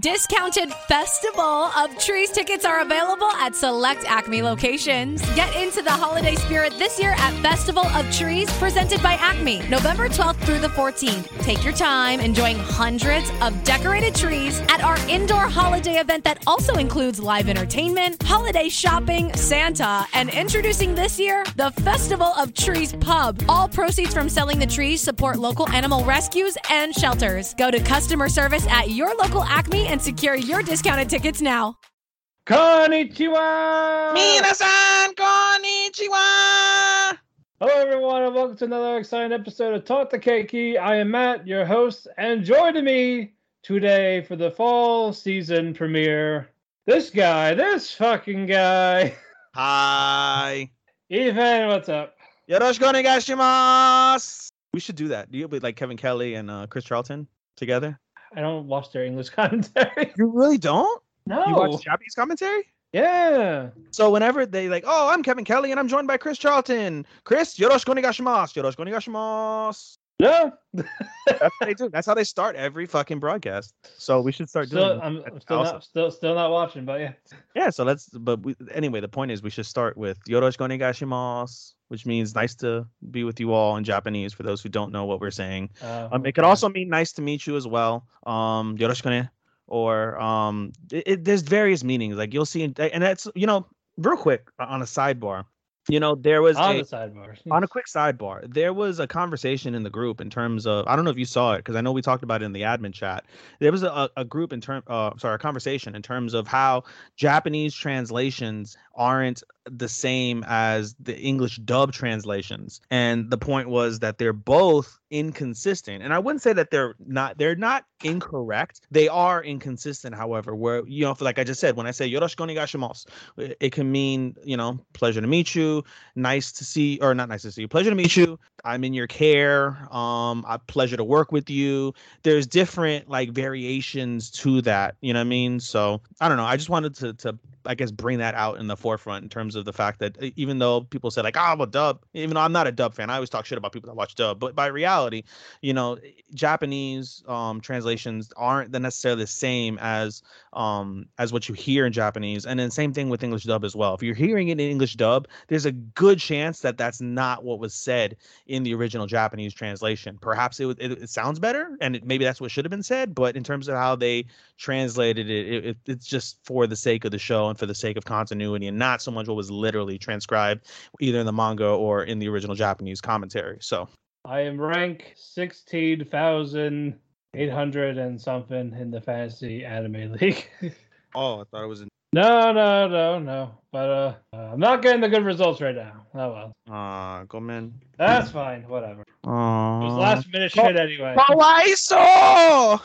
Discounted Festival of Trees tickets are available at select Acme locations. Get into the holiday spirit this year at Festival of Trees presented by Acme, November 12th through the 14th. Take your time enjoying hundreds of decorated trees at our indoor holiday event that also includes live entertainment, holiday shopping, Santa, and introducing this year the Festival of Trees Pub. All proceeds from selling the trees support local animal rescues and shelters. Go to customer service at your local Acme and secure your discounted tickets now. Konnichiwa! Minasan konnichiwa! Hello, everyone, and welcome to another exciting episode of Talk to Kēki. I am Matt, your host, and joining me today for the fall season premiere, this guy, this fucking guy, Hi. Ethan. What's up? Yoroshiku onegaishimasu. We should do that. Do you with like Kevin Kelly and uh, Chris Charlton together? I don't watch their English commentary. You really don't? no. You watch Japanese commentary? yeah. So whenever they like, oh, I'm Kevin Kelly and I'm joined by Chris Charlton. Chris, yoroshiku onegaishimasu. Yoroshiku onegaishimasu. No. That's what they do. That's how they start every fucking broadcast. So we should start Still, doing. I'm I'm still also. not still still not watching, but yeah. Yeah, so let's. But we, anyway, the point is, we should start with yoroshiku onegaishimasu, which means nice to be with you all in Japanese. For those who don't know what we're saying, Uh, um, it could okay. also mean nice to meet you as well. Um, yoroshiku ne, or um, it, it, there's various meanings. Like you'll see, and that's you know, real quick on a sidebar. You know, there was on a, the sidebars. on a quick sidebar, there was a conversation in the group in terms of I don't know if you saw it because I know we talked about it in the admin chat. There was a, a group in term uh sorry, a conversation in terms of how Japanese translations aren't the same as the English dub translations. And the point was that they're both inconsistent. And I wouldn't say that they're not they're not incorrect. They are inconsistent, however, where you know, like I just said, when I say yoroshiku onegaishimasu, it can mean, you know, pleasure to meet you, nice to see or not nice to see you pleasure to meet you i'm in your care um a pleasure to work with you. There's different like variations to that you know what i mean? So i don't know i just wanted to to i guess bring that out in the forefront in terms of the fact that even though people say like oh i'm a dub even though i'm not a dub fan i always talk shit about people that watch dub but by reality you know japanese um translations aren't necessarily the same as um as what you hear in japanese and then same thing with english dub as well. If you're hearing it in english dub there's a good chance that that's not what was said the original Japanese translation. Perhaps it, it, it sounds better, and it, maybe that's what should have been said. But in terms of how they translated it, it, it, it's just for the sake of the show and for the sake of continuity, and not so much what was literally transcribed either in the manga or in the original Japanese commentary. So I am rank sixteen thousand eight hundred and something in the fantasy anime league. oh, I thought it was in. No, no, no, no. But uh, uh, I'm not getting the good results right now. Oh well, Uh, Gomen. that's fine. Whatever. It was Uh, last minute shit anyway. Kawaiso!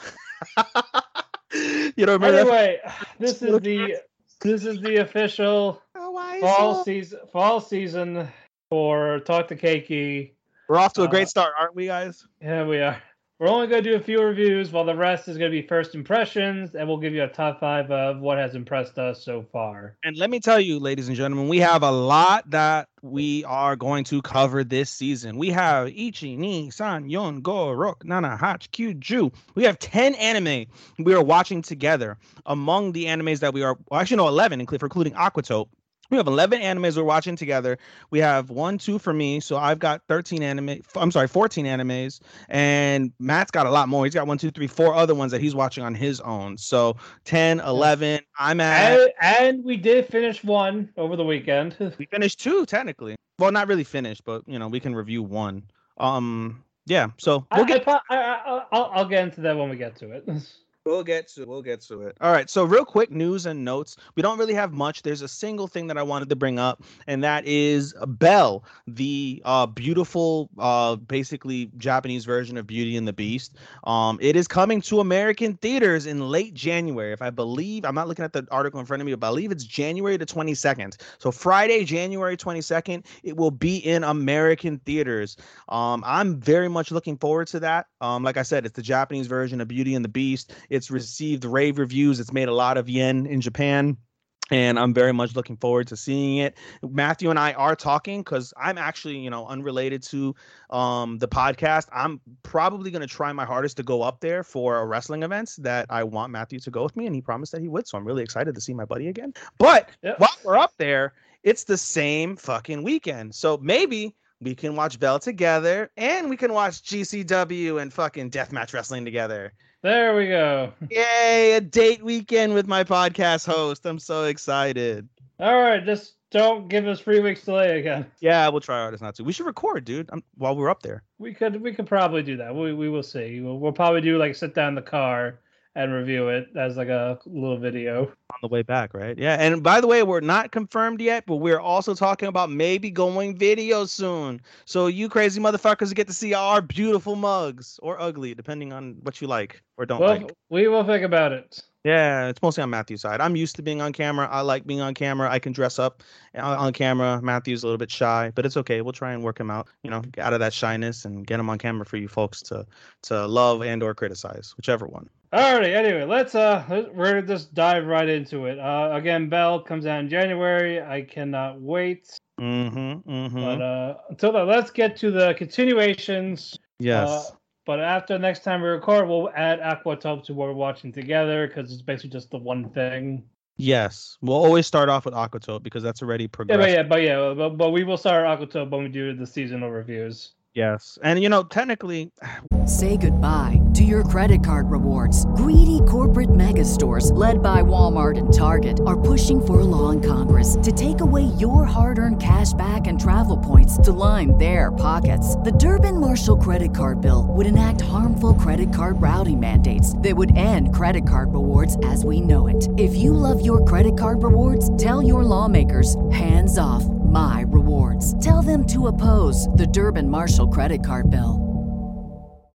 you don't remember that? Anyway, this is the this is the official fall season fall season for Talk to Kēki. We're off to a Uh, great start, aren't we, guys? Yeah, we are. We're only going to do a few reviews, while the rest is going to be first impressions, and we'll give you a top five of what has impressed us so far. And let me tell you, ladies and gentlemen, we have a lot that we are going to cover this season. We have Ichi, Ni, San, Yon, Go, Rok, Nana, Hach, Q, Ju. We have 10 anime we are watching together. Among the animes that we are, well, actually, no, 11, inclu- for including Aquatope. We have 11 animes we're watching together. We have one, two for me. So I've got 13 anime. I'm sorry, 14 animes. And Matt's got a lot more. He's got one, two, three, four other ones that he's watching on his own. So 10, 11. I'm at. And, and we did finish one over the weekend. We finished two, technically. Well, not really finished, but, you know, we can review one. Um, yeah. So we'll get. I, I, I, I'll, I'll get into that when we get to it. We'll get to we'll get to it. All right. So real quick news and notes. We don't really have much. There's a single thing that I wanted to bring up, and that is Belle, the uh, beautiful, uh, basically Japanese version of Beauty and the Beast. Um, it is coming to American theaters in late January. If I believe, I'm not looking at the article in front of me, but I believe it's January the 22nd. So Friday, January 22nd, it will be in American theaters. Um, I'm very much looking forward to that. Um, like I said, it's the Japanese version of Beauty and the Beast. Received rave reviews. It's made a lot of yen in Japan and I'm very much looking forward to seeing it. Matthew and I are talking because I'm actually, you know, unrelated to um, the podcast. I'm probably going to try my hardest to go up there for a wrestling event that I want Matthew to go with me, and he promised that he would. So I'm really excited to see my buddy again. But while we're up there, it's the same fucking weekend. So maybe we can watch Belle together, and we can watch GCW and fucking deathmatch wrestling together. There we go. Yay, a date weekend with my podcast host. I'm so excited. All right, just don't give us three weeks delay again. Yeah, we'll try our hardest not to. We should record, dude, I'm, while we're up there. We could we could probably do that. We we will see. We'll, we'll probably do like sit down in the car and review it as like a little video on the way back, right? Yeah. And by the way, we're not confirmed yet, but we're also talking about maybe going video soon. So you crazy motherfuckers get to see our beautiful mugs or ugly, depending on what you like or don't well, like. We will think about it. Yeah, it's mostly on Matthew's side. I'm used to being on camera. I like being on camera. I can dress up uh, on camera. Matthew's a little bit shy, but it's okay. We'll try and work him out. You know, out of that shyness and get him on camera for you folks to to love and or criticize, whichever one. Alrighty, anyway, let's uh we're gonna just dive right into it. Uh again, Belle comes out in January. I cannot wait. Mm-hmm. mm-hmm. But uh until then, let's get to the continuations. Yes. Uh, but after next time we record, we'll add Aquatope to what we're watching together because it's basically just the one thing. Yes, we'll always start off with Aquatope because that's already progressed. Yeah, but yeah, but yeah, but, but we will start Aquatope when we do the seasonal reviews. Yes. And you know, technically say goodbye to your credit card rewards. Greedy corporate mega stores led by Walmart and Target are pushing for a law in Congress to take away your hard-earned cash back and travel points to line their pockets. The Durbin Marshall credit card bill would enact harmful credit card routing mandates that would end credit card rewards as we know it. If you love your credit card rewards, tell your lawmakers hands off my rewards. Tell them to oppose the Durbin Marshall credit card bill.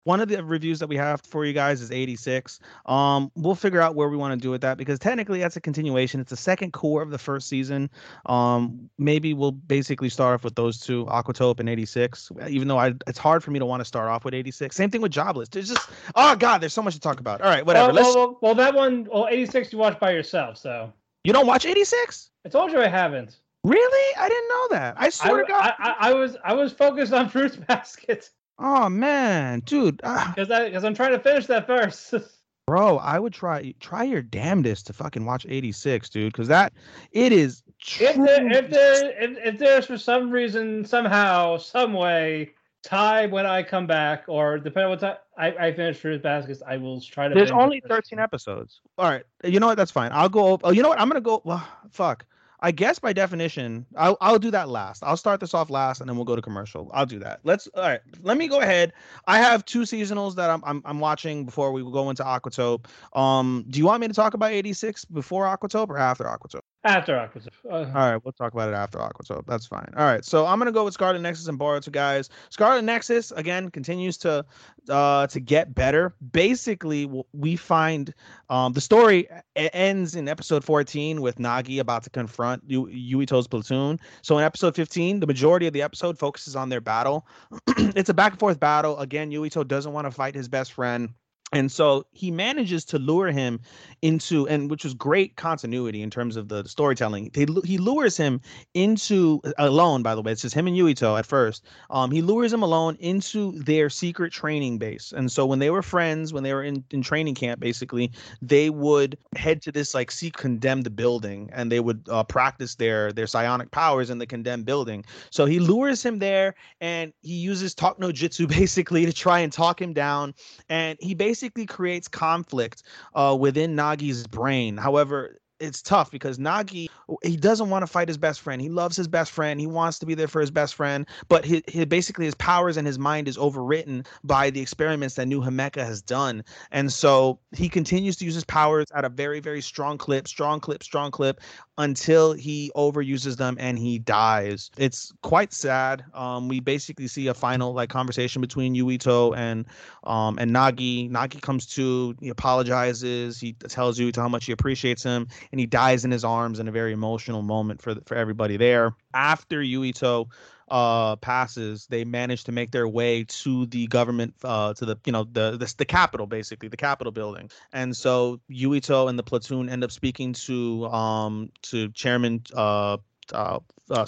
One of the reviews that we have for you guys is 86. Um, we'll figure out where we want to do with that because technically that's a continuation. It's the second core of the first season. Um, maybe we'll basically start off with those two, Aquatope and 86. Even though I, it's hard for me to want to start off with 86. Same thing with Jobless. There's just oh god, there's so much to talk about. All right, whatever. Well, well, well, that one, well, 86 you watch by yourself, so you don't watch 86. I told you I haven't. Really? I didn't know that. I swear I, to God. I, I, I, was I was focused on Fruits Basket. Oh man, dude. Because uh, because I'm trying to finish that first. Bro, I would try try your damnedest to fucking watch 86, dude, because that it is. If there if there if, if there's for some reason somehow some way time when I come back, or depending on what time I, I finish Fruits Baskets, I will try to. There's only 13 episodes. All right, you know what? That's fine. I'll go. Oh, you know what? I'm gonna go. Well, fuck. I guess by definition, I'll I'll do that last. I'll start this off last, and then we'll go to commercial. I'll do that. Let's all right. Let me go ahead. I have two seasonals that I'm I'm, I'm watching before we go into Aquatope. Um, do you want me to talk about 86 before Aquatope or after Aquatope? After Aquatope. Uh, All right, we'll talk about it after Aquatope. That's fine. All right, so I'm gonna go with Scarlet Nexus and Boruto, guys. Scarlet Nexus again continues to uh to get better. Basically, we find um the story ends in episode 14 with Nagi about to confront Yu- Yuito's platoon. So in episode 15, the majority of the episode focuses on their battle. it's a back and forth battle. Again, Yuito doesn't want to fight his best friend and so he manages to lure him into and which was great continuity in terms of the storytelling. He, he lures him into alone by the way. It's just him and yuito at first. Um, he lures him alone into their secret training base. And so when they were friends when they were in, in training camp basically they would head to this like see condemned building and they would uh, practice their their psionic powers in the condemned building. So he lures him there and he uses talk no jitsu basically to try and talk him down. And he basically creates conflict uh, within Nagi's brain. However, it's tough because Nagi he doesn't want to fight his best friend. He loves his best friend. He wants to be there for his best friend, but he, he basically his powers and his mind is overwritten by the experiments that New Himuka has done, and so he continues to use his powers at a very very strong clip, strong clip, strong clip until he overuses them and he dies. It's quite sad. Um, we basically see a final like conversation between Yuito and um and Nagi. Nagi comes to, he apologizes, he tells Yuito how much he appreciates him, and he dies in his arms in a very emotional moment for for everybody there. After Yuito uh passes they manage to make their way to the government uh to the you know the the, the capital basically the capitol building and so yuito and the platoon end up speaking to um to chairman uh uh, uh,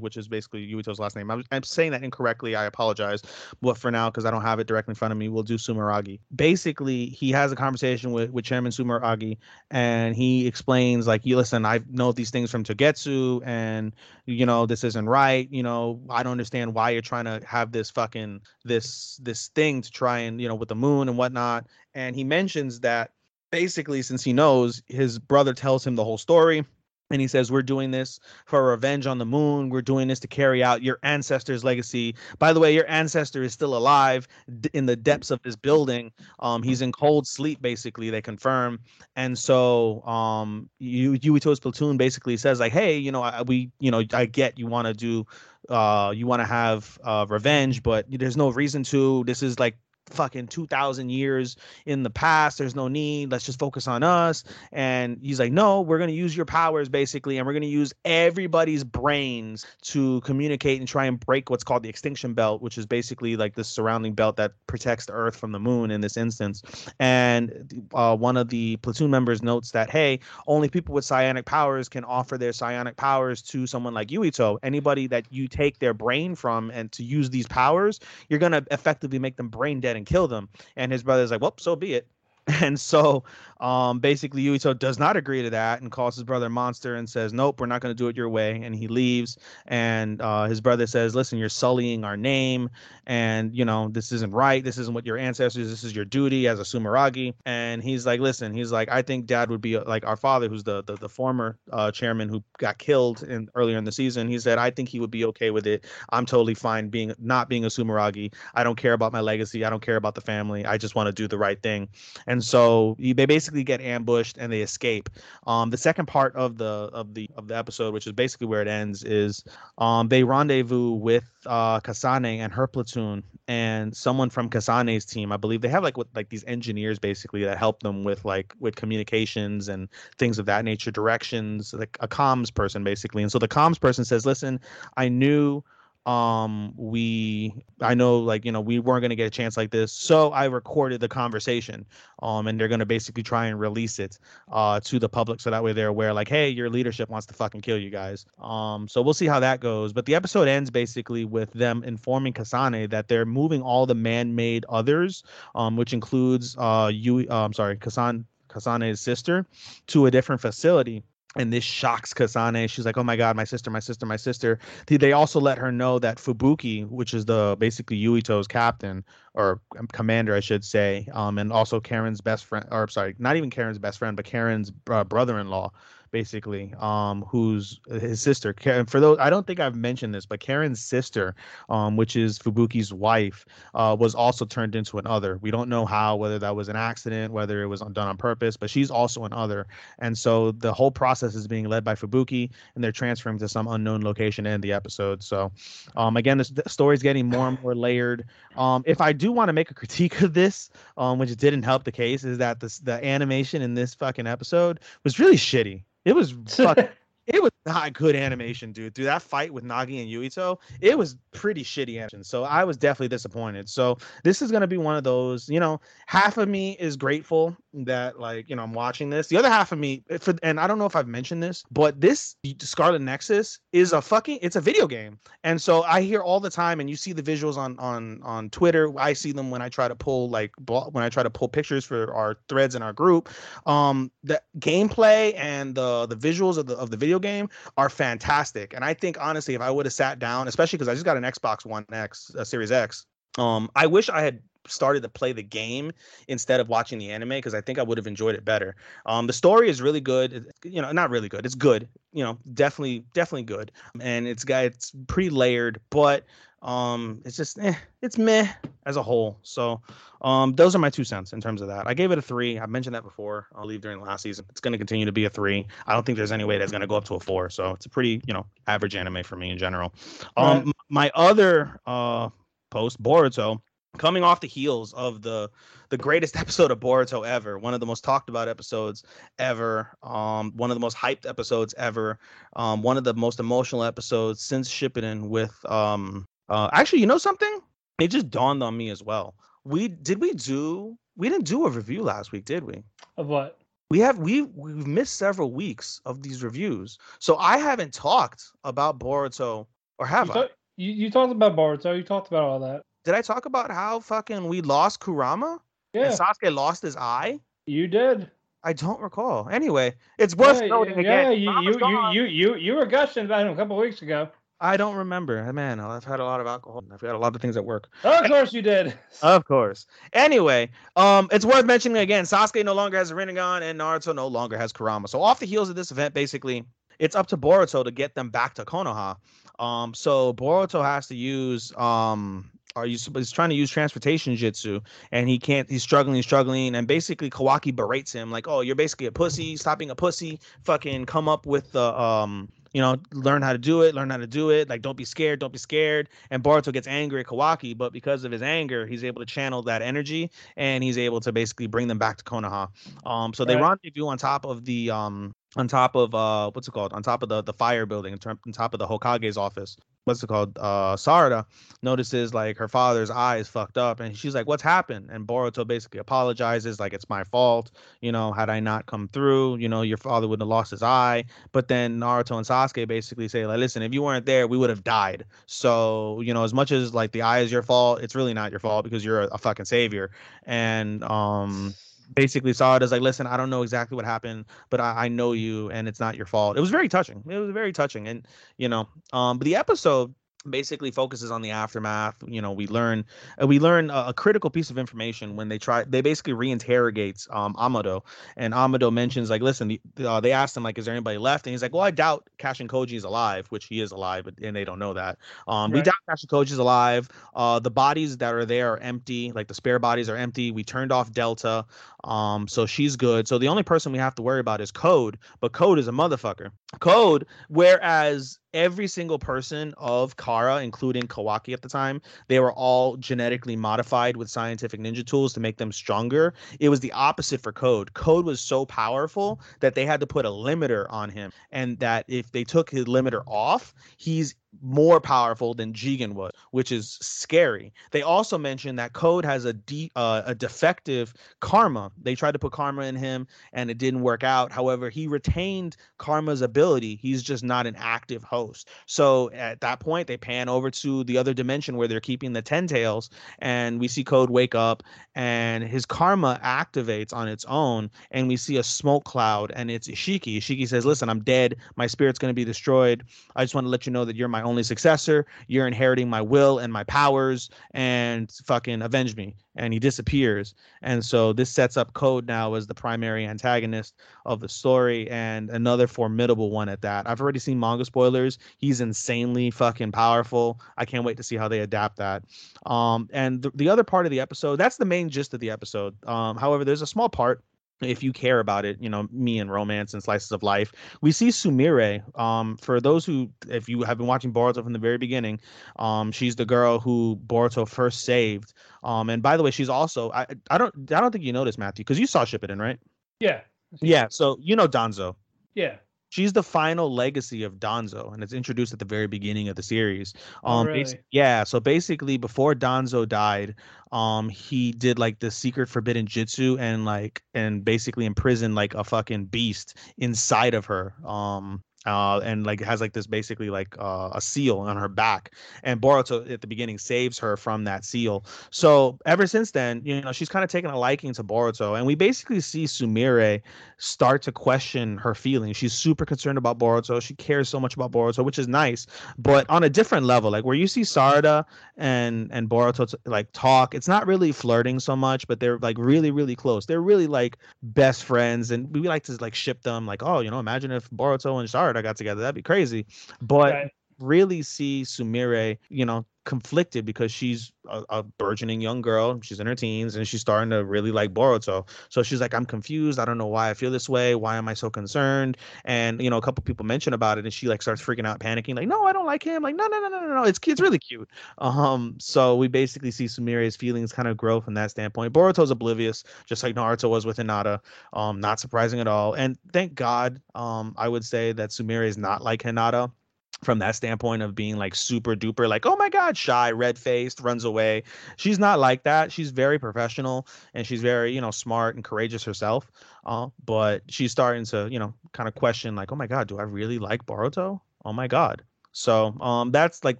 which is basically Yuito's last name. I'm, I'm, saying that incorrectly. I apologize. But for now, because I don't have it directly in front of me, we'll do Sumeragi. Basically, he has a conversation with, with Chairman Sumeragi, and he explains, like, you listen, I know these things from Togetsu, and, you know, this isn't right. You know, I don't understand why you're trying to have this fucking, this, this thing to try and, you know, with the moon and whatnot. And he mentions that basically, since he knows, his brother tells him the whole story and he says we're doing this for revenge on the moon. We're doing this to carry out your ancestors legacy. By the way your ancestor is still alive d- in the depths of this building. Um he's in cold sleep basically they confirm. And so um you yuito's platoon basically says like hey you know I, we you know i get you want to do uh you want to have uh revenge but there's no reason to. This is like fucking 2000 years in the past. There's no need. Let's just focus on us. And he's like no we're going to use your powers basically and we're going to use everybody's brains to communicate and try and break what's called the extinction belt which is basically like the surrounding belt that protects the earth from the moon in this instance. And uh, one of the platoon members notes that hey only people with psionic powers can offer their psionic powers to someone like yuito. Anybody that you take their brain from and to use these powers you're going to effectively make them brain dead and kill them. And his brother's like, well, so be it. And so um, basically, Yuito does not agree to that and calls his brother a monster and says, Nope, we're not going to do it your way. And he leaves. And uh, his brother says, Listen, you're sullying our name. And, you know, this isn't right. This isn't what your ancestors, this is your duty as a Sumeragi. And he's like, Listen, he's like, I think dad would be uh, like our father, who's the, the, the former uh, chairman who got killed in earlier in the season. He said, I think he would be okay with it. I'm totally fine being not being a Sumeragi. I don't care about my legacy. I don't care about the family. I just want to do the right thing. And so they basically get ambushed and they escape. Um, the second part of the of the of the episode, which is basically where it ends, is um, they rendezvous with uh, Kasane and her platoon and someone from Kasane's team. I believe they have like what like these engineers basically that help them with like with communications and things of that nature, directions, like a comms person basically. And so the comms person says, "Listen, I knew." Um we i know like you know we weren't going to get a chance like this so i recorded the conversation um and they're going to basically try and release it uh to the public so that way they're aware like hey your leadership wants to fucking kill you guys. Um so we'll see how that goes but the episode ends basically with them informing kasane that they're moving all the man-made others um which includes uh you uh, i'm sorry kasane kasane's sister to a different facility and this shocks Kasane. She's like, "Oh my god, my sister, my sister, my sister." They also let her know that Fubuki, which is the basically Yuito's captain or commander, I should say, um, and also Karen's best friend, or sorry, not even Karen's best friend, but Karen's uh, brother-in-law, basically, um, who's his sister. Karen, for those, I don't think I've mentioned this, but Karen's sister, um, which is Fubuki's wife, uh, was also turned into an other. We don't know how, whether that was an accident, whether it was done on purpose, but she's also an other. And so the whole process is being led by Fubuki, and they're transferring to some unknown location in the episode. So, um, again, this, the story's getting more and more layered. Um, if I do want to make a critique of this, um, which didn't help the case, is that this, the animation in this fucking episode was really shitty. It was fuck, it was not a good animation, dude. Through that fight with Nagi and Yuito, it was pretty shitty animation. So I was definitely disappointed. So this is gonna be one of those, you know, half of me is grateful that like, you know, I'm watching this. The other half of me eh, for and I don't know if I've mentioned this, but this Scarlet Nexus is a fucking it's a video game. And so I hear all the time and you see the visuals on on on Twitter. I see them when I try to pull like when I try to pull pictures for our threads in our group. Um the gameplay and the the visuals of the of the video game are fantastic. And I think honestly, if I would have sat down, especially because I just got an Xbox One X, a Series X, um, I wish I had started to play the game instead of watching the anime because I think I would have enjoyed it better. Um, the story is really good. You know, not really good. It's good. You know, definitely, definitely good. And it's got it's pretty layered, but um, it's just eh, it's meh as a whole. So, um, those are my two cents in terms of that. I gave it a three. I mentioned that before. I'll leave during the last season. It's going to continue to be a three. I don't think there's any way that's going to go up to a four. So it's a pretty you know average anime for me in general. Um, right. my other uh post Boruto coming off the heels of the the greatest episode of Boruto ever, one of the most talked about episodes ever, um, one of the most hyped episodes ever, um, one of the most emotional episodes since Shippuden with um uh actually you know something? It just dawned on me as well. We did we do we didn't do a review last week, did we? Of what? We have we we've missed several weeks of these reviews. So I haven't talked about Boruto or have you I? you, you talked about Boruto, you talked about all that. Did I talk about how fucking we lost Kurama? Yeah. And Sasuke lost his eye? You did. I don't recall. Anyway, it's worth yeah, noting yeah, again. Yeah, you you, you, you you you were gushing about him a couple weeks ago. I don't remember. Man, I've had a lot of alcohol. I've got a lot of things at work. Of course you did. Of course. Anyway, um, it's worth mentioning again. Sasuke no longer has a Rinnegan, and Naruto no longer has Kurama. So off the heels of this event, basically, it's up to Boruto to get them back to Konoha. Um, so Boruto has to use um are you he's trying to use transportation jutsu and he can't he's struggling struggling and basically kawaki berates him like oh you're basically a pussy stop being a pussy fucking come up with the um you know learn how to do it learn how to do it. Like don't be scared don't be scared. And Boruto gets angry at Kawaki but because of his anger he's able to channel that energy and he's able to basically bring them back to Konoha. Um so they right. rendezvous on top of the um on top of uh what's it called? On top of the the fire building on top of the Hokage's office what's it called uh Sarada notices like her father's eye is fucked up and she's like what's happened? And Boruto basically apologizes like it's my fault you know had I not come through you know your father would have lost his eye. But then Naruto and Sasuke basically say like listen if you weren't there we would have died. So you know as much as like the eye is your fault it's really not your fault because you're a, a fucking savior. And um basically saw it as like, listen, I don't know exactly what happened, but I, I know you, and it's not your fault. It was very touching. It was very touching, and you know, um, but the episode basically focuses on the aftermath you know we learn uh, we learn a, a, critical piece of information when they try they basically reinterrogates um amado. And amado mentions like listen the, uh, they asked him like is there anybody left? And he's like well i doubt Kashin koji is alive which he is alive but and they don't know that. Um right. we doubt Kashin koji is alive. Uh the bodies that are there are empty like the spare bodies are empty. We turned off delta um so she's good. So the only person we have to worry about is code but code is a motherfucker. Code whereas every single person of Kara, including Kawaki at the time, they were all genetically modified with scientific ninja tools to make them stronger. It was the opposite for Code. Code was so powerful that they had to put a limiter on him, and that if they took his limiter off, he's more powerful than Jigen was, which is scary. They also mentioned that Code has a de- uh, a defective karma. They tried to put karma in him and it didn't work out. However, he retained karma's ability. He's just not an active host. So at that point, they pan over to the other dimension where they're keeping the Ten Tails, and we see Code wake up and his karma activates on its own, and we see a smoke cloud, and it's Ishiki. Ishiki says, "Listen, I'm dead. My spirit's going to be destroyed. I just want to let you know that you're my my only successor. You're inheriting my will and my powers and fucking avenge me. And he disappears. And so this sets up Code now as the primary antagonist of the story and another formidable one at that. I've already seen manga spoilers. He's insanely fucking powerful. I can't wait to see how they adapt that. Um, and the, the other part of the episode, that's the main gist of the episode. Um, however, there's a small part if you care about it, you know, me and romance and slices of life. We see Sumire. Um, for those who, if you have been watching Boruto from the very beginning, um, she's the girl who Boruto first saved. Um, and by the way, she's also I I don't I don't think you noticed Matthew, because you saw Shippuden, right? Yeah. Yeah. So you know Danzo. Yeah. She's the final legacy of Danzo, and it's introduced at the very beginning of the series. Oh, Um, really? yeah. So basically, before Danzo died, um, he did like the secret forbidden jutsu and like and basically imprisoned like a fucking beast inside of her. Um. Uh, and like has like this basically like uh, a seal on her back, and Boruto at the beginning saves her from that seal. So ever since then, you know, she's kind of taken a liking to Boruto, and we basically see Sumire start to question her feelings. She's super concerned about Boruto. She cares so much about Boruto, which is nice, but on a different level. Like where you see Sarada and and Boruto t- like talk, it's not really flirting so much, but they're like really really close. They're really like best friends, and we like to like ship them. Like oh, you know, imagine if Boruto and Sarada got together, that'd be crazy. But. Really see Sumire, you know, conflicted because she's a, a burgeoning young girl. She's in her teens and she's starting to really like Boruto. So she's like, I'm confused. I don't know why I feel this way. Why am I so concerned? And you know, a couple people mention about it, and she like starts freaking out, panicking, like, No, I don't like him. Like, no, no, no, no, no, no. It's it's really cute. Um, so we basically see Sumire's feelings kind of grow from that standpoint. Boruto's oblivious, just like Naruto was with Hinata. Um, not surprising at all. And thank God, um, I would say that Sumire is not like Hinata from that standpoint of being like super duper like oh my god shy red faced runs away. She's not like that. She's very professional and she's very you know smart and courageous herself uh, but she's starting to you know kind of question like oh my god do i really like boruto? Oh my god. So um that's like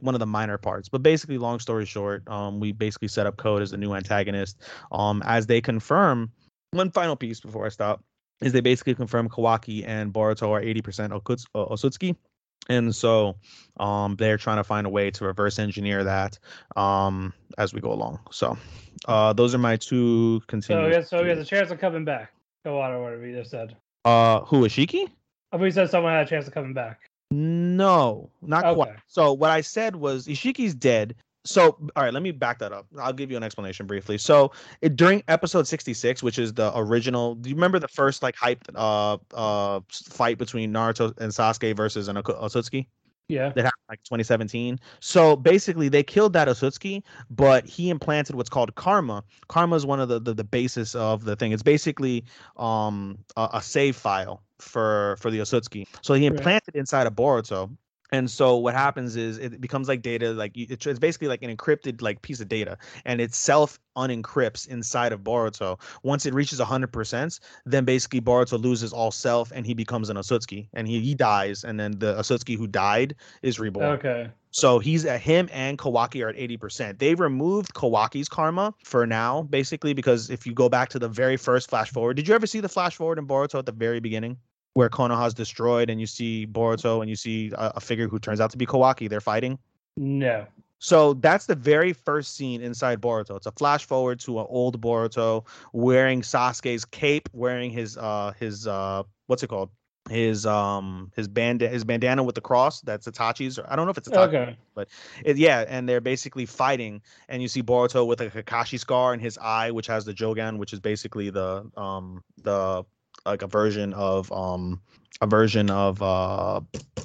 one of the minor parts but basically long story short um we basically set up code as the new antagonist um as they confirm one final piece before i stop is they basically confirm kawaki and boruto are 80% Okuts- uh, Otsutsuki and so um they're trying to find a way to reverse engineer that um as we go along so uh those are my two So continued yeah, so he has a chance of coming back. Go on or whatever you just said. uh who is shiki I believe you said someone had a chance of coming back. no not quite so what i said was ishiki's dead so all right let me back that up i'll give you an explanation briefly so it, during episode 66 which is the original do you remember the first like hype uh uh fight between naruto and sasuke versus an Otsutsuki Yeah. that happened like 2017. So basically, they killed that Otsutsuki, but he implanted what's called karma. Karma is one of the, the the basis of the thing. It's basically um a, a save file for for the Otsutsuki. So he Right. implanted inside of Boruto. And so what happens is it becomes like data, like it's, basically like an encrypted like piece of data, and it self unencrypts inside of Boruto. Once it reaches 100%, then basically Boruto loses all self and he becomes an Otsutsuki, and he, he dies, and then the Otsutsuki who died is reborn. Okay. So he's at him and Kawaki are at 80%. They removed Kawaki's karma for now, basically, because if you go back to the very first flash forward, did you ever see the flash forward in Boruto at the very beginning? Where Konoha's destroyed and you see Boruto and you see a, a figure who turns out to be Kawaki. They're fighting. No. So that's the very first scene inside Boruto. It's a flash forward to an old Boruto wearing Sasuke's cape, wearing his uh his uh what's it called? His um his band his bandana with the cross. That's Itachi's. I don't know if it's Itachi. Okay. It, yeah, and they're basically fighting, and you see Boruto with a Kakashi scar in his eye, which has the Jogan, which is basically the um the like a version of um a version of uh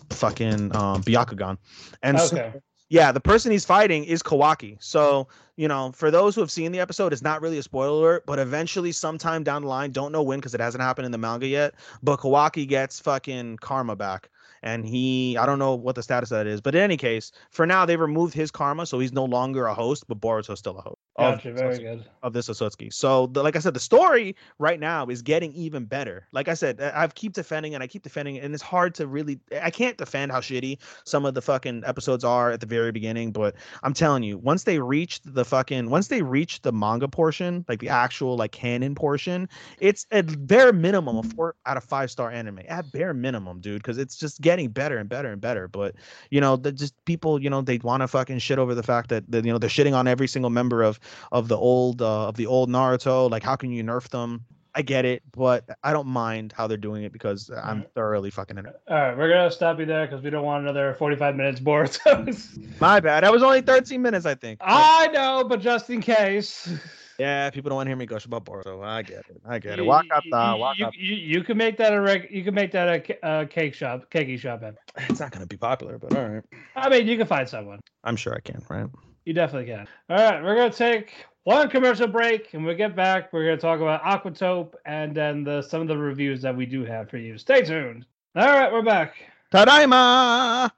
fucking um Byakugan. And so yeah, the person he's fighting is Kawaki. So, you know, for those who have seen the episode, it's not really a spoiler alert, but eventually, sometime down the line, don't know when because it hasn't happened in the manga yet, but Kawaki gets fucking karma back. And he, I don't know what the status of that is, but in any case, for now, they've removed his karma, so he's no longer a host, but Boruto's still a host. of- Gotcha. Very good. of this Otsutsuki. So, the, like I said, the story right now is getting even better. Like I said, I- I've keep defending and I keep defending, and it's hard to really. I can't defend how shitty some of the fucking episodes are at the very beginning, but I'm telling you, once they reached the fucking, once they reached the manga portion, like the actual like canon portion, it's at bare minimum a four out of five star anime. At bare minimum, dude, because it's just getting better and better and better. But you know, the just people, you know, they want to fucking shit over the fact that, that you know they're shitting on every single member of of the old uh, of the old Naruto. Like, how can you nerf them? I get it, but I don't mind how they're doing it because I'm Alright. thoroughly fucking in it. All right, we're gonna stop you there because we don't want another forty-five minutes Boruto. My bad. That was only 13 minutes, I think. I know, but just in case. yeah, people don't want to hear me gush about Boruto. I get it. I get it. You- Wakata, you, Wakata. you, you can make that a reg, you can make that a, a cake shop, cakey shop. In. It's not gonna be popular, but all right. I mean, you can find someone. I'm sure I can. Right. You definitely can. All right, we're gonna take one commercial break, and we get back, we're gonna talk about Aquatope and then the some of the reviews that we do have for you. Stay tuned. All right, we're back. Tadaima.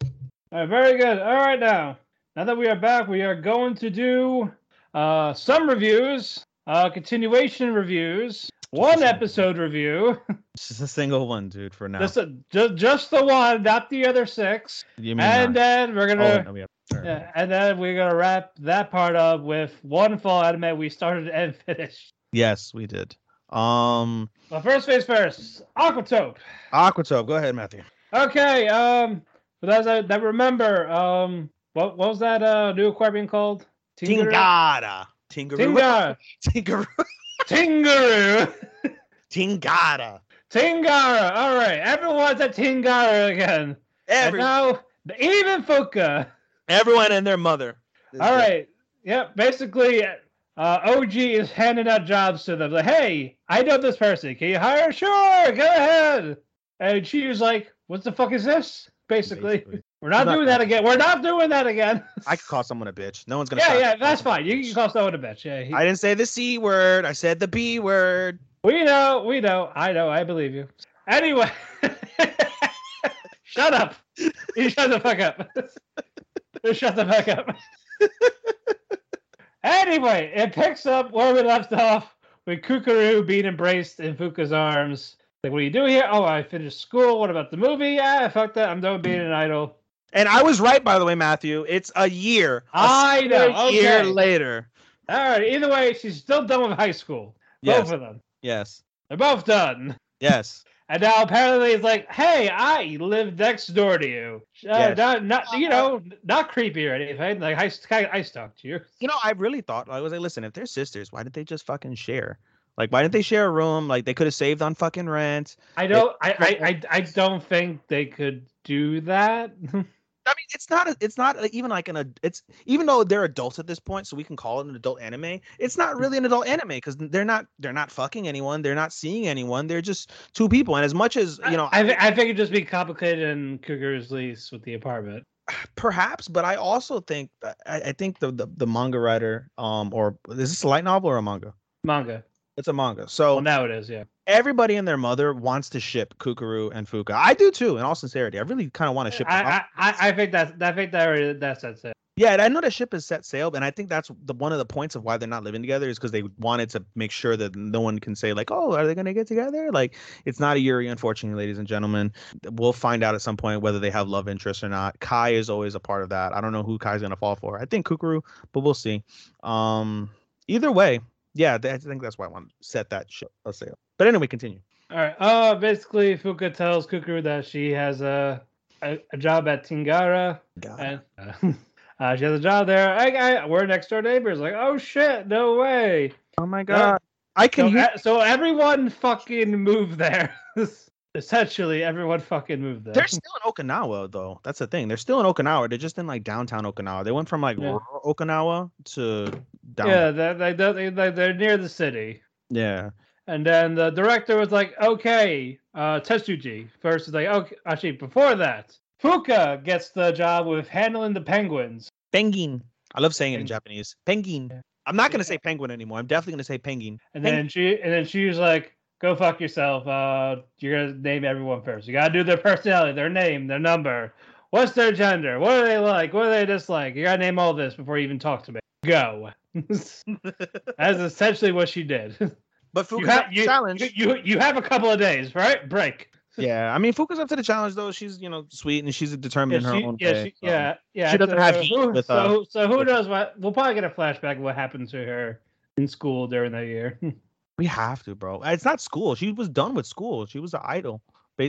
All right, very good. All right, now, now that we are back, we are going to do uh, some reviews, uh, continuation reviews, one episode review, Just a single one, dude. For now. just, a, just just the one, not the other six, you mean and not? then we're Oh, gonna, no, we yeah, and then we're gonna wrap that part up with one full anime we started and finished. Yes, we did. Um, Well, first things first, Aquatope. Aquatope. Go ahead, Matthew. Okay, um, for those that remember, um, what, what was that uh new aquarium called? Tingaru? Tingada. Tingaroo. Tingar. Tingaroo. Tingaroo. Tingada. Tingara. All right, everyone's at Tingara again. And now even Fuka. everyone and their mother. All right. Yep. Basically, uh, OG is handing out jobs to them. Like, hey, I know this person. Can you hire? Sure. Go ahead. And she was like, "What the fuck is this?" Basically, Basically. We're not Not doing that again. We're not doing that again. I could call someone a bitch. No one's gonna. yeah, yeah, that's fine. You can call someone a bitch. Yeah, he- I didn't say the c word. I said the b word. we know, we know. I know. I believe you. Anyway, shut up. You shut the fuck up. You shut the fuck up. anyway, it picks up where we left off with Kukuru being embraced in Fuka's arms. Like, what are you doing here? Oh, I finished school. What about the movie? Yeah, fuck that. I'm done being an idol. And I was right, by the way, Matthew. It's a year. a I know, solid Year later. All right. Either way, she's still done with high school. Yes. Both of them. Yes. They're both done. Yes. And now apparently it's like, hey, I live next door to you. Uh, Yes. Not, not, you know, not creepy or anything. Like I, I, I stalked you. You know, I really thought I was like, listen, if they're sisters, why didn't they just fucking share? Like, why didn't they share a room? Like, they could have saved on fucking rent. I don't, I, I, I, I don't think they could do that. I mean, it's not. A, it's not a, even like an. It's even though they're adults at this point, so we can call it an adult anime. It's not really an adult anime because they're not. They're not fucking anyone. They're not seeing anyone. They're just two people. And as much as you know, I, thi- I think it'd just be complicated in Kukuru's lease with the apartment. perhaps, but I also think I, I think the, the the manga writer, um, or is this a light novel or a manga? Manga. It's a manga. So Well, now it is, yeah. everybody and their mother wants to ship Kukuru and Fuka. I do too, in all sincerity. I really kind of want to ship. I, I, I, I think that's, I think that that's that's it. Yeah, and I know the ship is set sail, and I think that's the one of the points of why they're not living together is because they wanted to make sure that no one can say like, "Oh, are they gonna get together?" Like, it's not a Yuri, unfortunately, ladies and gentlemen. We'll find out at some point whether they have love interest or not. Kai is always a part of that. I don't know who Kai's gonna fall for. I think Kukuru, but we'll see. Um, either way, yeah, I think that's why I want to set that ship a sail. But anyway, continue. All right. Uh, basically, Fuka tells Kukuru that she has a, a, a job at Tingara. And uh, uh, she has a job there. I, I, we're next door neighbors. Like, oh shit, no way. Oh my god, I So, can. use- e- so everyone fucking move there. Essentially, everyone fucking moved there. They're still in Okinawa though. That's the thing. They're still in Okinawa. They're just in like downtown Okinawa. They went from like Yeah. rural Okinawa to down. yeah, they, they, they, they, they're near the city. Yeah. And then the director was like, okay, uh, Tetsuji. First is like, okay, actually, before that, Fuka gets the job with handling the penguins. Penguin. I love saying it in Japanese. Penguin. Yeah. I'm not gonna Yeah. say penguin anymore. I'm definitely gonna say penguin. And Peng- then she and then she was like, "Go fuck yourself. Uh, you're gonna name everyone first. You gotta do their personality, their name, their number. What's their gender? What do they like? What do they dislike? You gotta name all this before you even talk to me. Go." That's essentially what she did. but You, ha- the you, challenge. you, you you have a couple of days, right? Break. yeah, I mean Fuka's up to the challenge though. She's you know sweet and she's determined Yeah, in her she, own yeah, way. she, so. yeah, yeah. She doesn't have so heat who, with, so, uh, so who with- knows what? We'll probably get a flashback of what happened to her in school during that year. We have to, bro. It's not school. She was done with school. She was an idol.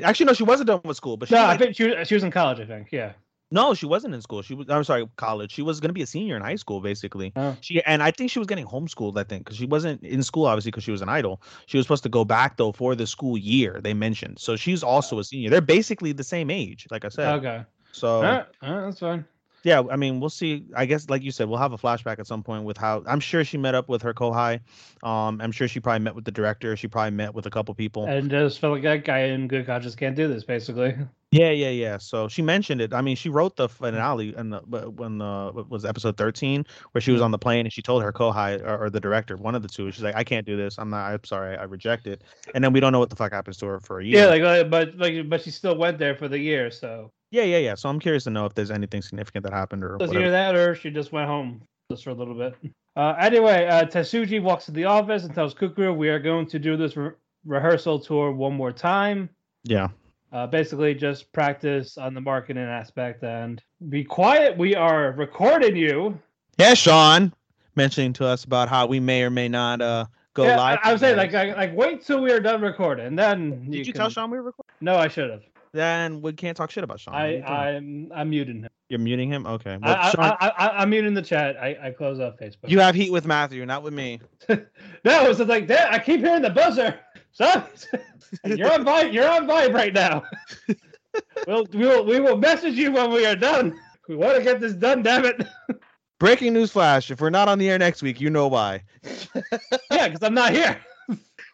Actually, no, she wasn't done with school. But she no, like- I think she was, she was in college. I think. Yeah. No, she wasn't in school. She was. I'm sorry, college. She was gonna be a senior in high school, basically. Oh. She and I think she was getting homeschooled. I think because she wasn't in school, obviously, because she was an idol. She was supposed to go back though for the school year. They mentioned, so she's also a senior. They're basically the same age, like I said. Okay. So All right, all right, that's fine. yeah, I mean, we'll see. I guess, like you said, we'll have a flashback at some point with how I'm sure she met up with her kohai. Um, I'm sure she probably met with the director. She probably met with a couple people. And just felt like that guy in good conscience can't do this, basically. Yeah, yeah, yeah. So she mentioned it. I mean, she wrote the finale and when the was episode thirteen where she was on the plane and she told her kohai or, or the director, one of the two, she's like, I can't do this. I'm not. I'm sorry. I reject it. And then we don't know what the fuck happens to her for a year. Yeah, like, uh, but like, but she still went there for the year. So yeah, yeah, yeah. So I'm curious to know if there's anything significant that happened or whatever. either that or she just went home just for a little bit. Uh, anyway, uh, Tetsuji walks to the office and tells Kukuru, "We are going to do this re- rehearsal tour one more time." Yeah. Uh, basically, just practice on the marketing aspect and be quiet. We are recording you. Yeah, Sean mentioning to us about how we may or may not uh go yeah, live. I, I was saying, like, like, like, wait till we are done recording, then did you, can... tell Sean we were recording? No, I should have. Then we can't talk shit about Sean. I. I'm, I'm muting him. You're muting him. Okay. Well, I, Sean, I, I, I'm muting the chat. I, I close off Facebook. you have heat with Matthew, not with me. no, it's just like that. I keep hearing the buzzer. Son, you're on vibe. You're on vibe right now. we'll, we will, we will message you when we are done. We want to get this done. Damn it. Breaking news flash: If we're not on the air next week, you know why. yeah, because I'm not here.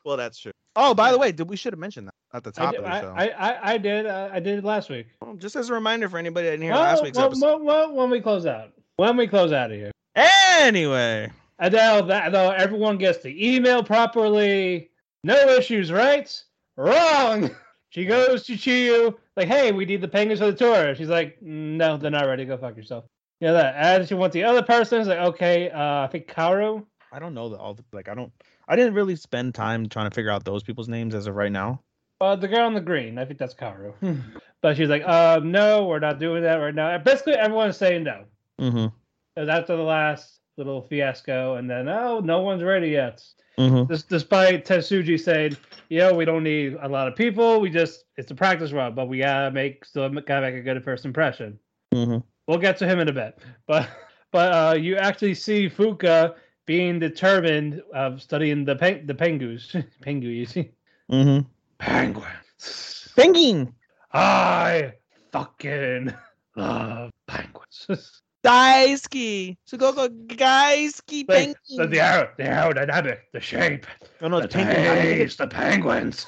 Well, that's true. Oh, by the way, did we should have mentioned that at the I top did, of the show? I, I, I did. Uh, I did it last week. Well, just as a reminder for anybody that didn't hear Well, last week's well, episode. well, well, when we close out. When we close out of here. Anyway, And now that though everyone gets the email properly, no issues, right? Wrong. She goes to Chiyu, like, hey, we need the penguins for the tour. She's like, no, they're not ready. Go fuck yourself. Yeah, that. And she wants the other person. It's like, okay, uh, I think Karu. I don't know the all the like. I don't. I didn't really spend time trying to figure out those people's names as of right now. Uh, the girl in the green. I think that's Karu. but she's like, um, no, we're not doing that right now. Basically, everyone's saying no. Mm-hmm. Because after the last little fiasco, and then, oh, no one's ready yet. Mm-hmm. This, despite Tetsuji saying, "Yo, we don't need a lot of people. We just it's a practice run, but we gotta make still gotta make a good first impression." Mm-hmm. We'll get to him in a bit, but but uh, you actually see Fuka being determined of studying the peng- the pengus, pengu. You see, Mm-hmm. penguins. Penguin. I fucking love penguins. Daisuke. Sugoko Gaisuke Like, Penguin. the, the, aer- the aerodynamic, the shape, oh no, the it's penguin. I think it's taste, the penguins.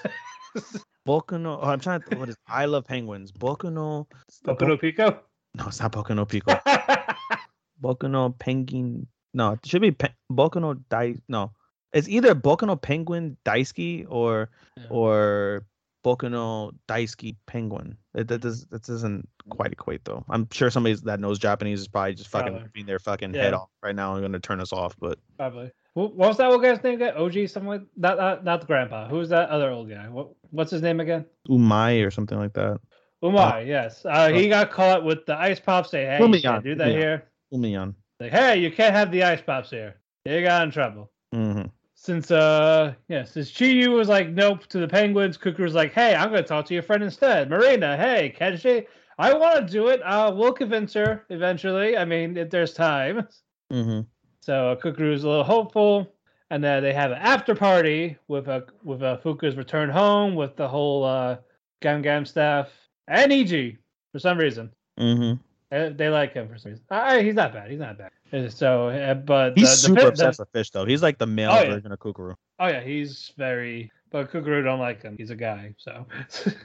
Boku no. Oh, I'm trying to. What is? I love penguins. Boku no. Boku no Pico. No, it's not Boku no Pico. Boku no Penguin. No, it should be Pe- Boku no Dai. No, it's either Boku no Penguin Daisuke or Yeah. or Boku no Daisuke Penguin. It, that does that doesn't quite equate though. I'm sure somebody that knows Japanese is probably just fucking Probably. ripping their fucking head off right now and going to turn us off. But Probably. Wh- What was that old guy's name again? OG, something like not, not not the grandpa. Who's that other old guy? What what's his name again? Umai or something like that. Umai. yes. Uh, he got caught with the ice pops. Say, hey, you Umiyan, can't do that Umiyan. here. Umiyan. Like, hey, you can't have the ice pops here. They got in trouble. Mm-hmm. Since uh, yeah, since Chiyu was like nope to the penguins, Cuckoo was like, hey, I'm gonna talk to your friend instead. Marina, hey, can she? I want to do it. Uh, we'll convince her eventually. I mean, if there's time. Mm-hmm. So Kukuru's a little hopeful, and then they have an after party with a with a Fuka's return home with the whole uh, Gam Gam staff and EG for some reason. Mm-hmm. Uh, They like him for some reason. Uh, he's not bad. He's not bad. Uh, So, uh, but He's the- the super the- obsessed with fish though. He's like the male Oh, yeah. version of Kukuru. oh yeah, he's very. But Kukuru don't like him. He's a guy. So.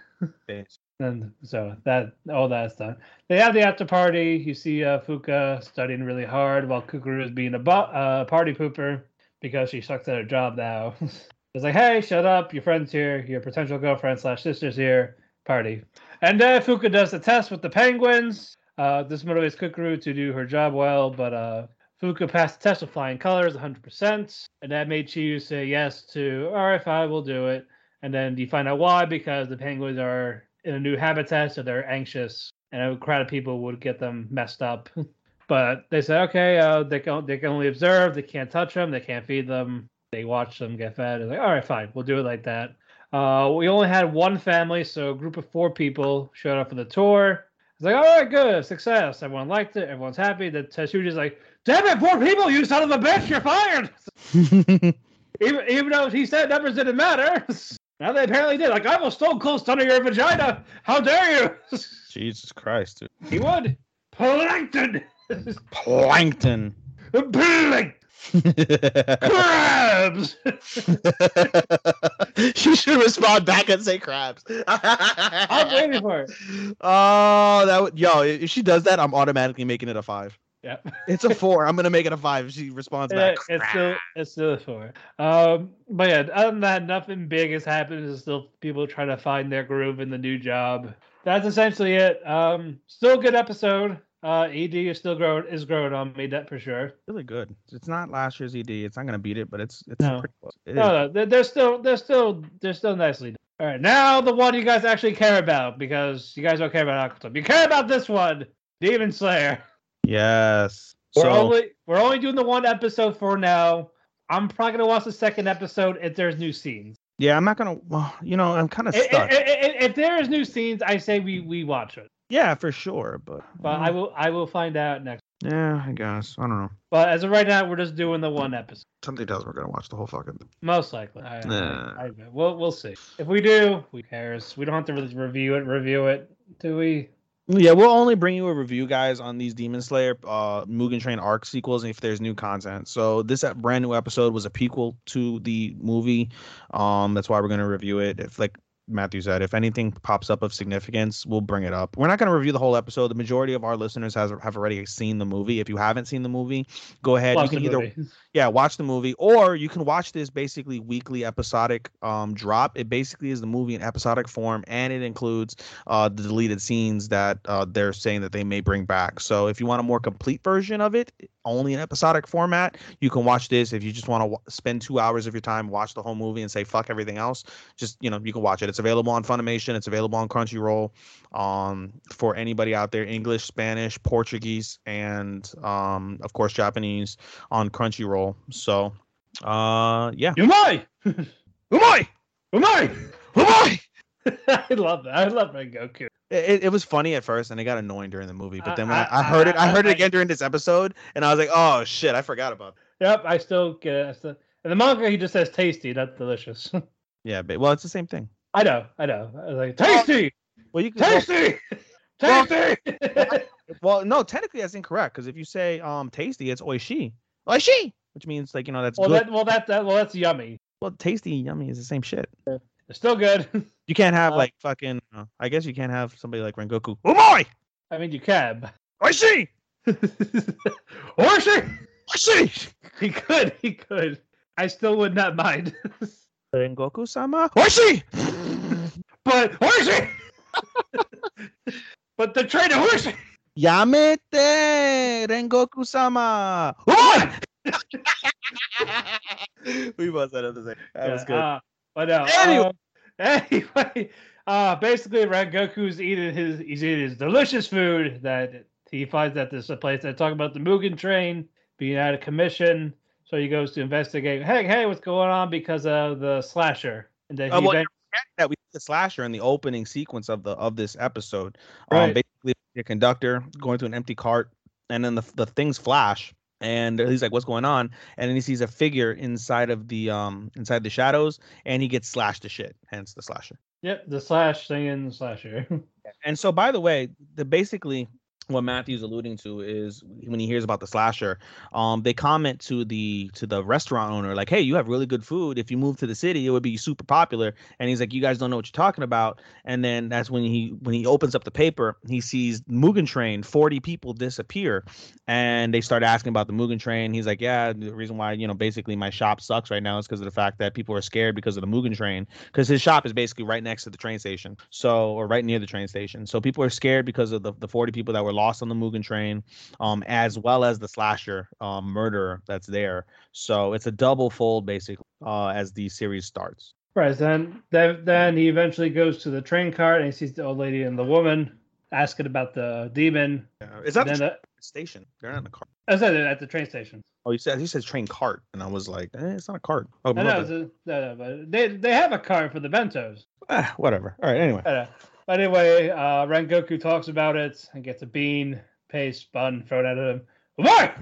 And so that all that's done. They have the after party. You see uh, Fuka studying really hard while Kukuru is being a bo- uh, party pooper because she sucks at her job now. it's like, hey, shut up. Your friend's here. Your potential girlfriend slash sister's here. Party. And then Fuka does the test with the penguins. Uh, this motivates Kukuru to do her job well, but uh, Fuka passed the test with flying colors 100%. And that made Chiyu say yes to, all right, fine, we'll do it. And then you find out why because the penguins are in a new habitat, so they're anxious, and a crowd of people would get them messed up. but they said, okay, uh, they can they can only observe, they can't touch them, they can't feed them, they watch them get fed. It's like, all right, fine, we'll do it like that. Uh, we only had one family, so a group of four people showed up for the tour. It's like, all right, good, success. Everyone liked it. Everyone's happy. The Tetsuji's like, damn it, four people, you son of a bitch, you're fired. even, even though he said numbers didn't matter. Now they apparently did. Like, I will stone cold stunner your vagina. How dare you? Jesus Christ, dude. he would. Plankton. Plankton. Plankton. Crabs. you should respond back and say crabs. I'm waiting for it. Oh, that would yo. If she does that, I'm automatically making it a five. Yeah, It's a four. I'm gonna make it a five if she responds Yeah, back. it's still it's still a four. Um, but yeah, other than that, nothing big has happened. It's still people trying to find their groove in the new job. That's essentially it. Um, still a good episode. Uh, Ed is still growing is growing on me, that for sure. really good. It's not last year's ED. It's not gonna beat it, but it's it's No. pretty close. It is. No, no, they're, still they're still they're still nicely done. All right, now the one you guys actually care about because you guys don't care about Aquatope. You care about this one, Demon Slayer. Yes. We're So only we're only doing the one episode for now. I'm probably gonna watch the second episode if there's new scenes. yeah, I'm not gonna. Well, you know, I'm kind of stuck. I- I- If there is new scenes, I say we we watch it. Yeah, for sure. But But I will I will find out next. yeah, I guess I don't know. But as of right now, we're just doing the one episode. Something tells me we're gonna watch the whole fucking. thing. Most likely. I, I- Nah. I, we'll we'll see. If we do, who cares? We don't have to really review it. Review it, do we? Yeah, we'll only bring you a review, guys, on these Demon Slayer, uh, Mugen Train arc sequels if there's new content. So this brand new episode was a prequel to the movie. Um, that's why we're gonna review it. If like Matthew said, if anything pops up of significance, we'll bring it up. We're not gonna review the whole episode. The majority of our listeners has have already seen the movie. If you haven't seen the movie, go ahead. Watch you can either movie. yeah watch the movie or you can watch this basically weekly episodic um drop it basically is the movie in episodic form and it includes uh the deleted scenes that uh they're saying that they may bring back so if you want a more complete version of it only in episodic format you can watch this if you just want to w- spend two hours of your time watch the whole movie and say fuck everything else just you know you can watch it it's available on funimation it's available on crunchyroll um for anybody out there english spanish portuguese and um of course japanese on Crunchyroll. So, uh, yeah. Umai! Umai! Umai! Umai! I love that. I love Rengoku. It, it was funny at first, and it got annoying during the movie. But then when I, I- I heard it, I I- heard it I- again during this episode, and I was like, "Oh shit, I forgot about." That. Yep, I still get it. Still, in the manga, he just says tasty, not delicious. Yeah, but well, it's the same thing. I know, I know. I was like, tasty! Well, you can. Tasty! Well- Tasty! well, no, technically that's incorrect because if you say um tasty, it's oishi, oishi, which means like you know that's well, good. that, well, that, that, well, that's yummy. Well, tasty, yummy is the same shit. It's still good. You can't have Uh, like fucking. Uh, I guess you can't have somebody like Rengoku. Umai! I mean, you can. Oishi! or she, Oishi! he could, he could. I still would not mind. Rengoku sama. Oishi! but Horsey! but the trainer Horsey! Yamete Rengoku sama. Umai! we both said it the same. That was good. Uh, but no. Anyway. uh, anyway, uh, basically, Rengoku's eating his he's eating his delicious food that he finds at this place. They talk about the Mugen train being out of commission, so he goes to investigate. Hey, hey, what's going on? Because of the slasher, and then he Uh, well, event- that we see the slasher in the opening sequence of the of this episode. Right. Um, basically, a conductor going to an empty cart, and then the the things flash, and he's like, "What's going on?" And then he sees a figure inside of the um inside the shadows, and he gets slashed to shit. Hence the slasher. yep, the slash thing in the slasher. And so, by the way, the basically what Matthew's alluding to is when he hears about the slasher, um, they comment to the to the restaurant owner like, "Hey, you have really good food. If you move to the city, it would be super popular." And he's like, "You guys don't know what you're talking about." And then that's when he when he opens up the paper, he sees Mugen Train, 40 people disappear, and they start asking about the Mugen Train. He's like, "Yeah, the reason why you know basically my shop sucks right now is because of the fact that people are scared because of the Mugen Train, because his shop is basically right next to the train station, so or right near the train station. So people are scared because of the the 40 people that were lost on the Mugen Train, um, as well as the slasher um, murderer that's there. So it's a double fold basically uh, as the series starts. Right. Then, then, then he eventually goes to the train car and he sees the old lady and the woman asking about the demon. Is that then the the, station? They're not in the car. I said at the train station. Oh, you said he says train cart, and I was like, eh, it's not a cart. Oh, I my know, bad. it's a, no, no, but they they have a cart for the bentos. Ah, whatever. All right. Anyway. But anyway, uh, Rengoku talks about it and gets a bean, paste, bun thrown at him. What?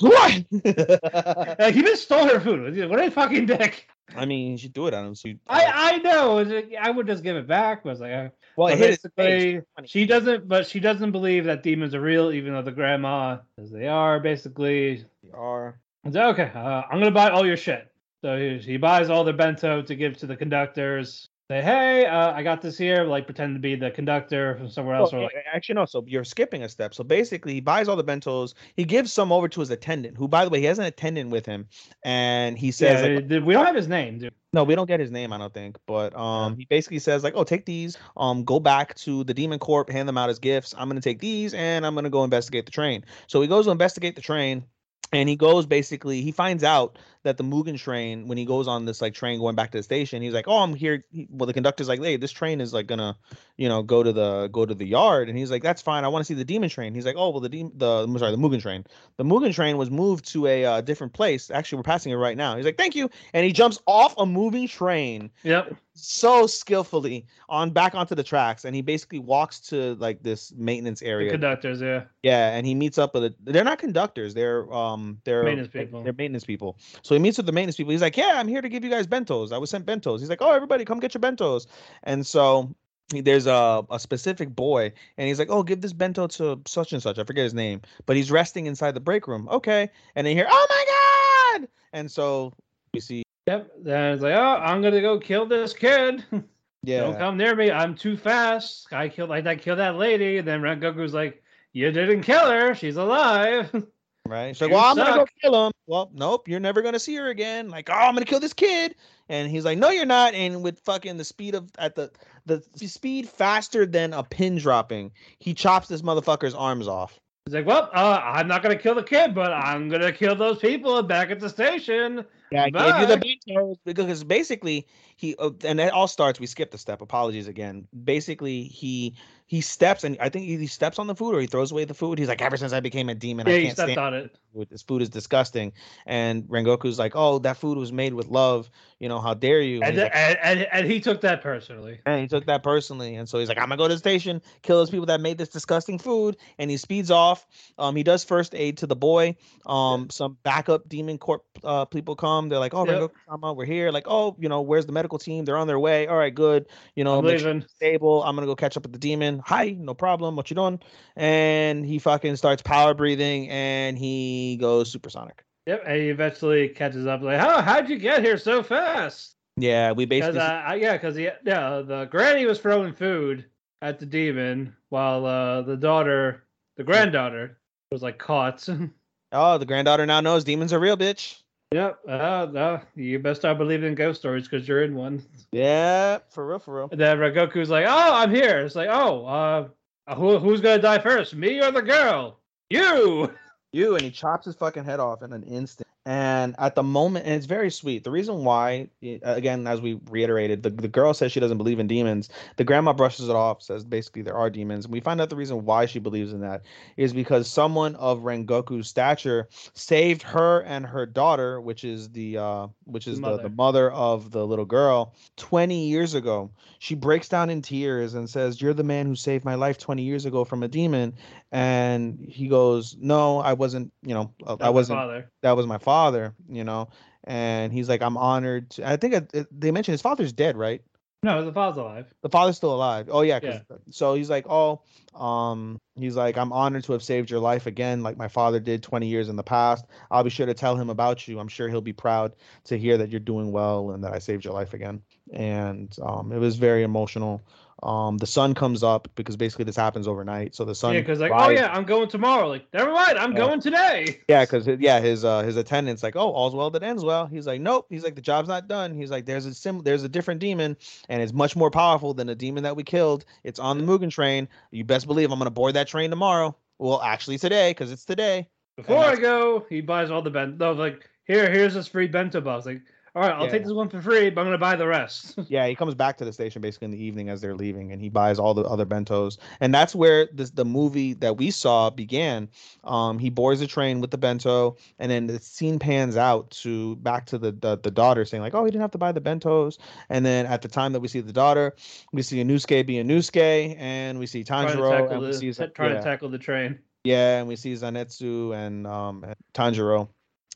What? like, he just stole her food. What a fucking dick! I mean, you should do it on him. So you, I I know. like, I would just give it back. But I was like, uh, well, it basically. She doesn't. But she doesn't believe that demons are real, even though the grandma says they are. Basically, They are. Like, okay, uh, I'm gonna buy all your shit. So he, he buys all the bento to give to the conductors. Say, hey, uh, I got this here. Like pretend to be the conductor from somewhere else. Well, or like, actually, no. So you're skipping a step. So basically, he buys all the bentos. He gives some over to his attendant, who, by the way, he has an attendant with him, and he says, yeah, like, we don't have his name, dude. No, we don't get his name, I don't think. But um he basically says like, "Oh, take these. Um go back to the Demon Corp, hand them out as gifts. I'm to take these and I'm to go investigate the train." So he goes to investigate the train and he goes basically he finds out that the Mugen train when he goes on this like train going back to the station, he's like, "Oh, I'm here." He, well, the conductor's like, "Hey, this train is like gonna, you know, go to the go to the yard." And he's like, "That's fine. I want to see the demon train." He's like, "Oh, well, the demon, the I'm sorry, the Mugen train. The Mugen train was moved to a uh, different place. Actually, we're passing it right now." He's like, "Thank you," and he jumps off a moving train Yep. so skillfully on back onto the tracks, and he basically walks to like this maintenance The area. conductors, yeah. Yeah, and he meets up with it. They're not conductors. They're um they're Maintenance people. They're maintenance people. So he meets with the maintenance people. He's like, "Yeah, I'm here to give you guys bentos. I was sent bentos." He's like, "Oh, everybody, come get your bentos." And so there's a a specific boy, and he's like, "Oh, give this bento to such and such. I forget his name, but he's resting inside the break room." Okay, and then you hear, "Oh my god!" And so we see, Yep. Then it's like, oh, I'm gonna go kill this kid. yeah, Don't come near me. I'm too fast. I killed like I killed that lady. And then Rengoku's like, you didn't kill her. She's alive. Right. She's like, well, I'm gonna go kill him. Well, nope, you're never gonna see her again. Like, oh, I'm gonna kill this kid. And he's like, no, you're not. And with fucking the speed of at the the speed faster than a pin dropping, he chops this motherfucker's arms off. He's like, well, uh, I'm not gonna kill the kid, but I'm gonna kill those people back at the station. Yeah, I gave you the because basically he uh, and it all starts. We skipped a step. Apologies again. Basically, he he steps and I think he steps on the food or he throws away the food. He's like, ever since I became a demon, yeah, I he can't stepped stand on it. food. This food is disgusting. And Rengoku's like, oh, that food was made with love. You know, how dare you? And, he's like, and, and, and he took that personally. and he took that personally, and so he's like, "I'm gonna go to the station, kill those people that made this disgusting food." And he speeds off. Um, he does first aid to the boy. Um, some backup demon corp uh people come. They're like, "Oh, Yep. Rengoku-sama, we're here." Like, "Oh, you know, where's the medical team? They're on their way. All right, good. You know, I'm sure stable. I'm gonna go catch up with the demon. Hi, no problem. What you doing?" And he fucking starts power breathing, and he goes supersonic. Yep, and he eventually catches up. Like, how how'd you get here so fast? Yeah, we basically. uh, yeah, because yeah, the granny was throwing food at the demon while uh, the daughter, the granddaughter, was like caught. oh, the granddaughter now knows demons are real, bitch. Yep. Uh, no, you best start believing in ghost stories because you're in one. Yeah, for real, for real. And then Rengoku's like, "Oh, I'm here." It's like, "Oh, uh, who who's gonna die first, me or the girl?" You. you and he chops his fucking head off in an instant and at the moment and it's very sweet. The reason why again as we reiterated the, the girl says she doesn't believe in demons. The grandma brushes it off says basically there are demons. And we find out the reason why she believes in that is because someone of rengoku's stature saved her and her daughter which is the uh which is the, the mother. of the little girl 20 years ago. She breaks down in tears and says you're the man who saved my life 20 years ago from a demon and he goes no i wasn't you know uh, That i was wasn't my father. that was my father you know and he's like i'm honored to, i think it, it- they mentioned his father's dead right No, the father's alive. the father's still alive oh yeah, yeah. so he's like oh um he's like i'm honored to have saved your life again like my father did 20 years in the past i'll be sure to tell him about you i'm sure he'll be proud to hear that you're doing well and that i saved your life again and um it was very emotional um the sun comes up because basically this happens overnight so the sun Yeah, because like, oh yeah, I'm going tomorrow. Like, never mind, I'm Yeah. going today. Yeah, because yeah, his uh his attendant's like, oh, all's well that ends well. He's like, nope. He's like, the job's not done. He's like, there's a sim, there's a different demon, and it's much more powerful than the demon that we killed. It's on the Mugen train. You best believe I'm gonna board that train tomorrow. Well, actually today, because it's today. Before I go, he buys all the bento. No, like, here, here's this free bento box. Like, all right, I'll Yeah. take this one for free, but I'm gonna buy the rest. Yeah, he comes back to the station basically in the evening as they're leaving, and he buys all the other bentos, and that's where this the movie that we saw began. Um, he boards the train with the bento, and then the scene pans out to back to the, the the daughter saying like, "Oh, he didn't have to buy the bentos," and then at the time that we see the daughter, we see Inosuke be Inosuke, and we see Tanjiro, and we see trying yeah, to tackle the train. yeah, and we see Zenitsu and um and Tanjiro,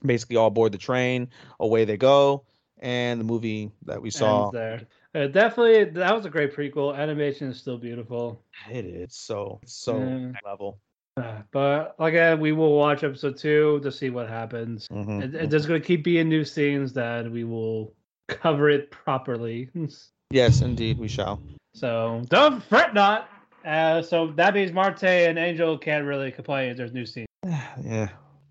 basically all board the train. Away they go, and the movie that we saw. Ends there. Uh, definitely, that was a great prequel. Animation is still beautiful. It is so so Yeah. level. Uh, but again, we will watch episode two to see what happens. Mhm, It, mhm. it, there's going to keep being new scenes that we will cover it properly. Yes, indeed, we shall. So don't fret not. Uh, so that means Marte and Angel can't really complain if there's new scenes. yeah,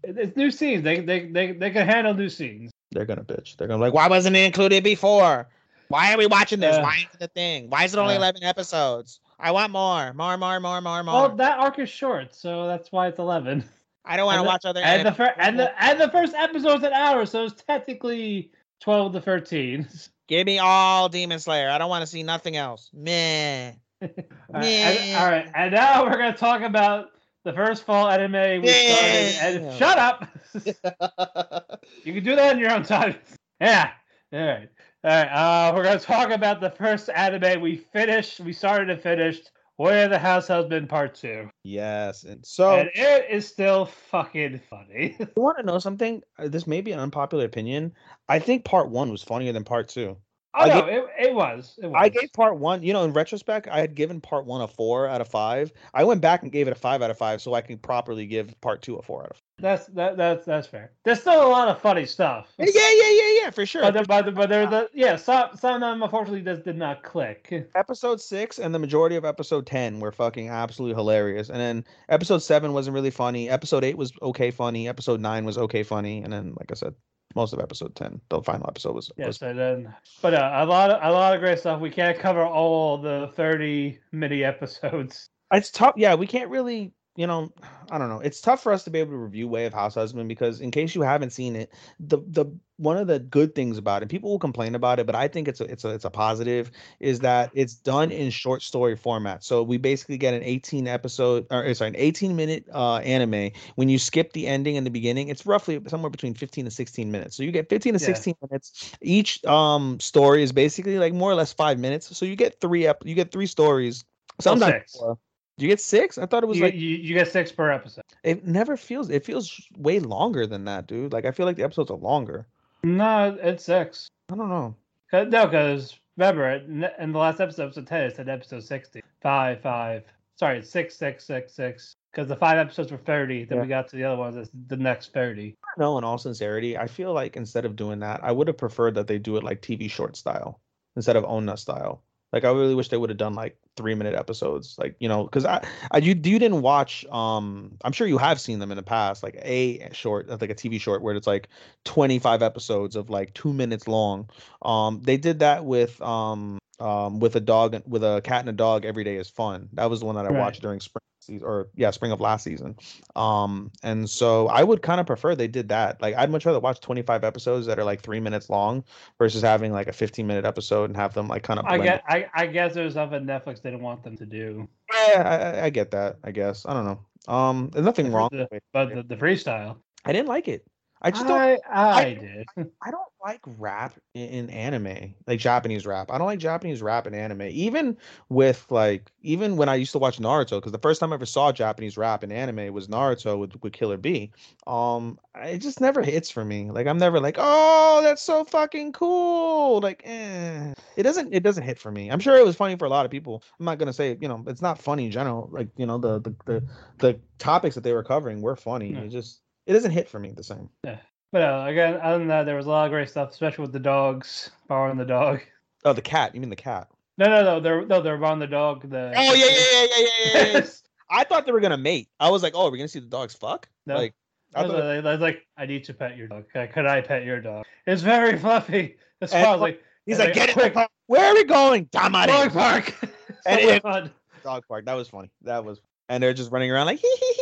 It's new scenes. They they they, they can handle new scenes. they're gonna bitch. They're gonna be like, why wasn't it included before? Why are we watching this? Uh, why isn't it the thing? Why is it only uh, 11 episodes? I want more, more, more, more, more, more. Well, that arc is short, so that's why it's eleven. I don't want to watch other. And the first and the and the first episode's an hour, so it's technically twelve to thirteen. Give me all Demon Slayer. I don't want to see nothing else. Meh. All right, and, all right, and now we're gonna talk about the first fall anime we started. And Yeah. shut up. you can do that in your own time. Yeah. All right. All right. Uh, we're gonna talk about the first anime we finished. We started and finished. Where the House Husband Part Two, yes, and so and it is still fucking funny. you want to know something? Uh, This may be an unpopular opinion. I think part one was funnier than part two. Oh I no, it, it was. It was. I gave part one, you know, in retrospect, I had given part one a four out of five. I went back and gave it a five out of five so I can properly give part two a four out of five. That's that that's that's fair. There's still a lot of funny stuff. Yeah, yeah, yeah, yeah, for sure. But there, but, but there's a yeah, some some of them unfortunately just did not click. episode six and the majority of episode 10 were fucking absolutely hilarious. And then episode seven wasn't really funny. Episode eight was okay funny. Episode nine was okay funny. And then, like I said, most of episode 10, the final episode was. was Yes, and then but uh, a lot of a lot of great stuff. We can't cover all the 30 mini episodes. it's tough. Yeah, we can't really, you know, I don't know. It's tough for us to be able to review Way of House Husband because, in case you haven't seen it, the the one of the good things about it, people will complain about it, but I think it's a it's a it's a positive, is that it's done in short story format. So we basically get an 18 episode or sorry, an 18 minute uh anime. When you skip the ending and the beginning, it's roughly somewhere between 15 to 16 minutes. So you get 15 to Yeah. 16 minutes. Each um story is basically like more or less five minutes. So you get three ep- you get three stories. Sometimes six. You get six? I thought it was You, like you you get six per episode. it never feels it feels way longer than that, dude. Like I feel like the episodes are longer. No, it's six. I don't know. Uh, 'Cause- No, because remember, in the last episode, episode 10, it said episode 60. Five, five. Sorry, six, six, six, six. Because the five episodes were 30. Then Yeah. we got to the other ones, it's the next 30. No, in all sincerity, I feel like instead of doing that, I would have preferred that they do it like TV short style instead of Onna style. Like I really wish they would have done like three minute episodes, like you know, because I, I you you didn't watch. Um, I'm sure you have seen them in the past, like a short, like a TV short where it's like 25 episodes of like two minutes long. Um, they did that with um um with a dog with a cat and a dog. Every day is fun. That was the one that I Right. watched during spring season, or yeah, spring of last season. Um, and so I would kind of prefer they did that. Like I'd much rather watch 25 episodes that are like three minutes long versus having like a 15 minute episode and have them like kind of. I get, I, I guess there's at Netflix they didn't want them to do. Yeah, I, I- I get that. I guess I don't know. Um, there's nothing wrong. The- with it. but the, the freestyle, I didn't like it. I just don't. I, I, I- did. I don't like rap in, in anime, like Japanese rap. I don't like Japanese rap in anime. Even with like, even when I used to watch Naruto, because the first time I ever saw Japanese rap in anime was Naruto with, with Killer B. Um, it just never hits for me. Like I'm never like, oh, that's so fucking cool. Like, eh. it doesn't, it doesn't hit for me. I'm sure it was funny for a lot of people. I'm not gonna say, you know, it's not funny in general. Like, you know, the the the, the topics that they were covering were funny. Yeah. It just, it doesn't hit for me the same. Yeah. But uh, again, other than that, there was a lot of great stuff, especially with the dogs, borrowing the dog. Oh, the cat. You mean the cat? No, no, no, they're no, they're borrowing the dog. The Oh yeah, yeah, yeah, yeah, yeah, yeah. I thought they were gonna mate. I was like, oh, we're gonna see the dogs fuck. No. Like, I thought, like, I was like, I need to pet your dog. Could I pet your dog? It's very fluffy. That's why I was like, he's and like, get the car. Where are we going? dog park. And so it- fun. Dog park. That was funny. That was. And they're just running around like hee hee,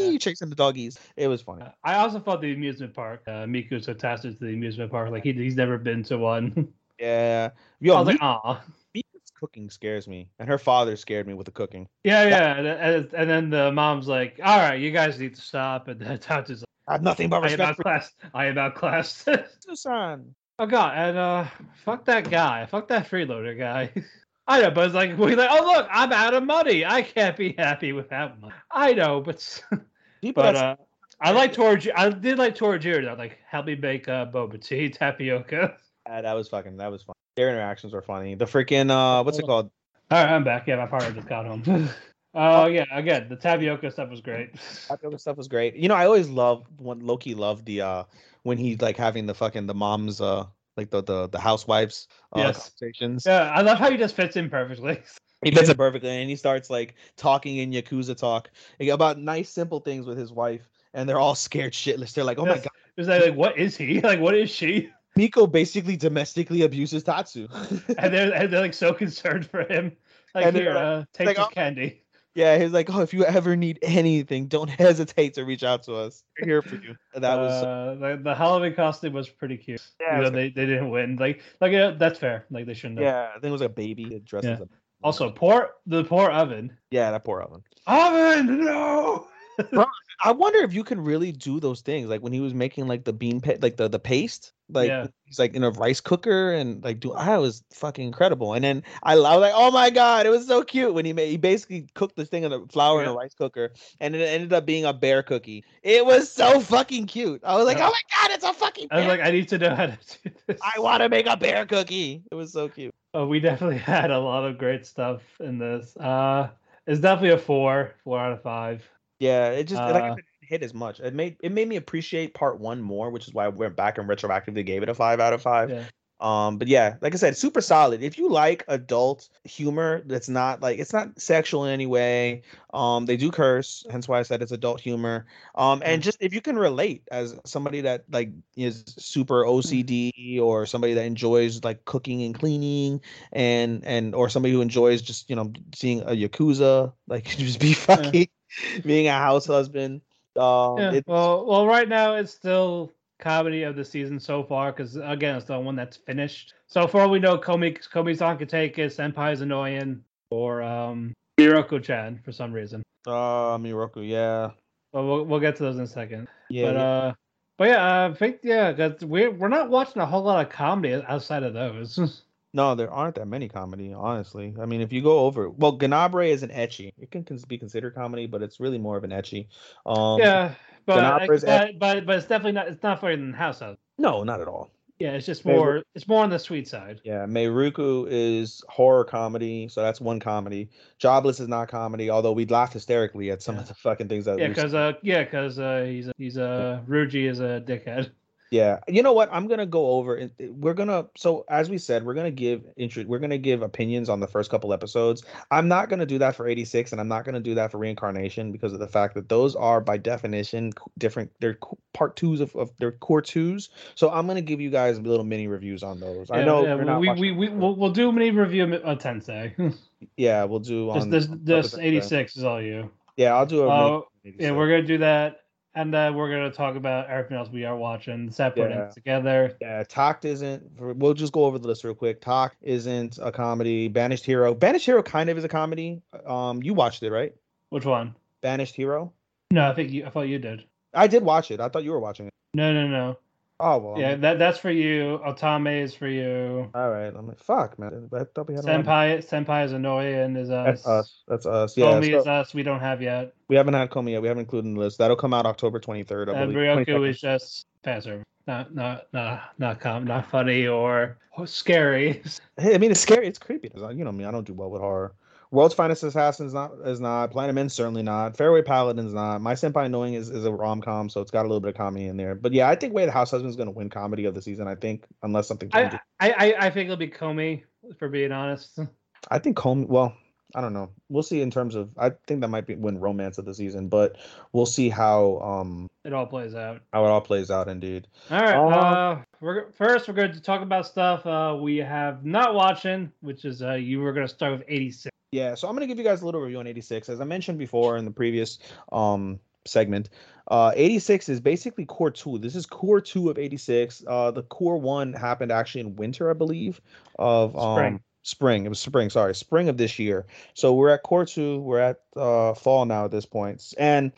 Yeah. chasing the doggies. It was funny. Uh, I also thought the amusement park. Uh, Miku's attached to the amusement park. Like he, he's never been to one. Yeah. I Yo, was like, Mi- ah, Miku's cooking scares me, and her father scared me with the cooking. yeah, yeah. And, and, and then the mom's like, all right, you guys need to stop. And the Tata's like, I have nothing but I am respect for outclassed. I am outclassed. Susan. oh god, and uh, fuck that guy. Fuck that freeloader guy. I know, but it's like we're like, oh look, I'm out of money. I can't be happy without money. I know, but People but uh, I like Torj. I did like Torjir though. Like, help me make uh, boba tea, tapioca. That was fucking. That was fun. Their interactions were funny. The freaking uh, what's it called? All right, I'm back. Yeah, my partner just got home. Oh yeah, again, the tapioca stuff was great. Tapioca stuff was great. You know, I always love when Loki loved the uh when he's like having the fucking the moms uh like the the the housewives uh, Yes. conversations. Yeah, I love how he just fits in perfectly. He fits it perfectly, and he starts like talking in yakuza talk about nice simple things with his wife, and they're all scared shitless. They're like, "Oh my god, It's like, like, what is he? Like, what is she? Miku basically domestically abuses Tatsu." And they're and they're like so concerned for him. Like And here, uh, take like, this "Oh." candy. yeah, he's like, "Oh, if you ever need anything, don't hesitate to reach out to us. We're here for you." And that was uh, the, the Halloween costume was pretty cute. Yeah, you know, they, they didn't win. Like like yeah, that's fair. Like they shouldn't have. yeah, I think it was a baby dressed Yeah. as a Also, poor the poor oven. yeah, that poor oven. Oven, no. I wonder if you can really do those things, like when he was making like the bean pa- like the the paste, like Yeah. he's like in a rice cooker and like do I was fucking incredible. And then I, I was like, oh my god, it was so cute when he made he basically cooked this thing in the flour in Yeah. a rice cooker, and it ended up being a bear cookie. It was so fucking cute. I was like, Yeah. oh my god, it's a fucking. I was like, I need to know how to do this. I want to make a bear cookie. It was so cute. Oh, we definitely had a lot of great stuff in this. Uh, it's definitely a four, four out of five. Yeah, it just like I Uh, said, it didn't hit as much. It made it made me appreciate part one more, which is why I went back and retroactively gave it a five out of five. Yeah. Um, but yeah, like I said, super solid. If you like adult humor that's not like it's not sexual in any way, um, they do curse, hence why I said it's adult humor. Um, and just if you can relate as somebody that like is super OCD or somebody that enjoys like cooking and cleaning and and or somebody who enjoys just you know seeing a yakuza like just be fucking being a house husband. Um, Yeah. well, well, right now it's still comedy of the season so far because again, it's the one that's finished. So far, we know Komi take it. Senpai's annoying, or um, Mieruko-chan for some reason. uh, Miroku, yeah, But we'll we'll get to those in a second. yeah. but yeah. uh, but yeah, I think yeah, because we're we're not watching a whole lot of comedy outside of those. No, there aren't that many comedy, honestly. I mean, if you go over, well, Ganbare is an ecchi. It can cons- be considered comedy, but it's really more of an ecchi. Um, yeah, but, Ganapre's but but but it's definitely not. It's not for in house house. No, not at all. Yeah, it's just more. It's more on the sweet side. Yeah, Mieruko is horror comedy, so that's one comedy. Jobless is not comedy, although we laughed hysterically at some Yeah. of the fucking things that. Yeah, because uh, yeah, because uh, he's a, he's a Ruji is a dickhead. Yeah, you know what? I'm gonna go over it- We're gonna so as we said, we're gonna give intro. We're gonna give opinions on the first couple episodes. I'm not gonna do that for 86, and I'm not gonna do that for reincarnation because of the fact that those are by definition different. They're part twos of, of they're cour twos. So I'm gonna give you guys little mini reviews on those. I know yeah, we we we we'll, we'll do a mini review on Tensei. yeah, we'll do this on this this Purpose eighty is all you. Yeah, I'll do a. Oh, Yeah, we're gonna do that, and then we're gonna talk about everything else we are watching. Separate Yeah. together. Yeah, Takt isn't. We'll just go over the list real quick. Takt isn't a comedy. Banished Hero. Banished Hero kind of is a comedy. Um, you watched it, right? Which one? Banished Hero. No, I think you. I thought you did. I did watch it. I thought you were watching it. No, no, no. Oh well. Yeah, that that's for you. Otame is for you. All right. I'm like, fuck, man. I thought we had. a lot- Senpai, senpai is annoying. Is us. That's us. That's us. Yeah. Komi so is us. We don't have yet. we haven't had Komi yet. We haven't included in the list. That'll come out October 23rd. I And believe. Ryoku is just faster. Not not not not com not funny or scary. Hey, I mean, it's scary. It's creepy. You know me. I don't do well with horror. World's Finest Assassin is not is not. Platinum End certainly not. Faraway Paladin's not. My Senpai Knowing is, is a rom com, so it's got a little bit of comedy in there. But yeah, I think Way the House Husband's gonna win comedy of the season. I think unless something changes. I, I I I think it'll be Komi for being honest. I think Komi. Well, I don't know. We'll see in terms of. I think that might be win romance of the season, but we'll see how um It all plays out. how it all plays out. Indeed. All right. Um, Uh, we're first we're going to talk about stuff uh we have not watching, which is uh you were going to start with eighty six. Yeah, so I'm gonna give you guys a little review on 86. As I mentioned before in the previous um segment, uh 86 is basically cour two. This is cour two of 86. Uh the cour one happened actually in winter, I believe, of um Spring. spring. It was spring, sorry, spring of this year. So we're at core two, we're at uh fall now at this point. And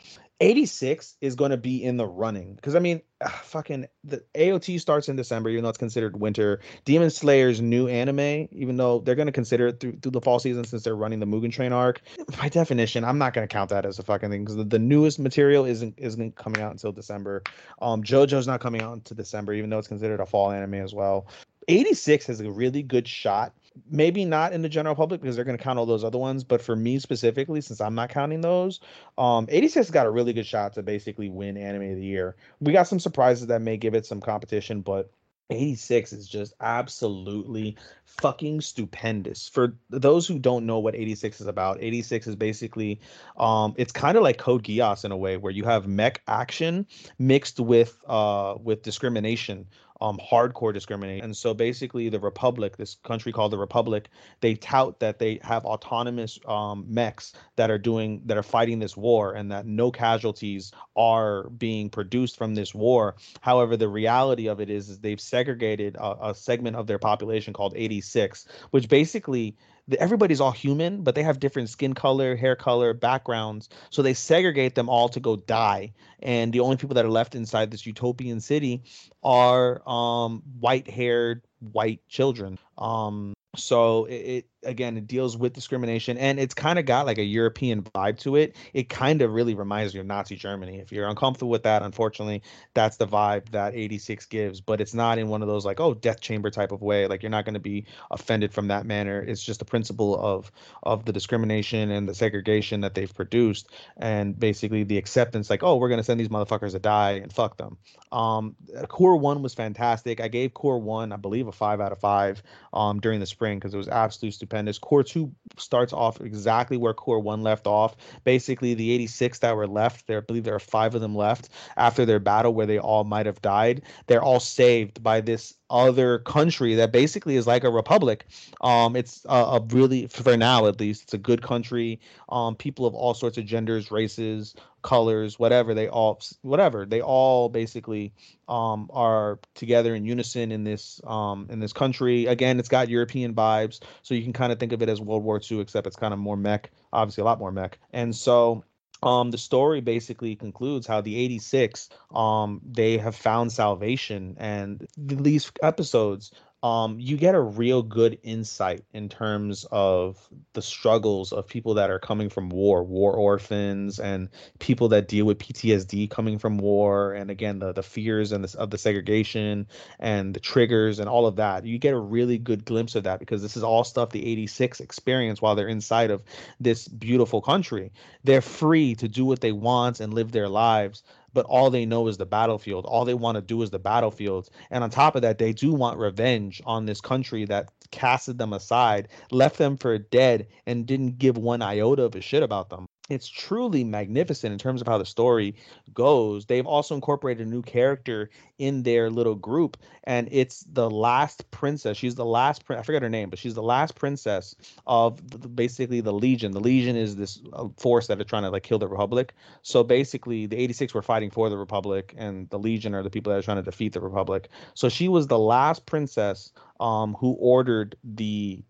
86 is going to be in the running because I mean, ah, fucking the AOT starts in December, even though it's considered winter. Demon Slayer's new anime, even though they're going to consider it through, through the fall season since they're running the Mugen Train arc. By definition, I'm not going to count that as a fucking thing because the, the newest material isn't isn't coming out until December. Um, JoJo's not coming out until December, even though it's considered a fall anime as well. 86 has a really good shot maybe not in the general public because they're going to count all those other ones. But for me specifically, since I'm not counting those, um, 86 got a really good shot to basically win Anime of the Year. We got some surprises that may give it some competition, but 86 is just absolutely fucking stupendous. For those who don't know what 86 is about, 86 is basically um it's kind of like Code Geass in a way where you have mech action mixed with uh with discrimination um, hardcore discrimination. And so basically, the Republic, this country called the Republic, they tout that they have autonomous um, mechs that are doing that are fighting this war, and that no casualties are being produced from this war. However, the reality of it is, is they've segregated a, a segment of their population called 86, which basically everybody's all human, but they have different skin color, hair color, backgrounds. So they segregate them all to go die. And the only people that are left inside this utopian city are um, white haired white children. Um, so it, it, again it deals with discrimination and it's kind of got like a european vibe to it. It kind of really reminds me of nazi germany. If you're uncomfortable with that unfortunately that's the vibe that 86 gives but it's not in one of those like oh death chamber type of way. Like you're not going to be offended from that manner. It's just the principle of of the discrimination and the segregation that they've produced and basically the acceptance like oh we're going to send these motherfuckers to die and fuck them. Um cour one was fantastic. I gave cour one i believe a five out of five um during the spring because it was absolutely stupendous. Cour 2 starts off exactly where cour 1 left off. Basically, the 86 that were left, there I believe there are five of them left after their battle where they all might have died. They're all saved by this other country that basically is like a republic. Um, it's a, a, really, for now at least, it's a good country. Um, people of all sorts of genders, races, colors, whatever they all, whatever they all basically um, are together in unison in this um, in this country. Again, it's got European vibes, so you can kind of think of it as World War II, except it's kind of more mech, obviously a lot more mech. And so um, the story basically concludes how the 86 um, they have found salvation and these episodes um, you get a real good insight in terms of the struggles of people that are coming from war, war orphans, and people that deal with PTSD coming from war, and again the the fears and of the segregation and the triggers and all of that. You get a really good glimpse of that because this is all stuff the 86 experience while they're inside of this beautiful country. They're free to do what they want and live their lives but all they know is the battlefield. All they want to do is the battlefield. And on top of that, they do want revenge on this country that casted them aside, left them for dead, and didn't give one iota of a shit about them it's truly magnificent in terms of how the story goes. They've also incorporated a new character in their little group, and it's the last princess. She's the last I forget her name, but she's the last princess of basically the Legion. The Legion is this uh, force that are trying to like kill the Republic. So basically, the 86 were fighting for the Republic, and the Legion are the people that are trying to defeat the Republic. So she was the last princess um, who ordered the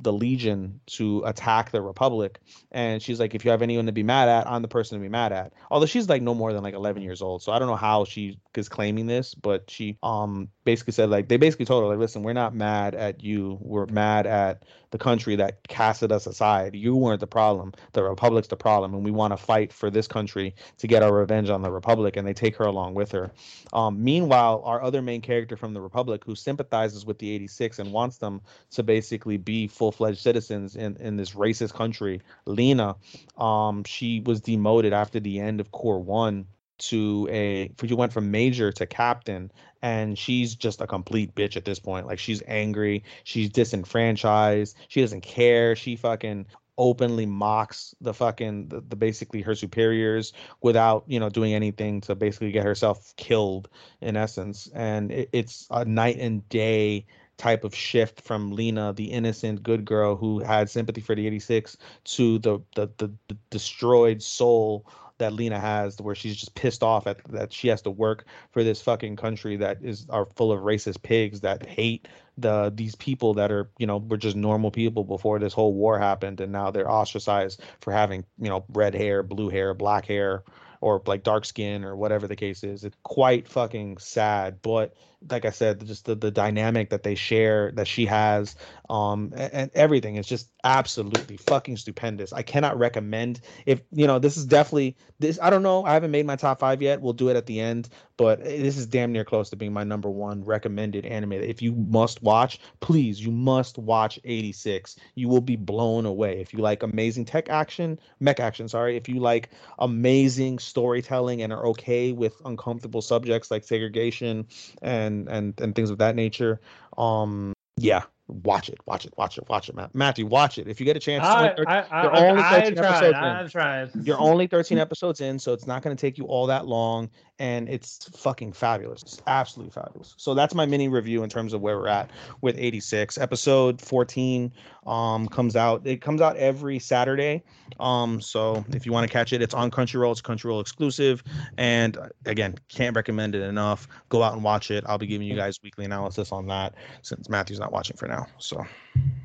the Legion to attack the Republic, and she's like, if you have anyone to be mad at, I'm the person to be mad at. Although she's like no more than like 11 years old, so I don't know how she is claiming this, but she um basically said like they basically told her like, listen, we're not mad at you, we're mad at the country that casted us aside. You weren't the problem. The Republic's the problem, and we want to fight for this country to get our revenge on the Republic. And they take her along with her. Um, meanwhile, our other main character from the Republic, who sympathizes with the 86 and wants them to basically be full-fledged citizens in in this racist country, Lena, um, she was demoted after the end of Cour One to a she went from major to captain and she's just a complete bitch at this point. Like she's angry she's disenfranchised she doesn't care. She fucking openly mocks the fucking the, the, basically her superiors without you know doing anything to basically get herself killed in essence. And it, it's a night and day type of shift from Lena, the innocent good girl who had sympathy for the 86, to the the, the, the destroyed soul that Lena has, where she's just pissed off at that she has to work for this fucking country that is are full of racist pigs that hate the these people that are you know were just normal people before this whole war happened, and now they're ostracized for having you know red hair, blue hair, black hair, or like dark skin or whatever the case is. It's quite fucking sad, but like I said, just the, the dynamic that they share, that she has, um, and, and everything is just absolutely fucking stupendous. I cannot recommend if you know this is definitely this. I don't know. I haven't made my top five yet. We'll do it at the end, but this is damn near close to being my number one recommended anime. If you must watch, please, you must watch 86. You will be blown away if you like amazing tech action, mech action. Sorry, if you like amazing storytelling and are okay with uncomfortable subjects like segregation and and and and things of that nature. Um, yeah, watch it, watch it, watch it, watch it, Matt. Matthew, watch it. If you get a chance, I, I, I, you're only 13 I've tried. episodes I've in. tried. You're only 13 episodes in, so it's not going to take you all that long, and it's fucking fabulous. It's absolutely fabulous. So that's my mini review in terms of where we're at with 86. Episode 14 um comes out. It comes out every Saturday. Um, so if you want to catch it, it's on Crunchyroll. It's Crunchyroll exclusive, and uh, again, can't recommend it enough. Go out and watch it. I'll be giving you guys weekly analysis on that since Matthew's not watching for now. So, All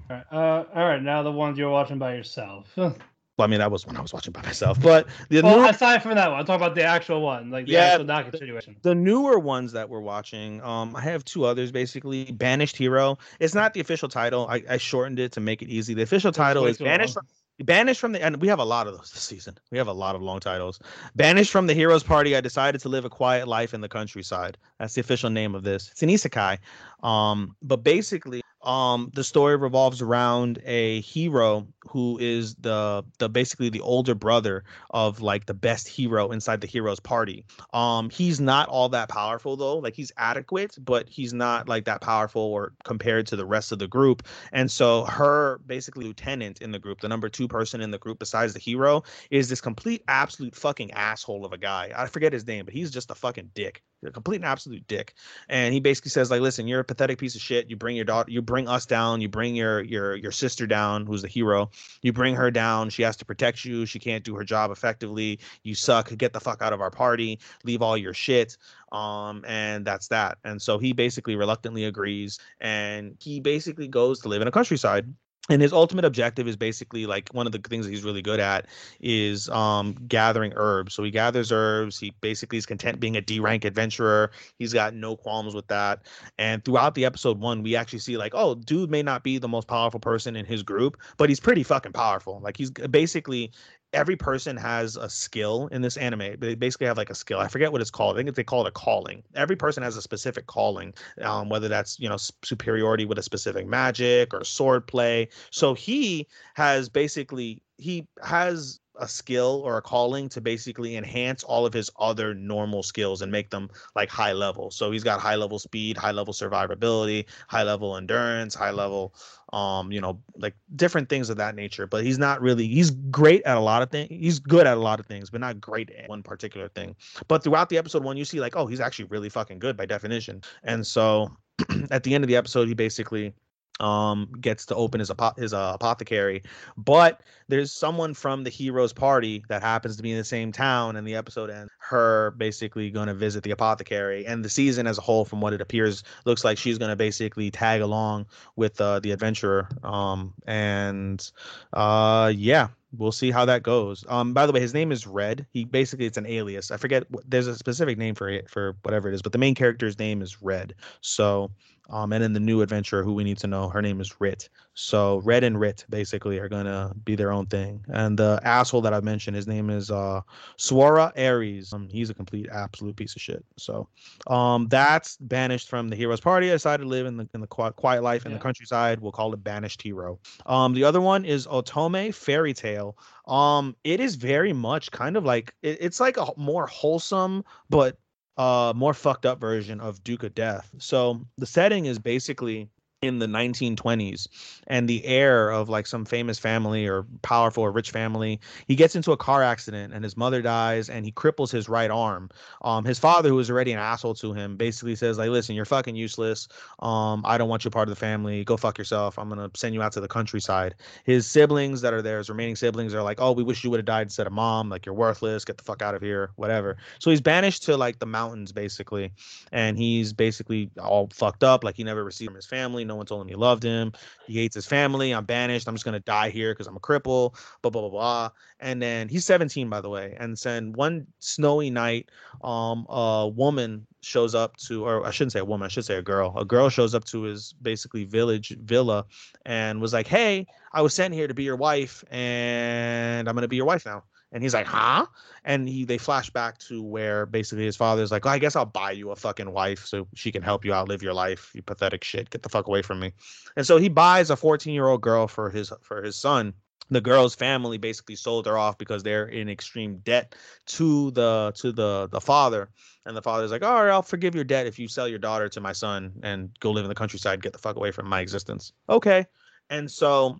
right, uh, all right, now the ones you're watching by yourself. well, well, I mean, that was when I was watching by myself, but the new aside from that one, I'm talking about the actual one, like the Yeah, actual not continuation. the newer ones that we're watching um i have two others basically banished hero. It's not the official title i, I shortened it to make it easy. The official title is banished banished from the and we have a lot of those this season. We have a lot of long titles. Banished from the heroes party i decided to live a quiet life in the countryside. That's the official name of this. It's an isekai um but basically um the story revolves around a hero who is the the basically the older brother of like the best hero inside the heroes party. Um he's not all that powerful though. Like he's adequate but he's not like that powerful or compared to the rest of the group. And so her basically lieutenant in the group the number two person in the group besides the hero is this complete absolute fucking asshole of a guy. I forget his name but he's just a fucking dick a complete and absolute dick. And he basically says like listen you're a pathetic piece of shit. You bring your daughter you bring us down. You bring your your your sister down who's the hero. You bring her down. She has to protect you. She can't do her job effectively. You suck. Get the fuck out of our party. Leave all your shit. Um and that's that. And so he basically reluctantly agrees. And he basically goes to live in a countryside and his ultimate objective is basically like one of the things that he's really good at is um gathering herbs. So he gathers herbs. He basically is content being a d rank adventurer. He's got no qualms with that. And throughout the episode one we actually see like oh dude may not be the most powerful person in his group but he's pretty fucking powerful. Like he's basically every person has a skill in this anime. They basically have like a skill. I forget what it's called. I think they call it a calling. Every person has a specific calling, um, whether that's you know superiority with a specific magic or sword play. So he has basically he has a skill or a calling to basically enhance all of his other normal skills and make them like high level. So he's got high level speed, high level survivability, high level endurance, high level um you know like different things of that nature but he's not really he's great at a lot of things he's good at a lot of things but not great at one particular thing. But throughout the episode one you see like oh he's actually really fucking good by definition. And so at the end of the episode he basically um gets to open his apo- his uh, apothecary but there's someone from the heroes party that happens to be in the same town and the episode ends her basically going to visit the apothecary and the season as a whole from what it appears looks like she's going to basically tag along with uh, the adventurer um and uh yeah we'll see how that goes. Um by the way his name is red. He basically it's an alias. I forget there's a specific name for it for whatever it is but the main character's name is red. So um, and then the new adventurer who we need to know, her name is Rit. So Red and Rit basically are gonna be their own thing. And the asshole that I mentioned, his name is uh Swara Ares. Um, he's a complete absolute piece of shit. So um that's banished from the hero's party. I decided to live in the in the qui- quiet life in Yeah. the countryside. We'll call it banished hero. Um the other one is Otome Fairy Tale. Um it is very much kind of like it, it's like a more wholesome but uh more fucked up version of Duke of Death. So the setting is basically in the 1920s and the heir of like some famous family or powerful or rich family he gets into a car accident and his mother dies and he cripples his right arm. Um his father who is already an asshole to him basically says like listen you're fucking useless. Um i don't want you part of the family. Go fuck yourself. I'm gonna send you out to the countryside. His siblings that are there his remaining siblings are like oh we wish you would have died instead of mom. Like you're worthless. Get the fuck out of here. Whatever. So he's banished to like the mountains basically and he's basically all fucked up. Like he never received from his family No one told him he loved him. He hates his family. I'm banished. I'm just gonna die here because I'm a cripple. Blah blah blah blah. And then he's 17, by the way. And then one snowy night, um, a woman shows up to, or I shouldn't say a woman, I should say a girl. A girl shows up to his basically village villa and was like, "Hey, I was sent here to be your wife, and I'm gonna be your wife now." And he's like, huh? And he they flash back to where basically his father's like, oh, I guess I'll buy you a fucking wife so she can help you out live your life. You pathetic shit. Get the fuck away from me. And so he buys a 14 year old girl for his for his son. The girl's family basically sold her off because they're in extreme debt to the to the the father. And the father's like, all right, I'll forgive your debt if you sell your daughter to my son and go live in the countryside, get the fuck away from my existence. Okay. And so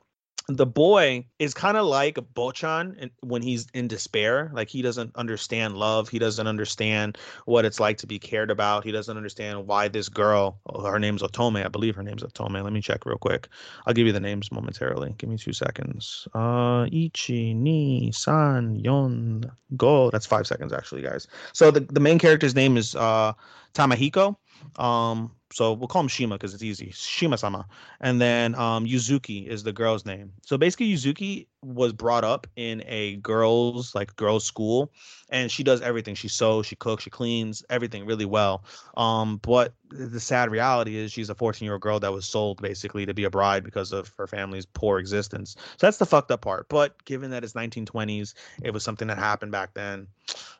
the boy is kind of like Bochan when he's in despair. Like he doesn't understand love. He doesn't understand what it's like to be cared about. He doesn't understand why this girl, oh, her name's Otome, I believe her name's Otome. Let me check real quick. I'll give you the names momentarily. Give me two seconds. Uh, Ichi, Ni, San, Yon, Go. That's five seconds actually, guys. So the, the main character's name is uh, Tamahiko. Um, so we'll call him Shima because it's easy. Shima-sama. And then um, Yuzuki is the girl's name. So basically, Yuzuki was brought up in a girls like girls school and she does everything she sews she cooks she cleans everything really well um but the sad reality is she's a 14 year old girl that was sold basically to be a bride because of her family's poor existence so that's the fucked up part but given that it's 1920s it was something that happened back then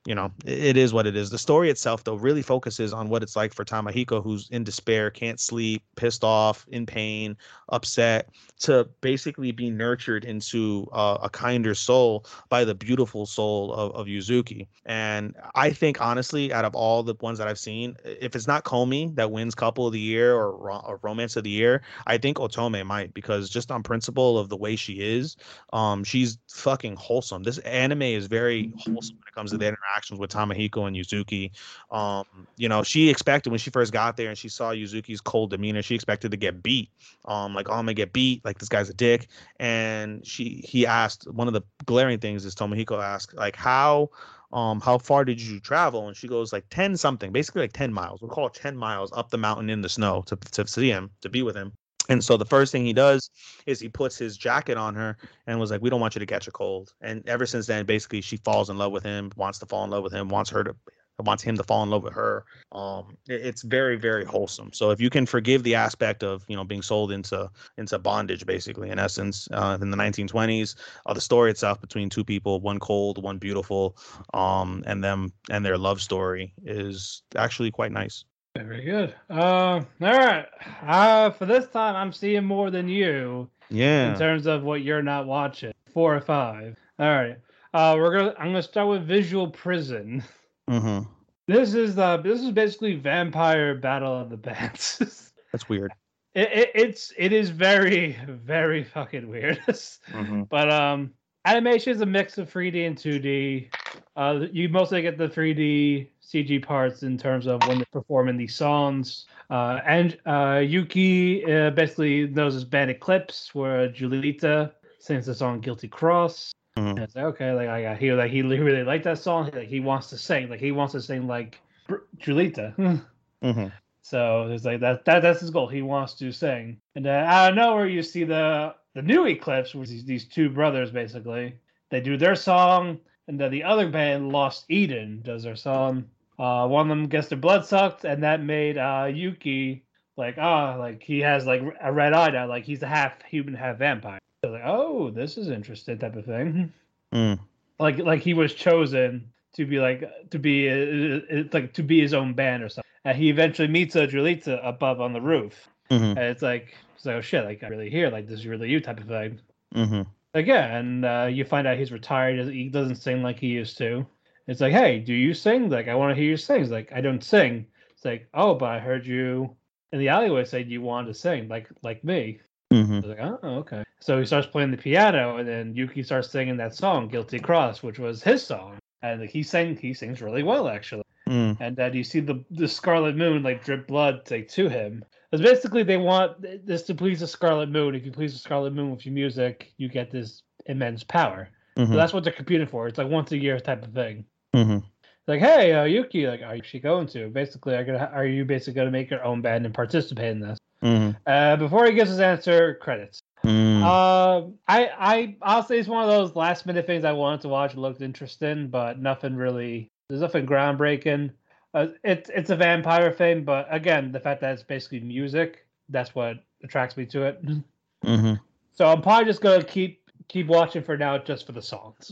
you know it, it is what it is the story itself though really focuses on what it's like for tamahiko who's in despair can't sleep pissed off in pain upset to basically be nurtured into uh, a kinder soul by the beautiful soul of, of Yuzuki. And I think, honestly, out of all the ones that I've seen, if it's not Komi that wins couple of the year or, or romance of the year, I think Otome might because just on principle of the way she is, um, she's fucking wholesome. This anime is very wholesome when it comes to the interactions with Tamahiko and Yuzuki. Um, you know, she expected when she first got there and she saw Yuzuki's cold demeanor, she expected to get beat. Um, like, oh, I'm gonna get beat. Like this guy's a dick. And she he asked one of the glaring things is Tamahiko asked like how um how far did you travel and she goes like 10 something basically like 10 miles we'll call it 10 miles up the mountain in the snow to, to see him to be with him and so the first thing he does is he puts his jacket on her and was like, "We don't want you to catch a cold." And ever since then, basically, she falls in love with him, wants to fall in love with him, wants her to wants him to fall in love with her. Um, it, it's very very wholesome. So if you can forgive the aspect of you know being sold into into bondage, basically in essence, uh, in the 1920s, uh, the story itself between two people, one cold, one beautiful, um, and them and their love story is actually quite nice. Very good. Uh, all right. Uh, for this time, I'm seeing more than you. Yeah. In terms of what you're not watching, four or five. All right. Uh, we're gonna. I'm gonna start with Visual Prison. Mm-hmm. This is the. This is basically Vampire Battle of the Bands. That's weird. It, it, it's it is very very fucking weird. mm-hmm. But um, animation is a mix of 3D and 2D. Uh, you mostly get the 3D CG parts in terms of when they're performing these songs. Uh, and uh, Yuki uh, basically knows his band Eclipse, where Julita sings the song "Guilty Cross." Mhm. And it's like, okay, like I got he like he really liked that song. Like he wants to sing, like he wants to sing like Julita. Mm-hmm. So it's like that, that that's his goal. He wants to sing. And then out of nowhere you see the the new Eclipse, which is these two brothers basically. They do their song, and then the other band, Lost Eden, does their song. Uh, one of them gets their blood sucked, and that made uh, Yuki like ah like he has like a red eye now, like he's a half human, half vampire. So like oh this is interesting type of thing. Mm. Like like he was chosen to be like to be uh, uh, like to be his own band or something. And he eventually meets a Julita above on the roof, Mm-hmm. and it's like it's like oh shit, like I really here, like this is really you type of thing. Mm-hmm. Like yeah, and uh, you find out he's retired. He doesn't sing like he used to. It's like hey, do you sing? Like I want to hear you sing. It's like I don't sing. It's like oh, but I heard you in the alleyway say you wanted to sing like like me. Mm-hmm. I was like, oh, okay. So he starts playing the piano, and then Yuki starts singing that song, "Guilty Cross," which was his song, and like, he sang, he sings really well actually. Mm. And then you see the the Scarlet Moon like drip blood like to him. Because basically they want this to please the Scarlet Moon. If you please the Scarlet Moon with your music, you get this immense power. Mm-hmm. So that's what they're competing for. It's like once a year type of thing. Mm-hmm. Like, hey, uh, Yuki, like, are you she going to? Basically, are gonna are you basically gonna make your own band and participate in this? Mm-hmm. Uh, before he gives his answer, credits. Mm. Uh, I I honestly it's one of those last minute things I wanted to watch. It looked interesting, but nothing really. There's nothing groundbreaking. Uh, it's it's a vampire thing, but again, the fact that it's basically music, that's what attracts me to it. hmm So I'm probably just gonna keep keep watching for now, just for the songs.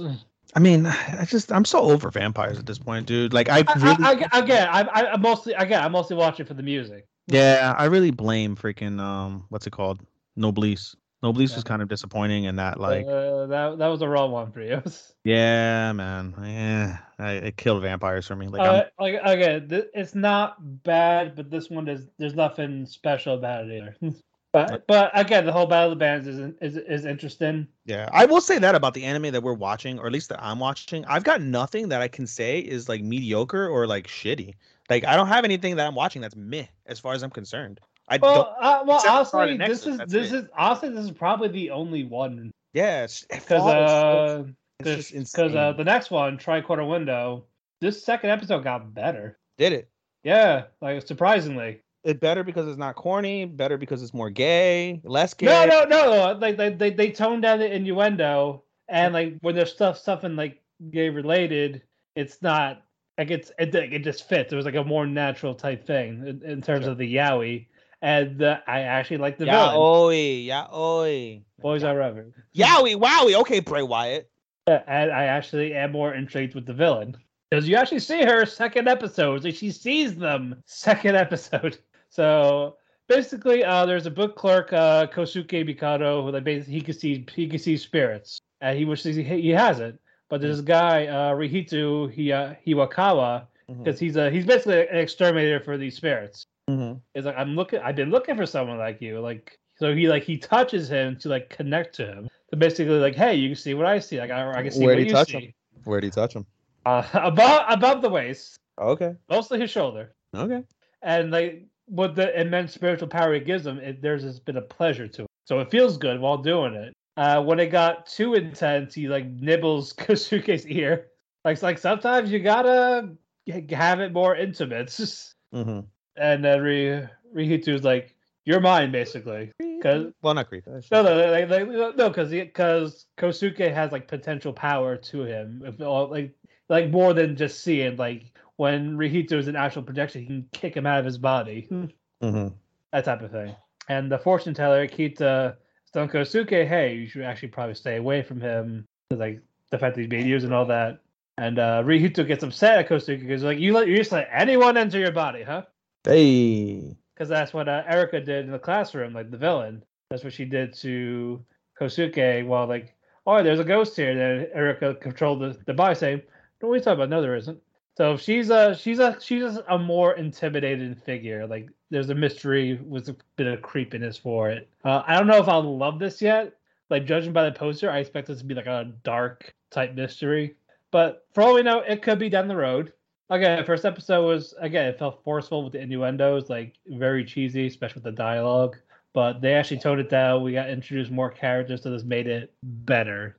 I mean, I just I'm so over vampires at this point, dude. Like I I, really, I, I, again, I, I I'm mostly again, I'm mostly watching for the music. Yeah, I really blame freaking um, what's it called? Noblesse. Noblesse Yeah. was kind of disappointing in that, like, uh, that that was a raw one for you. yeah, man, yeah, I, it killed vampires for me. Like, uh, like again, th- it's not bad, but this one is there's nothing special about it either. but but again, the whole battle of the bands is is is interesting. yeah, I will say that about the anime that we're watching, or at least that I'm watching. I've got nothing that I can say is like mediocre or like shitty. Like, I don't have anything that I'm watching that's meh, as far as I'm concerned. I don't. Well, uh, well, except for honestly, Scarlet this is that's this it. is honestly this is probably the only one Yeah, because uh so- it's because uh the next one Tricornered Window this second episode got better. did it. Yeah, like surprisingly. It better because it's not corny. Better because it's more gay, less gay. No, no, no. Like they, they they tone down the innuendo, and like when there's stuff something like gay related, it's not like it's it, it just fits. It was like a more natural type thing in, in terms Sure. of the yaoi, and uh, I actually like the villain. Yaoi, yaoi, Boys are Reverend. yowie, wowie. Okay, Bray Wyatt. Yeah, and I actually am more intrigued with the villain because you actually see her second episode. Like she sees them second episode. So basically, uh, there's a book clerk, uh, Kosuke Mikado, who like basically he can see he can see spirits, and he wishes he, he has it. But there's this guy, uh, Rihito Hiyakawa, because he's a he's basically an exterminator for these spirits. Mhm. It's like I'm looking. I've been looking for someone like you. Like so, he like he touches him to like connect to him. So basically, like, hey, you can see what I see. Like I, I can see Where'd what he you touch see. him? Where'd he touch him? Uh, above above the waist, Okay, mostly his shoulder, okay. and like what the immense spiritual power it gives him, it, there's this bit of pleasure to it. So it feels good while doing it. Uh, when it got too intense, he like nibbles Kosuke's ear. Like like sometimes you gotta have it more intimate. Mm-hmm. And then Ri Rihito's like, "You're mine," basically. Cause well, not creepy. No, no, like, like, no, because because Kosuke has like potential power to him, if like like more than just seeing. Like when Rihito is an actual projection, he can kick him out of his body, Mhm. that type of thing. And the fortune teller Kita telling Kosuke, "Hey, you should actually probably stay away from him, like the fact that he's being used and all that." And uh, Rihito gets upset at Kosuke because like you let you just let anyone enter your body, huh? Hey. because that's what uh, Erica did in the classroom, like the villain. That's what she did to Kosuke. While like, oh, there's a ghost here. And then Erica controlled the, the body, saying, "No, what are you talking about? No, there isn't." So she's a she's a she's a more intimidating figure. Like there's a mystery with a bit of creepiness for it. Uh, I don't know if I'll love this yet. Like judging by the poster, I expect this to be like a dark type mystery. But for all we know, it could be down the road. Again, first episode was again it felt forceful with the innuendos, like very cheesy, especially with the dialogue. But they actually toned it down. We got introduced more characters, so this made it better.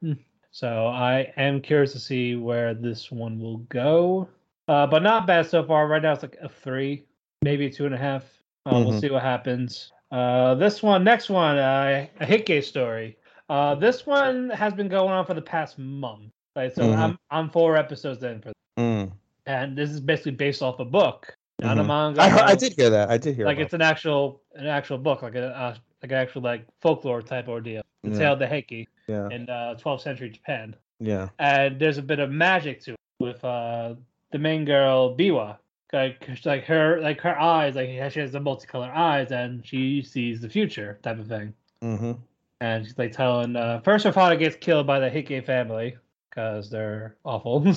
So I am curious to see where this one will go. Uh, but not bad so far. Right now it's like a three, maybe a two and a half. Uh, We'll Mhm. see what happens. Uh, this one, next one, uh, a Heike story. Uh, this one has been going on for the past month. Right, so Mhm. I'm I'm four episodes in for, Mm. and this is basically based off a book, not a Mhm. manga. I, I did hear that. I did hear. like it's an actual an actual book, like a uh, like an actual like folklore type ordeal. The Yeah. Tale of the Heike Yeah. in uh, 12th century Japan, Yeah. and there's a bit of magic to it with uh, the main girl Biwa. Like, like her like her eyes, like she has the multicolored eyes, and she sees the future type of thing. Mm-hmm. And she's like telling uh, first her father gets killed by the Heike family because they're awful,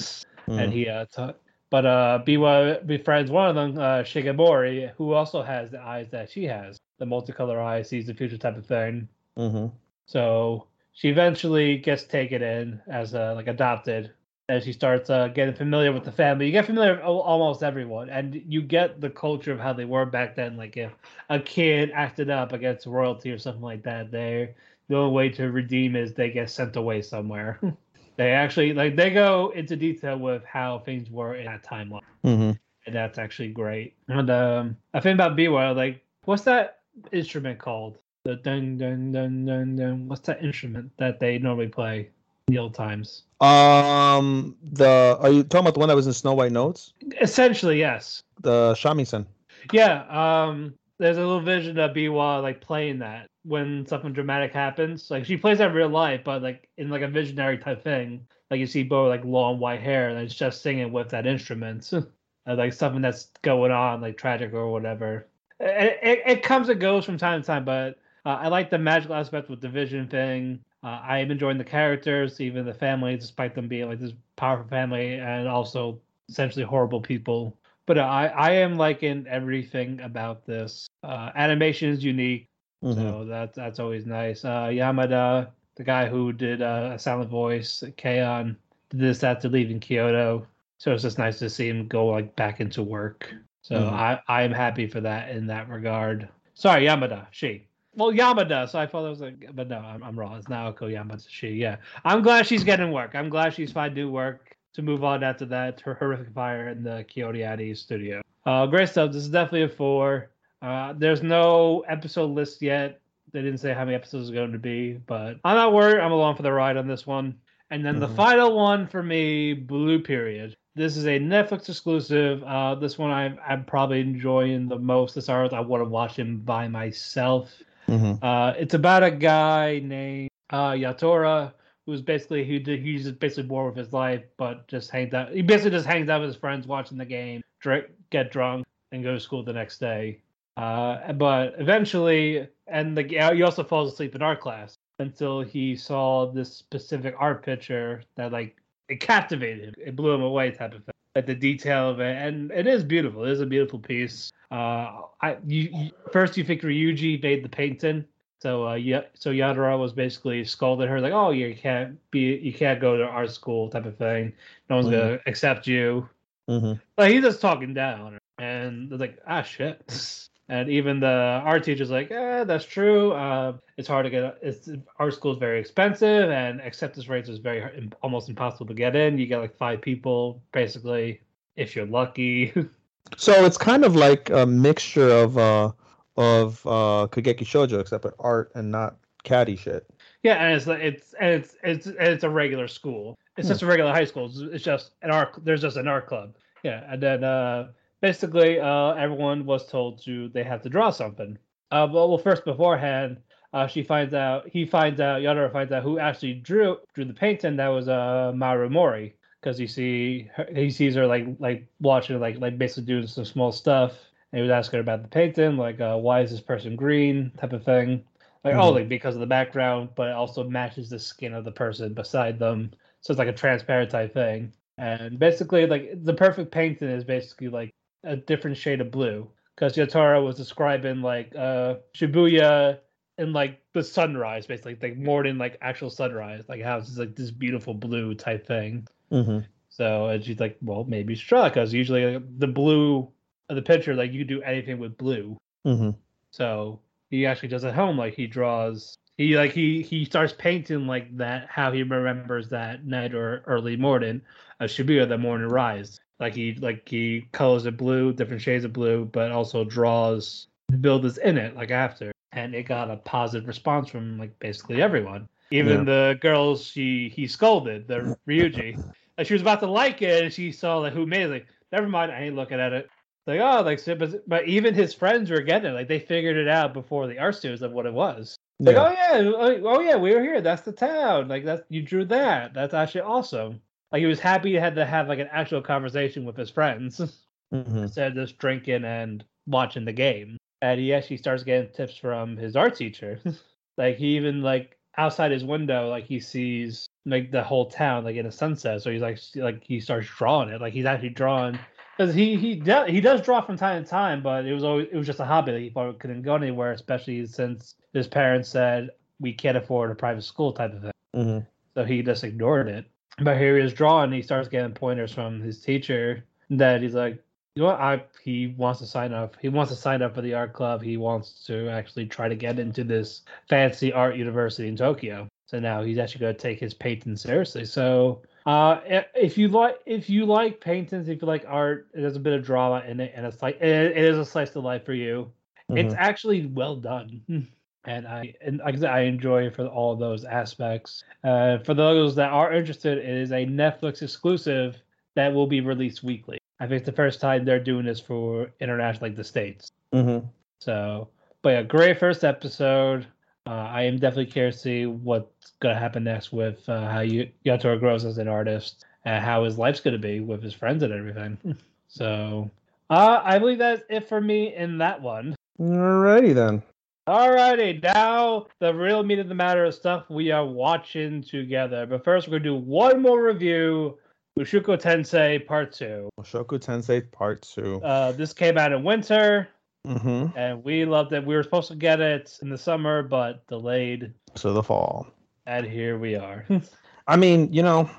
Mm-hmm. and he uh, t- but uh, Biwa befriends one of them, uh, Shigemori, who also has the eyes that she has, the multicolor eyes, sees the future type of thing. Mm-hmm. So she eventually gets taken in as uh, like adopted, and she starts uh, getting familiar with the family. You get familiar with almost everyone, and you get the culture of how they were back then. Like if a kid acted up against royalty or something like that, they the only way to redeem is they get sent away somewhere. they actually like they go into detail with how things were in that timeline Mm-hmm. and that's actually great. And um, I think about Biwa, like, what's that instrument called? The dun dun dun dun dun. What's that instrument that they normally play the old times? Um, the are you talking about the one that was in Snow White Notes? Essentially, yes. The shamisen. Yeah. Um, there's a little vision of Biwa like playing that when something dramatic happens. Like she plays that in real life, but like in like a visionary type thing. Like you see Bo like long white hair and it's just singing with that instrument. like something that's going on, like tragic or whatever. It, it, it comes and goes from time to time, but uh, I like the magical aspect with the vision thing. Uh, I am enjoying the characters, even the family, despite them being like this powerful family and also essentially horrible people. But uh, I, I am liking everything about this. Uh, animation is unique, mm-hmm. so that's that's always nice. Uh, Yamada, the guy who did uh, a silent voice, K-On, did this after leaving Kyoto, so it's just nice to see him go like back into work. So mm-hmm. I I am happy for that in that regard. Sorry, Yamada, she. Well, Yamada. So I thought it was like, but no, I'm, I'm wrong. It's Naoko Yamada. She, yeah. I'm glad she's getting work. I'm glad she's finding new work to move on after that. Her horrific fire in the Kyoto studio. Uh, great stuff. This is definitely a four. Uh, there's no episode list yet. They didn't say how many episodes are going to be, but I'm not worried. I'm along for the ride on this one. And then mm-hmm. the final one for me, Blue Period. This is a Netflix exclusive. Uh, this one I'm, I'm probably enjoying the most. This art I want to watch him by myself. Mm-hmm. Uh, it's about a guy named uh, Yatora who's basically he he's just basically bored with his life, but just hangs out. He basically just hangs out with his friends, watching the game, drink, get drunk, and go to school the next day. Uh, but eventually, and the he also falls asleep in art class until he saw this specific art picture that like it captivated him. It blew him away, type of thing. Like the detail of it, and it is beautiful. It is a beautiful piece. Uh, I you, you first you think Ryuji made the painting, so uh, yeah, so Yatora was basically scolded her like, "Oh, you can't be, you can't go to art school," type of thing. No one's mm-hmm. gonna accept you. Mm-hmm. But he's just talking down, and they're like, "Ah, shit." And even the art teacher's like, "Yeah, that's true. Uh, it's hard to get. It's art school is very expensive, and acceptance rates is very almost impossible to get in. You get like five people, basically, if you're lucky." So it's kind of like a mixture of uh of uh Kageki Shoujo, except with art and not caddy shit. Yeah, and it's it's and it's it's it's a regular school. It's hmm. just a regular high school. It's, it's, just an art. There's just an art club. Yeah, and then uh basically uh everyone was told to they have to draw something. Uh, well, well first beforehand, uh, she finds out he finds out Yatora finds out who actually drew drew the painting. That was uh Maru Mori because you see her, he sees her like like watching like like basically doing some small stuff. And he was asking her about the painting, like uh, why is this person green, type of thing. Like oh, mm-hmm. oh, like because of the background, but it also matches the skin of the person beside them, so it's like a transparent type thing. And basically, like the perfect painting is basically like a different shade of blue. Because Yatora was describing like uh Shibuya and like the sunrise, basically, like more than like actual sunrise, like how it's like this beautiful blue type thing. Mm-hmm. So and she's like, well, maybe try because usually like, the blue of the picture, like you do anything with blue. Mm-hmm. So he actually does at home, like he draws. He like he he starts painting like that how he remembers that night or early morning of Shibuya, the morning rise. Like he like he colors it blue, different shades of blue, but also draws the builders in it like after. And it got a positive response from like basically everyone. Even yeah. the girls she he scolded, the Ryuji. Like she was about to like it, and she saw like who made it. Like, never mind, I ain't looking at it. Like oh, like but, but even his friends were getting it. Like they figured it out before the art students of what it was. Like yeah. oh yeah, oh, oh yeah, we were here. That's the town. Like that you drew that. That's actually awesome. Like he was happy to have to have like an actual conversation with his friends mm-hmm. instead of just drinking and watching the game. And he actually starts getting tips from his art teacher. like he even like outside his window, like he sees like the whole town like in a sunset. So he's like like he starts drawing it. Like he's actually drawing because he he de- he does draw from time to time, but it was always it was just a hobby that he thought couldn't go anywhere, especially since his parents said we can't afford a private school type of thing. Mm-hmm. So he just ignored it. But here he is drawing. He starts getting pointers from his teacher that he's like, you know what? I he wants to sign up. He wants to sign up for the art club. He wants to actually try to get into this fancy art university in Tokyo. So now he's actually going to take his painting seriously. So uh, if you like, if you like paintings, if you like art, there's a bit of drama in it, and it's like it, it is a slice of life for you. It's Mhm. actually well done, and I and like I said, I enjoy it for all those aspects. Uh, for those that are interested, it is a Netflix exclusive that will be released weekly. I think it's the first time they're doing this for international, like the states. Mhm. So, but yeah, great first episode. Uh, I am definitely curious to see what's gonna happen next with uh, how you Yatora grows as an artist and how his life's gonna be with his friends and everything. so, uh, I believe that's it for me in that one. Alrighty then. Alrighty, now the real meat of the matter is stuff we are watching together. But first, we're gonna do one more review. Mushoku Tensei Part Two. Shoku Tensei Part Two. Uh, this came out in winter. Mm-hmm. and we loved it. We were supposed to get it in the summer, but delayed, So the fall. and here we are. I mean, you know,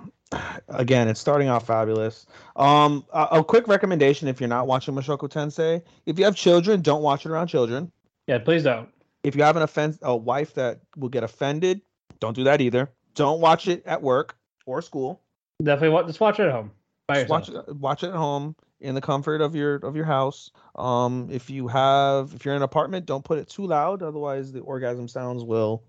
again, it's starting off fabulous. Um, a, a quick recommendation if you're not watching Mushoku Tensei, if you have children, don't watch it around children. yeah, please don't. If you have an offense, a wife that will get offended, don't do that either. Don't watch it at work or school. Definitely wa- just watch it at home. Watch it, watch it at home in the comfort of your of your house. Um, if you have if you're in an apartment, don't put it too loud, otherwise the orgasm sounds will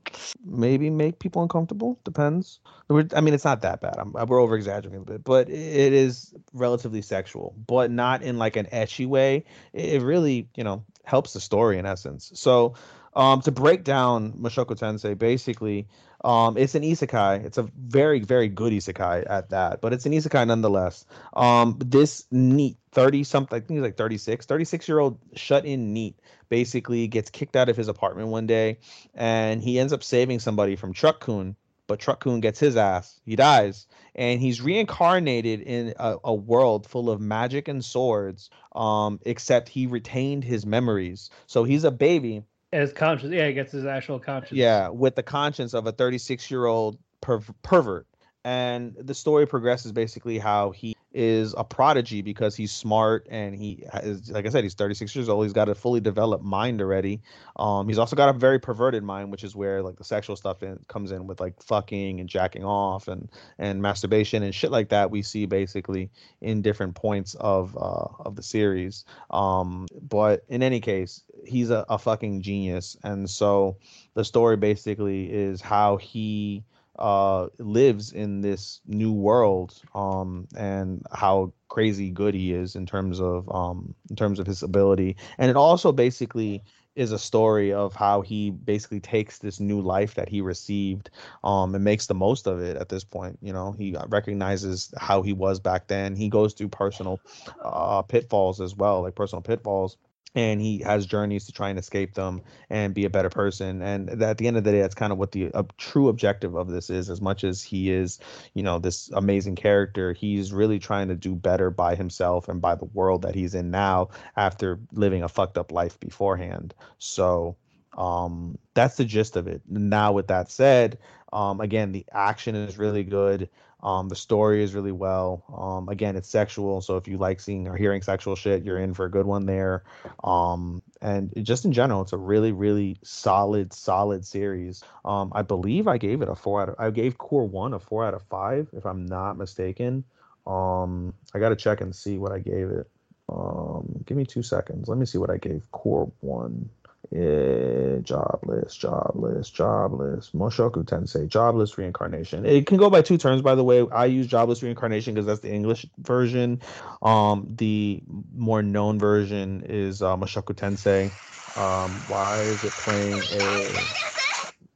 maybe make people uncomfortable. Depends. We're- I mean, it's not that bad. I'm, we're over exaggerating a bit, but it is relatively sexual, but not in like an ecchi way. It, it really, you know, helps the story in essence. So, um, to break down Mushoku Tensei, basically, um, it's an isekai. It's a very, very good isekai at that, but it's an isekai nonetheless. Um, this NEET 30 something, I think he's like 36, 36 year old shut in NEET basically gets kicked out of his apartment one day and he ends up saving somebody from Truck Kun, but Truck Kun gets his ass. He dies and he's reincarnated in a, a world full of magic and swords. Um, except he retained his memories. So he's a baby His conscious, yeah, he gets his actual conscious. yeah, with the conscience of a 36 year old perv- pervert. And the story progresses basically how he is a prodigy because he's smart and he is, like I said, he's 36 years old. He's got a fully developed mind already. Um, he's also got a very perverted mind, which is where like the sexual stuff in, comes in with like fucking and jacking off and and masturbation and shit like that. We see basically in different points of uh, of the series. Um, but in any case, he's a, a fucking genius, and so the story basically is how he uh lives in this new world um and how crazy good he is in terms of um in terms of his ability. And it also basically is a story of how he basically takes this new life that he received um and makes the most of it at this point you know? He recognizes how he was back then. He goes through personal uh pitfalls as well like personal pitfalls and he has journeys to try and escape them and be a better person and at the end of the day that's kind of what the uh, true objective of this is as much as he is you know this amazing character he's really trying to do better by himself and by the world that he's in now after living a fucked up life beforehand. So um that's the gist of it. Now with that said um again the action is really good um, the story is really well. Um, again, it's sexual, so if you like seeing or hearing sexual shit, you're in for a good one there. Um, and just in general, it's a really, really solid, solid series. Um, I believe I gave it a four out of. I gave Cour One a four out of five, if I'm not mistaken. Um, I got to check and see what I gave it. Um, give me two seconds. Let me see what I gave Cour One. Eh, jobless, jobless, jobless. Mushoku Tensei, jobless reincarnation. It can go by two terms, by the way. I use jobless reincarnation because that's the English version. Um, the more known version is uh, Mushoku Tensei. Um, why is it playing a?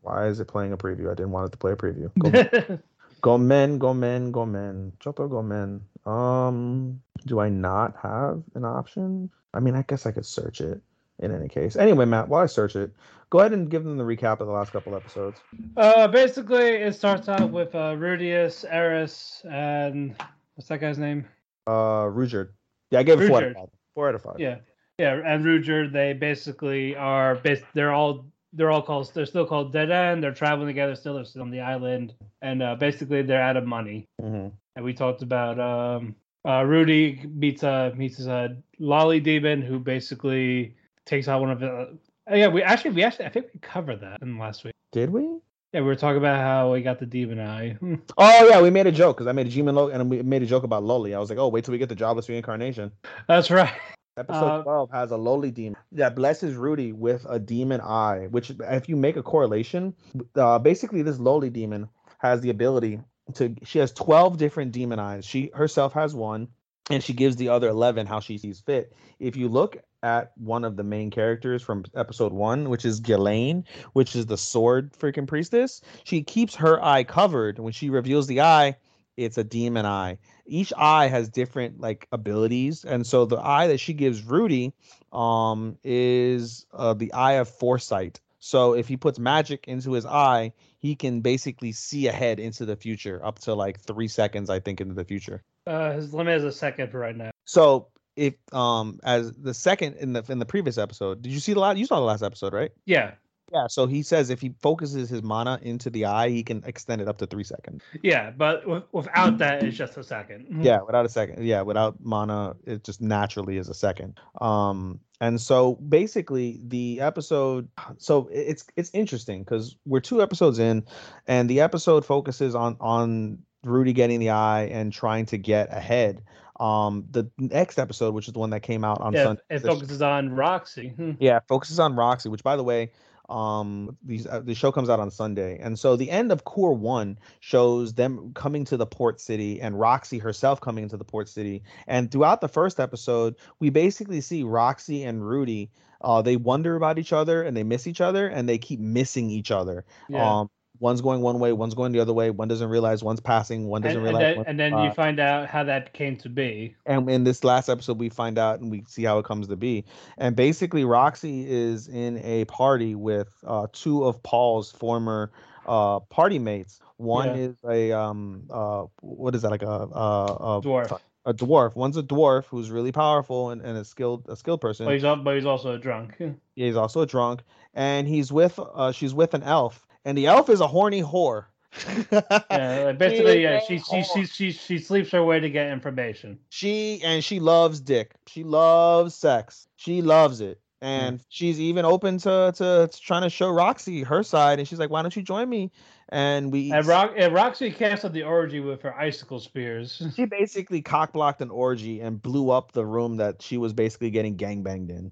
Why is it playing a preview? I didn't want it to play a preview. Go, Gomen, Gomen, Gomen, Choto Gomen. Um, do I not have an option? I mean, I guess I could search it in any case. Anyway, Matt, while I search it, go ahead and give them the recap of the last couple episodes. uh, basically, it starts out with uh, Rudeus, Eris, and what's that guy's name? Uh, Ruijerd. Yeah, I gave it four out of five. Four out of five. Yeah, yeah, and Ruijerd. They basically are. Bas- they're all. They're all called. They're still called Dead End. They're traveling together. Still, they're still on the island, and uh, basically they're out of money. hmm And we talked about um, uh, Rudy meets uh meets a loli demon who basically takes out one of the. Uh, yeah, we actually we actually I think we covered that in last week. Did we? Yeah, we were talking about how we got the demon eye. Hmm. Oh yeah, we made a joke because I made a G-Man lo- and we made a joke about Loli. I was like, oh, wait till we get the jobless reincarnation. That's right. Episode Uh, 12 has a loli demon that blesses Rudy with a demon eye, which, if you make a correlation, uh, basically, this loli demon has the ability to, she has 12 different demon eyes. She herself has one, and she gives the other 11 how she sees fit. If you look at one of the main characters from episode one, which is Ghislaine, which is the sword freaking priestess, she keeps her eye covered. When she reveals the eye, it's a demon eye each eye has different like abilities and so the eye that she gives rudy um is uh, the eye of foresight so if he puts magic into his eye he can basically see ahead into the future up to like three seconds i think into the future. Uh, his limit is a second for right now. so if um as the second in the in the previous episode did you see the last you saw the last episode right? Yeah, yeah so he says if he focuses his mana into the eye he can extend it up to three seconds yeah, but w- without that, it's just a second. yeah without a second yeah without mana it just naturally is a second um and so basically the episode so it's it's interesting because we're two episodes in and the episode focuses on on rudy getting the eye and trying to get ahead um the next episode which is the one that came out on Yeah, sunday it focuses on Roxy. Hmm. yeah, focuses on Roxy, which by the way, um these uh, the show comes out on Sunday. And so the end of Cour 1 shows them coming to the port city and Roxy herself coming into the port city. And throughout the first episode, we basically see Roxy and Rudy uh they wonder about each other and they miss each other and they keep missing each other. Yeah. Um one's going one way, one's going the other way, one doesn't realize one's passing, one doesn't and, and realize then, one's- and then uh, you find out how that came to be. and in this last episode we find out and we see how it comes to be and basically roxy is in a party with uh, two of paul's former uh, party mates one Yeah. is a um uh what is that like a a, a Dwarf. a dwarf one's a dwarf who's really powerful and, and a skilled a skilled person But he's, but he's also a drunk. yeah, he's also a drunk and he's with uh she's with an elf and the elf is a horny whore. Yeah, basically, yeah, She she she she she she sleeps her way to get information. she and she loves dick. She loves sex. She loves it. And she's even open to, to to trying to show roxy her side. And she's like why don't you join me? And we And, Rock, and Roxy canceled the orgy with her icicle spears. she basically cock blocked an orgy and blew up the room that she was basically getting gangbanged in.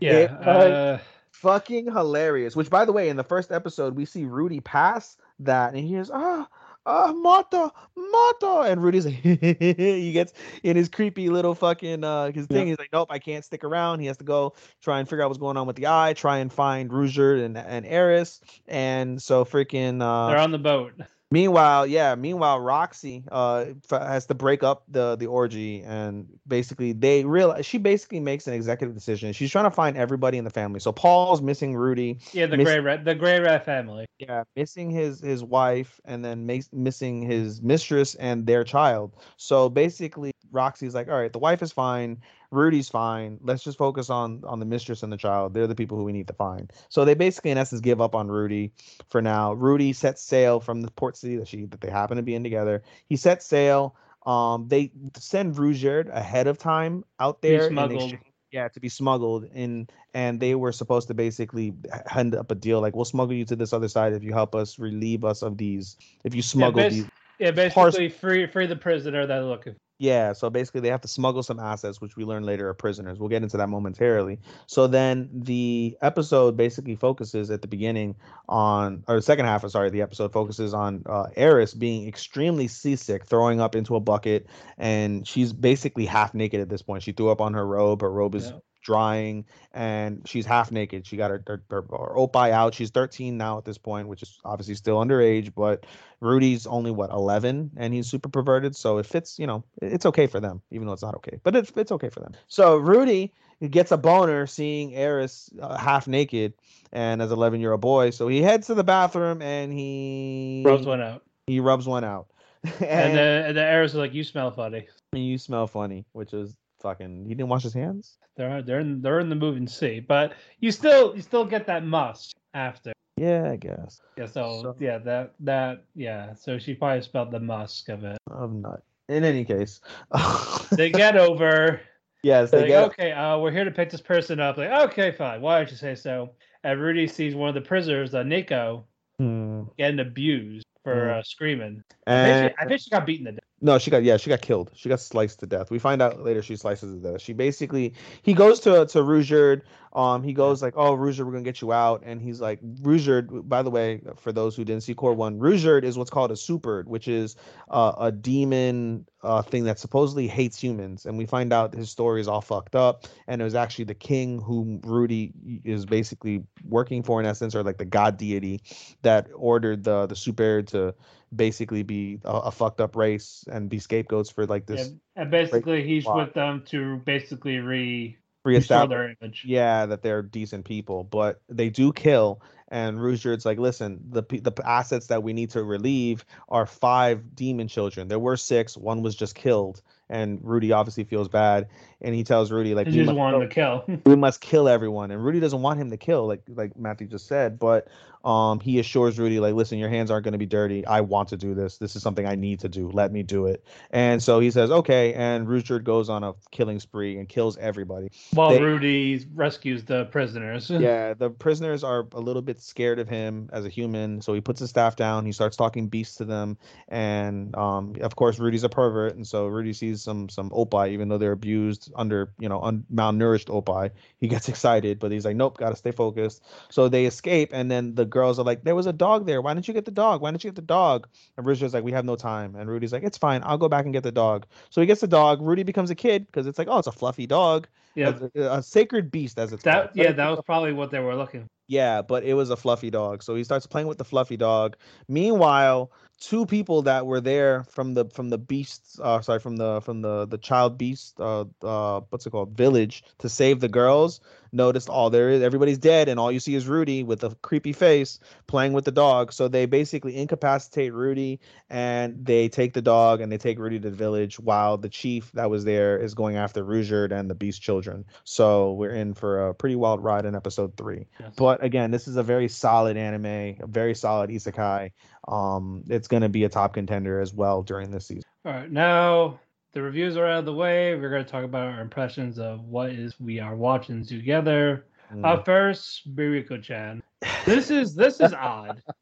Yeah, It uh, fucking hilarious. Which, by the way, in the first episode, we see Rudy pass that, and he hears ah ah Mata, Mata. and Rudy's like he gets in his creepy little fucking uh his thing. Yeah. He's like, nope, I can't stick around. He has to go try and figure out what's going on with the eye, try and find Ruijerd and and Eris, and so freaking uh they're on the boat. Meanwhile, yeah. Meanwhile, Roxy uh f- has to break up the the orgy, and basically they realize she basically makes an executive decision. She's trying to find everybody in the family. So Paul's missing Rudy, Yeah, the Miss- Greyrat, the Greyrat family. yeah, missing his his wife, and then makes missing his mistress and their child. So basically, Roxy's like, all right, the wife is fine, Rudy's fine. Let's just focus on on the mistress and the child. They're the people who we need to find. So they basically, in essence, give up on Rudy for now. Rudy sets sail from the port city that she that they happen to be in together. He sets sail. Um, they send Ruijerd ahead of time out there. exchange- yeah, to be smuggled in, and they were supposed to basically hand up a deal like, we'll smuggle you to this other side if you help us relieve us of these. If you smuggle bas- these, Yeah, Pars- basically free free the prisoner that they're looking. Yeah, so basically they have to smuggle some assets, which we learn later are prisoners. We'll get into that momentarily. So then the episode basically focuses at the beginning on, or the second half, sorry, the episode focuses on uh, Eris being extremely seasick, throwing up into a bucket, and she's basically half naked at this point. She threw up on her robe. Her robe is Yeah. Drying, and she's half naked. She got her, her, her, her opie out. She's 13 now at this point, which is obviously still underage, but Rudy's only what 11 and he's super perverted so it fits you know it's okay for them even though it's not okay but it's, it's okay for them so Rudy gets a boner seeing Eris uh, half naked and as 11 year old boy so he heads to the bathroom and he Rubs one out, he rubs one out and, and the the heirs are like, "You smell funny." And you smell funny which is fucking he didn't wash his hands They're they're in they're in the moving sea, but you still you still get that must after. yeah I guess Yeah, so, So- yeah, that that yeah. So she probably spelled the musk of it. I'm not. in any case They get over. yes They're they like, get okay, uh, we're here to pick this person up. Like, okay, fine. Why don't you say so? And Rudy sees one of the prisoners, uh, Nico, Hmm. getting abused for Mm. uh, screaming. I and think, she, I think she got beaten to death. No, she got yeah, she got killed. She got sliced to death. We find out later she slices to death. She basically he goes to to Ruijerd. Um, he goes like, "Oh, Ruijerd, we're gonna get you out," and he's like, "Ruijerd." By the way, for those who didn't see Cour One, Ruijerd is what's called a Superd, which is uh, a demon uh, thing that supposedly hates humans. And we find out his story is all fucked up, and it was actually the king whom Rudy is basically working for in essence, or like the god deity that ordered the the Superd to basically be a, a, fucked up race and be scapegoats for like this. Yeah, and basically, he's with them to basically re reestablish their image. Yeah, that they're decent people, but they do kill. And Ruijerd's like, listen, the the assets that we need to relieve are five demon children. There were six. One was just killed, and Rudy obviously feels bad, and he tells Rudy like, "We just want to kill. we must kill everyone." And Rudy doesn't want him to kill, like like Matthew just said, but um, he assures Rudy like, "Listen, your hands aren't going to be dirty. I want to do this. This is something I need to do. Let me do it." And so he says, "Okay." And Ruijerd goes on a killing spree and kills everybody. While they, Rudy rescues the prisoners. yeah, the prisoners are a little bit scared of him as a human, so he puts his staff down. He starts talking beasts to them, and um, of course, Rudy's a pervert, and so Rudy sees some some oppai, even though they're abused under you know un- malnourished oppai. He gets excited, but he's like, "Nope, got to stay focused." So they escape, and then the girls are like, there was a dog there. Why didn't you get the dog? Why didn't you get the dog? And Rudy's like, we have no time. And Rudy's like, it's fine. I'll go back and get the dog. So he gets the dog. Rudy becomes a kid because it's like, oh, it's a fluffy dog. Yeah. A, a, sacred beast, as it's that. Called. Yeah, that was probably what they were looking. Yeah, but it was a fluffy dog. So he starts playing with the fluffy dog. Meanwhile, two people that were there from the from the beasts uh sorry from the from the the child beast uh uh what's it called village to save the girls noticed all there is everybody's dead and all you see is Rudy with a creepy face playing with the dog so they basically incapacitate Rudy and they take the dog and they take Rudy to the village while the chief that was there is going after Ruijerd and the beast children so we're in for a pretty wild ride in episode 3 yes. but again this is a very solid anime a very solid isekai um, it's going to be a top contender as well during this season. All right, now the reviews are out of the way. We're going to talk about our impressions of what is we are watching together. Mm. Uh, first, Mieruko Chan. This is this is odd.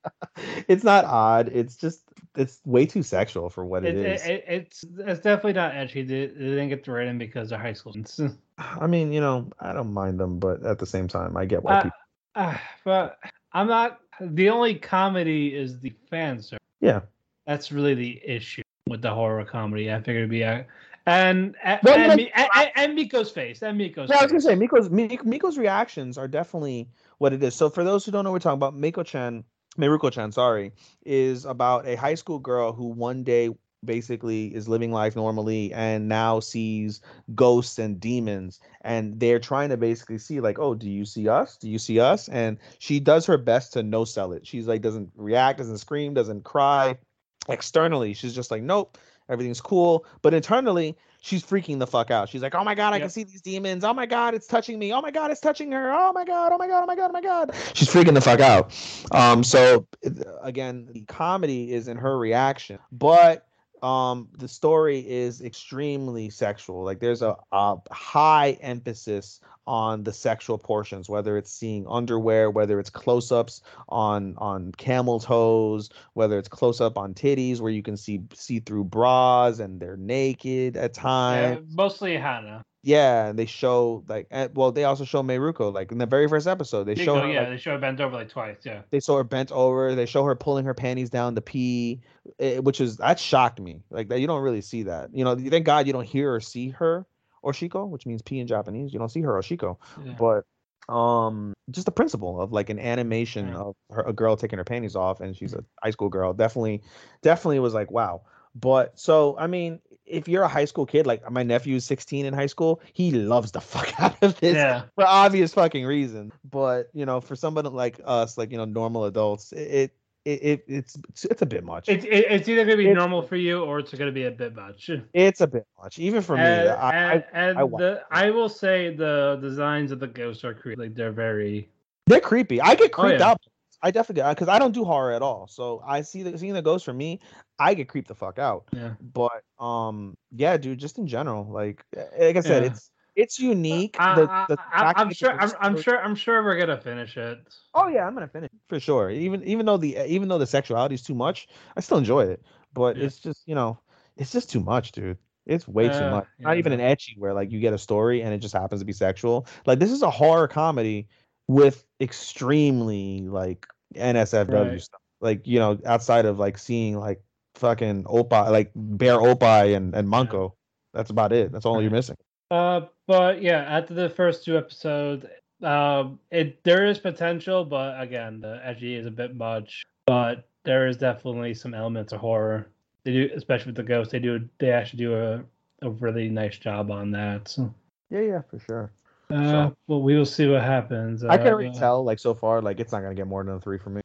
It's not odd. It's just it's way too sexual for what it, it is. It, it's it's definitely not edgy. They, they didn't get the rating because they're high school students. I mean, you know, I don't mind them, but at the same time, I get why uh, people. Uh, but I'm not the only comedy is the fan service. Yeah, that's really the issue with the horror comedy. I figured it'd be a, and and, well, and, and, and, Miko's face and Miko's. Yeah, I was gonna say Miko's Miko's reactions are definitely what it is. So for those who don't know, we're talking about Miko Chan. Mieruko Chan, sorry, is about a high school girl who one day basically is living life normally and now sees ghosts and demons and they're trying to basically see like oh do you see us do you see us and she does her best to no sell it she's like doesn't react doesn't scream doesn't cry externally she's just like nope everything's cool. But internally she's freaking the fuck out. She's like oh my god i yep. can see these demons. Oh my god it's touching me. Oh my god it's touching her. Oh my god oh my god oh my god oh my god. She's freaking the fuck out. Um so again the comedy is in her reaction. But um the story is extremely sexual like there's a, a high emphasis on the sexual portions whether it's seeing underwear whether it's close-ups on on camel toes whether it's close-up on titties where you can see see through bras and they're naked at times. yeah, mostly hana yeah, and they show like eh, well, they also show Miruko like in the very first episode. They show her, yeah, like, they show her bent over like twice. Yeah, they saw her bent over. They show her pulling her panties down to pee, eh, which is that shocked me. Like that, you don't really see that. You know, thank God you don't hear or see her Oshiko, which means pee in Japanese. You don't see her Oshiko, yeah. but um just the principle of like an animation yeah. of her, a girl taking her panties off and she's a high school girl definitely definitely was like wow but so I mean, if you're a high school kid, like my nephew is 16 in high school, he loves the fuck out of this yeah. for obvious fucking reasons. But you know, for somebody like us, like you know, normal adults, it it, it it's it's a bit much. It's it's either gonna be it's, normal for you or it's gonna be a bit much. It's a bit much, even for and, me. I, and, I, and I, the, I will say the designs of the ghosts are creepy. Like they're very. They're creepy. I get creeped oh, yeah. out I definitely because I don't do horror at all. So I see the seeing the ghost for me, I get creeped the fuck out. Yeah. But um, yeah, dude, just in general, like like I said, yeah. it's it's unique. The, the I, am sure. I'm, I'm, sure. I'm sure we're gonna finish it. Oh yeah, I'm gonna finish for sure. Even even though the even though the sexuality is too much, I still enjoy it. But yeah. it's just you know it's just too much, dude. It's way too Uh, much. yeah, Not even an ecchi where like you get a story and it just happens to be sexual. Like this is a horror comedy with extremely like NSFW Right. stuff. Like you know, outside of like seeing like fucking Opa, like bare oppai and and Manko. That's about it. That's all you're missing. Uh, but yeah, after the first two episodes, um, it there is potential, but again, the edgy is a bit much. But there is definitely some elements of horror. They do, especially with the ghost. They do. They actually do a, a really nice job on that. So, Yeah, yeah, for sure. Uh, well, we will see what happens. I can Uh, already tell, like so far, like it's not gonna get more than a three for me.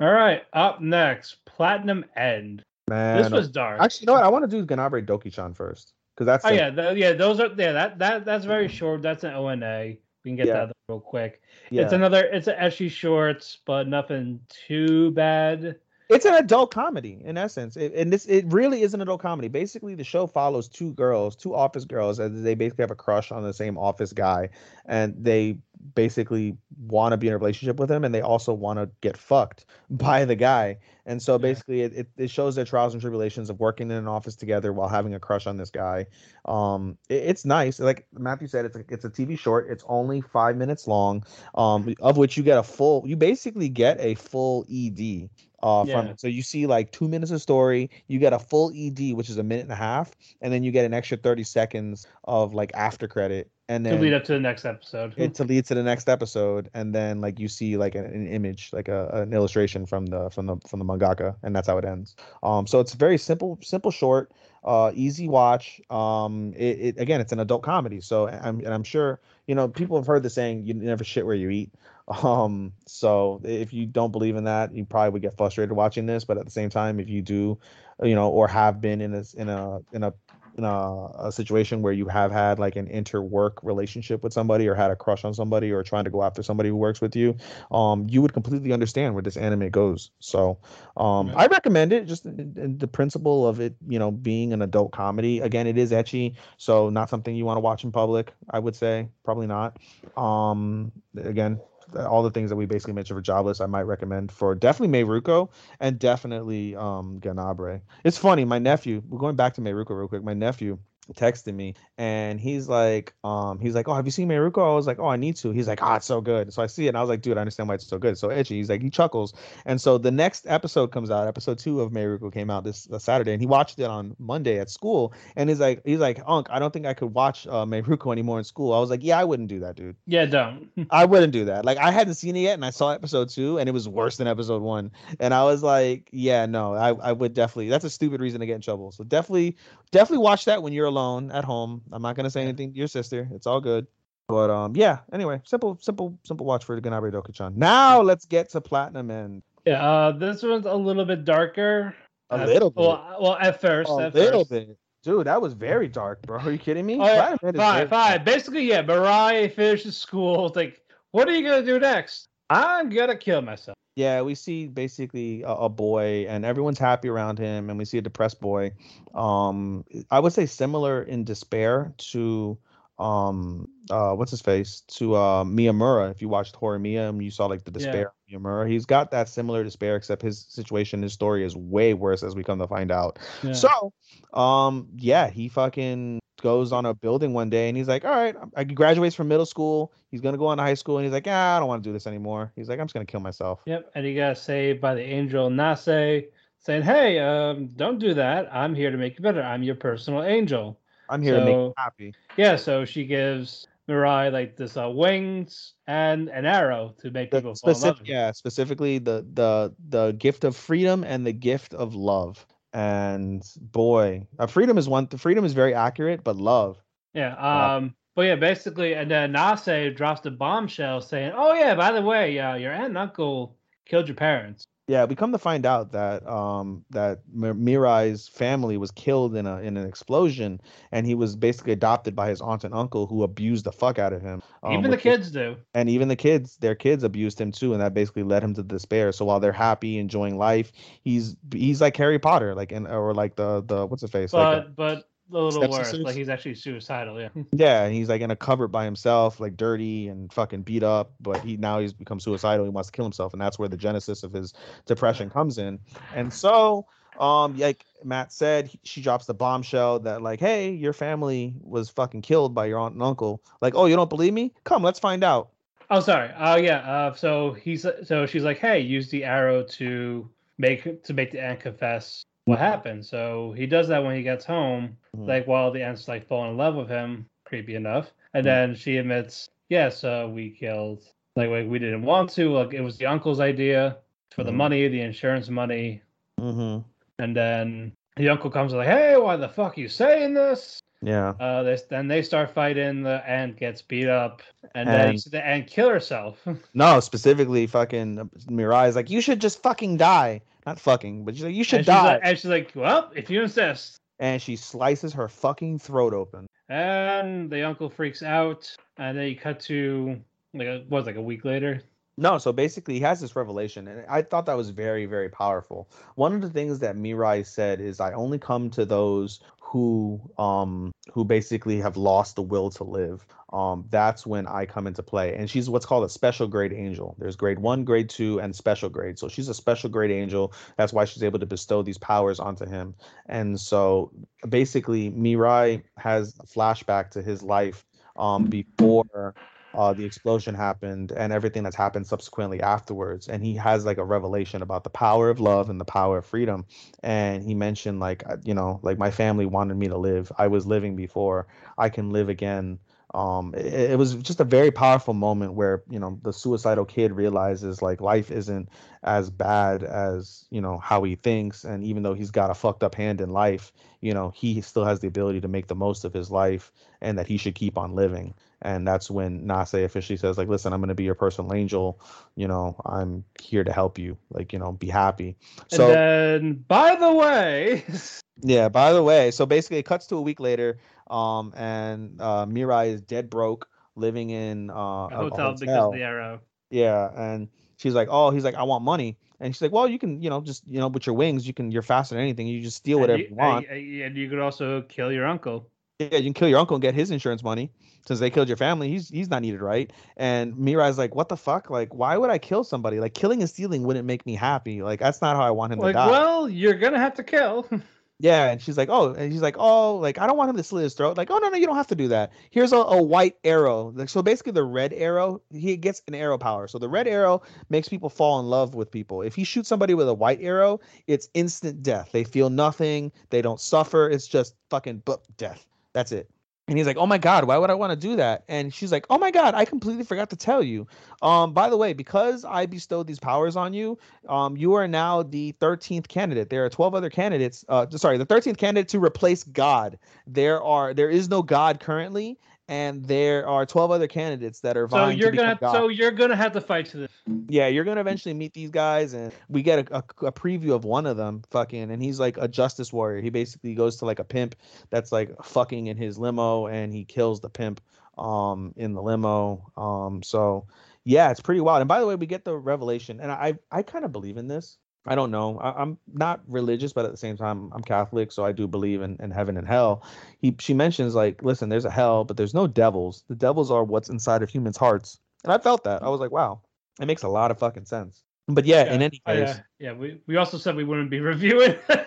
All right, up next, Platinum End. Man, This was dark. actually, you know what? I want to do Ganbare Doki-chan first because that's Oh the- yeah, th- yeah. Those are yeah. That that that's very short. That's an ONA. We can get Yeah. that real quick. yeah. It's another. It's an ecchi shorts, but nothing too bad. It's an adult comedy in essence. It, and this it really is an adult comedy. Basically the show follows two girls two office girls and they basically have a crush on the same office guy and they basically want to be in a relationship with him and they also want to get fucked by the guy. And so basically it, it, it shows their trials and tribulations of working in an office together while having a crush on this guy. Um it- it's nice. Like matthew said it's a, it's a tv short. It's only five minutes long um of which you get a full you basically get a full ed uh, from Yeah. it. So you see like two minutes of story, you get a full ED, which is a minute and a half, and then you get an extra 30 seconds of like after credit. And then To lead up to the next episode. it to lead to the next episode, and then like you see like an, an image, like a, an illustration from the from the from the mangaka, and that's how it ends. Um, so it's very simple, simple, short, uh, easy watch. Um, it, it again, it's an adult comedy, so I'm and I'm sure you know people have heard the saying, "You never shit where you eat." Um, so if you don't believe in that, you probably would get frustrated watching this. But at the same time, if you do, you know, or have been in a in a in a in a, a situation where you have had like an inter-work relationship with somebody or had a crush on somebody or trying to go after somebody who works with you um you would completely understand where this anime goes so um i recommend it just in, in the principle of it you know being an adult comedy again it is ecchi so not something you want to watch in public i would say probably not um again all the things that we basically mentioned for jobless i might recommend for definitely Mieruko and definitely um Ganbare. It's funny, my nephew, we're going back to Meiruko real quick. My nephew texted me and he's like, um, he's like, Oh, have you seen Mieruko? I was like, Oh, I need to. He's like, Oh, it's so good. So I see it and I was like, dude, I understand why it's so good. It's so edgy. He's like, he chuckles. And so the next episode comes out, episode two of Mieruko came out this uh, Saturday, and he watched it on Monday at school. And he's like, he's like, Unc, I don't think I could watch uh Mieruko anymore in school. I was like, Yeah, I wouldn't do that, dude. yeah, don't. I wouldn't do that. Like I hadn't seen it yet, and I saw episode two, and it was worse than episode one. And I was like, yeah, no, I, I would definitely. That's a stupid reason to get in trouble. So definitely, definitely watch that when you're alone at home. I'm not gonna say anything to your sister. It's all good. But um, yeah. Anyway, simple, simple, simple watch for Ganbare Dokichan. Now let's get to Platinum End. Yeah, uh, this one's a little bit darker. A At- little bit. Well, well, at first, A at little first. bit, dude. That was very dark, bro. Are you kidding me? Platinum Fine, fine. dark. Basically, yeah, Mirai finishes school. It's like, what are you gonna do next? I'm gonna kill myself. Yeah, we see basically a, a boy, and everyone's happy around him, and we see a depressed boy. Um, I would say similar in despair to um uh what's his face to uh Miyamura. If you watched Horimiya and you saw like the Yeah. despair of Miyamura, he's got that similar despair, except his situation, his story is way worse as we come to find out. Yeah. So, um, yeah, he fucking goes on a building one day and he's like, all right, I he graduates from middle school. He's gonna go on to high school and he's like, ah, I don't want to do this anymore. He's like, I'm just gonna kill myself. Yep, and he got saved by the angel Nasse, saying, "Hey, um, don't do that. I'm here to make you better. I'm your personal angel." I'm here to make you happy. Yeah, so she gives Mirai like this uh, wings and an arrow to make The people fall in love. specific, yeah, specifically the the the gift of freedom and the gift of love. And boy, uh, freedom is one. The freedom is very accurate, but love. Yeah. Um. But yeah, basically, and then Nasse drops the bombshell saying, "Oh yeah, by the way, uh, your aunt and uncle killed your parents." Yeah, we come to find out that um that Mirai's family was killed in a in an explosion, and he was basically adopted by his aunt and uncle who abused the fuck out of him. um, Even the kids do. and even the kids, their kids abused him too, and that basically led him to despair. So while they're happy, enjoying life, he's he's like Harry Potter, like and or like the the what's the face, But like a- but a little worse. Like he's actually suicidal. Yeah. yeah, and he's like in a cupboard by himself, like dirty and fucking beat up. But he now he's become suicidal. He wants to kill himself, and that's where the genesis of his depression comes in. And so, Um, like Matt said, he- she drops the bombshell that like, hey, your family was fucking killed by your aunt and uncle. Like, oh, you don't believe me? Come, let's find out. Oh, sorry. Oh, yeah. Uh, so he's so she's like, hey, use the arrow to make to make the aunt confess what happened. So he does that when he gets home, Mhm. like while the aunt's like falling in love with him, creepy enough. And Mhm. then she admits, yes, uh, we killed. Like, like we didn't want to. Like it was the uncle's idea for the Mhm. money, the insurance money. Mm-hmm. And then the uncle comes like, hey, why the fuck are you saying this? Yeah. Uh, this, then they start fighting. The aunt gets beat up, and then And- the aunt kill herself. No, specifically, fucking Mirai is like, you should just fucking die. Not fucking, but she's like, you should and she's die. like, and she's like, well, if you insist. and she slices her fucking throat open. And the uncle freaks out, and then you cut to like a, what was like a week later. No, so basically he has this revelation, and I thought that was very, very powerful. One of the things that Mirai said is, "I only come to those who, um, who basically have lost the will to live. Um, that's when I come into play." And she's what's called a special grade angel. There's grade one, grade two, and special grade. So she's a special grade angel. That's why she's able to bestow these powers onto him. And so basically, Mirai has a flashback to his life um, before uh, the explosion happened and everything that's happened subsequently afterwards. And he has like a revelation about the power of love and the power of freedom. And he mentioned like, uh, you know, like my family wanted me to live. I was living before. I can live again. Um, it, it was just a very powerful moment where you know the suicidal kid realizes like life isn't as bad as you know how he thinks, and even though he's got a fucked up hand in life, you know he still has the ability to make the most of his life, and that he should keep on living and that's when Nasse officially says like listen I'm going to be your personal angel. You know I'm here to help you. Like you know be happy. So and then, by the way, yeah by the way so basically it cuts to a week later um and uh Mirai is dead broke living in uh a a- a hotel because of the arrow. yeah and she's like oh he's like I want money. And she's like well you can you know just you know with your wings you can you're faster than anything. You just steal And whatever you, you want. And, and you could also kill your uncle. Yeah, you can kill your uncle and get his insurance money since they killed your family. He's he's not needed, right? And Mirai's like, what the fuck? Like, why would I kill somebody? Like, killing and stealing wouldn't make me happy. Like, that's not how I want him Like, to die. well, you're gonna have to kill. yeah, and she's like, oh, and she's like, oh, like I don't want him to slit his throat. Like, oh no, no, you don't have to do that. Here's a, a white arrow. Like, so basically, the red arrow, he gets an arrow power. So the red arrow makes people fall in love with people. If he shoots somebody with a white arrow, it's instant death. They feel nothing. They don't suffer. It's just fucking book death. That's it. And he's like, "Oh my god, why would I want to do that?" And she's like, "Oh my god, I completely forgot to tell you. Um, by the way, because I bestowed these powers on you, um, you are now the 13th candidate. There are 12 other candidates. Uh, sorry, the 13th candidate to replace God. There are there is no God currently, and there are 12 other candidates that are vying so you're to gonna God. so you're gonna have to fight to this. Yeah, you're gonna eventually meet these guys, and we get a, a, a preview of one of them, fucking, and he's like a justice warrior. He basically goes to like a pimp that's like fucking in his limo, and he kills the pimp, um, in the limo. Um, so yeah, it's pretty wild. And by the way, we get the revelation, and I I kind of believe in this. I don't know. I, I'm not religious, but at the same time, I'm Catholic, so I do believe in, in heaven and hell. He she mentions like, listen, there's a hell, but there's no devils. The devils are what's inside of humans' hearts, and I felt that. I was like, wow, it makes a lot of fucking sense. But yeah, in any Oh, case, yeah, yeah. We we also said we wouldn't be reviewing.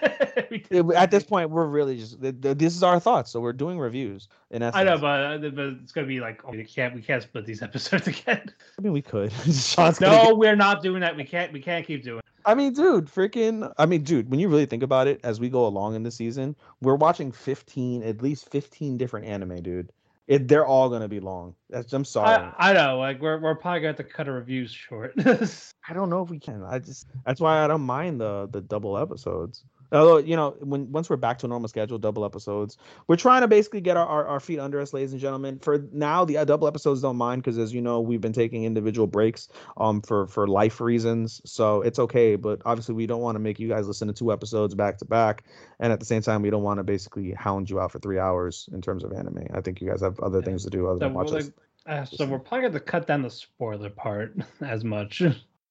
We did- it- at this point, we're really just th- th- this is our thoughts, so we're doing reviews. In essence, I know, but, uh, but it's gonna be like oh, we can't we can't split these episodes again. I mean, we could. Sean's no, get- we're not doing that. We can't we can't keep doing. it. I mean, dude, freaking. I mean, dude, when you really think about it, as we go along in the season, we're watching 15, at least 15 different anime, dude. It, they're all gonna be long. That's, I'm sorry. I, I know, like we're we're probably gonna have to cut our reviews short. I don't know if we can. I just that's why I don't mind the the double episodes. Although you know, when once we're back to a normal schedule, double episodes, we're trying to basically get our, our, our feet under us, ladies and gentlemen. For now, the uh, double episodes don't mind because, as you know, we've been taking individual breaks um for for life reasons, so it's okay. But obviously, we don't want to make you guys listen to two episodes back to back, and at the same time, we don't want to basically hound you out for three hours in terms of anime. I think you guys have other things to do other so, than watch like, us, uh, so we're probably gonna to cut down the spoiler part as much.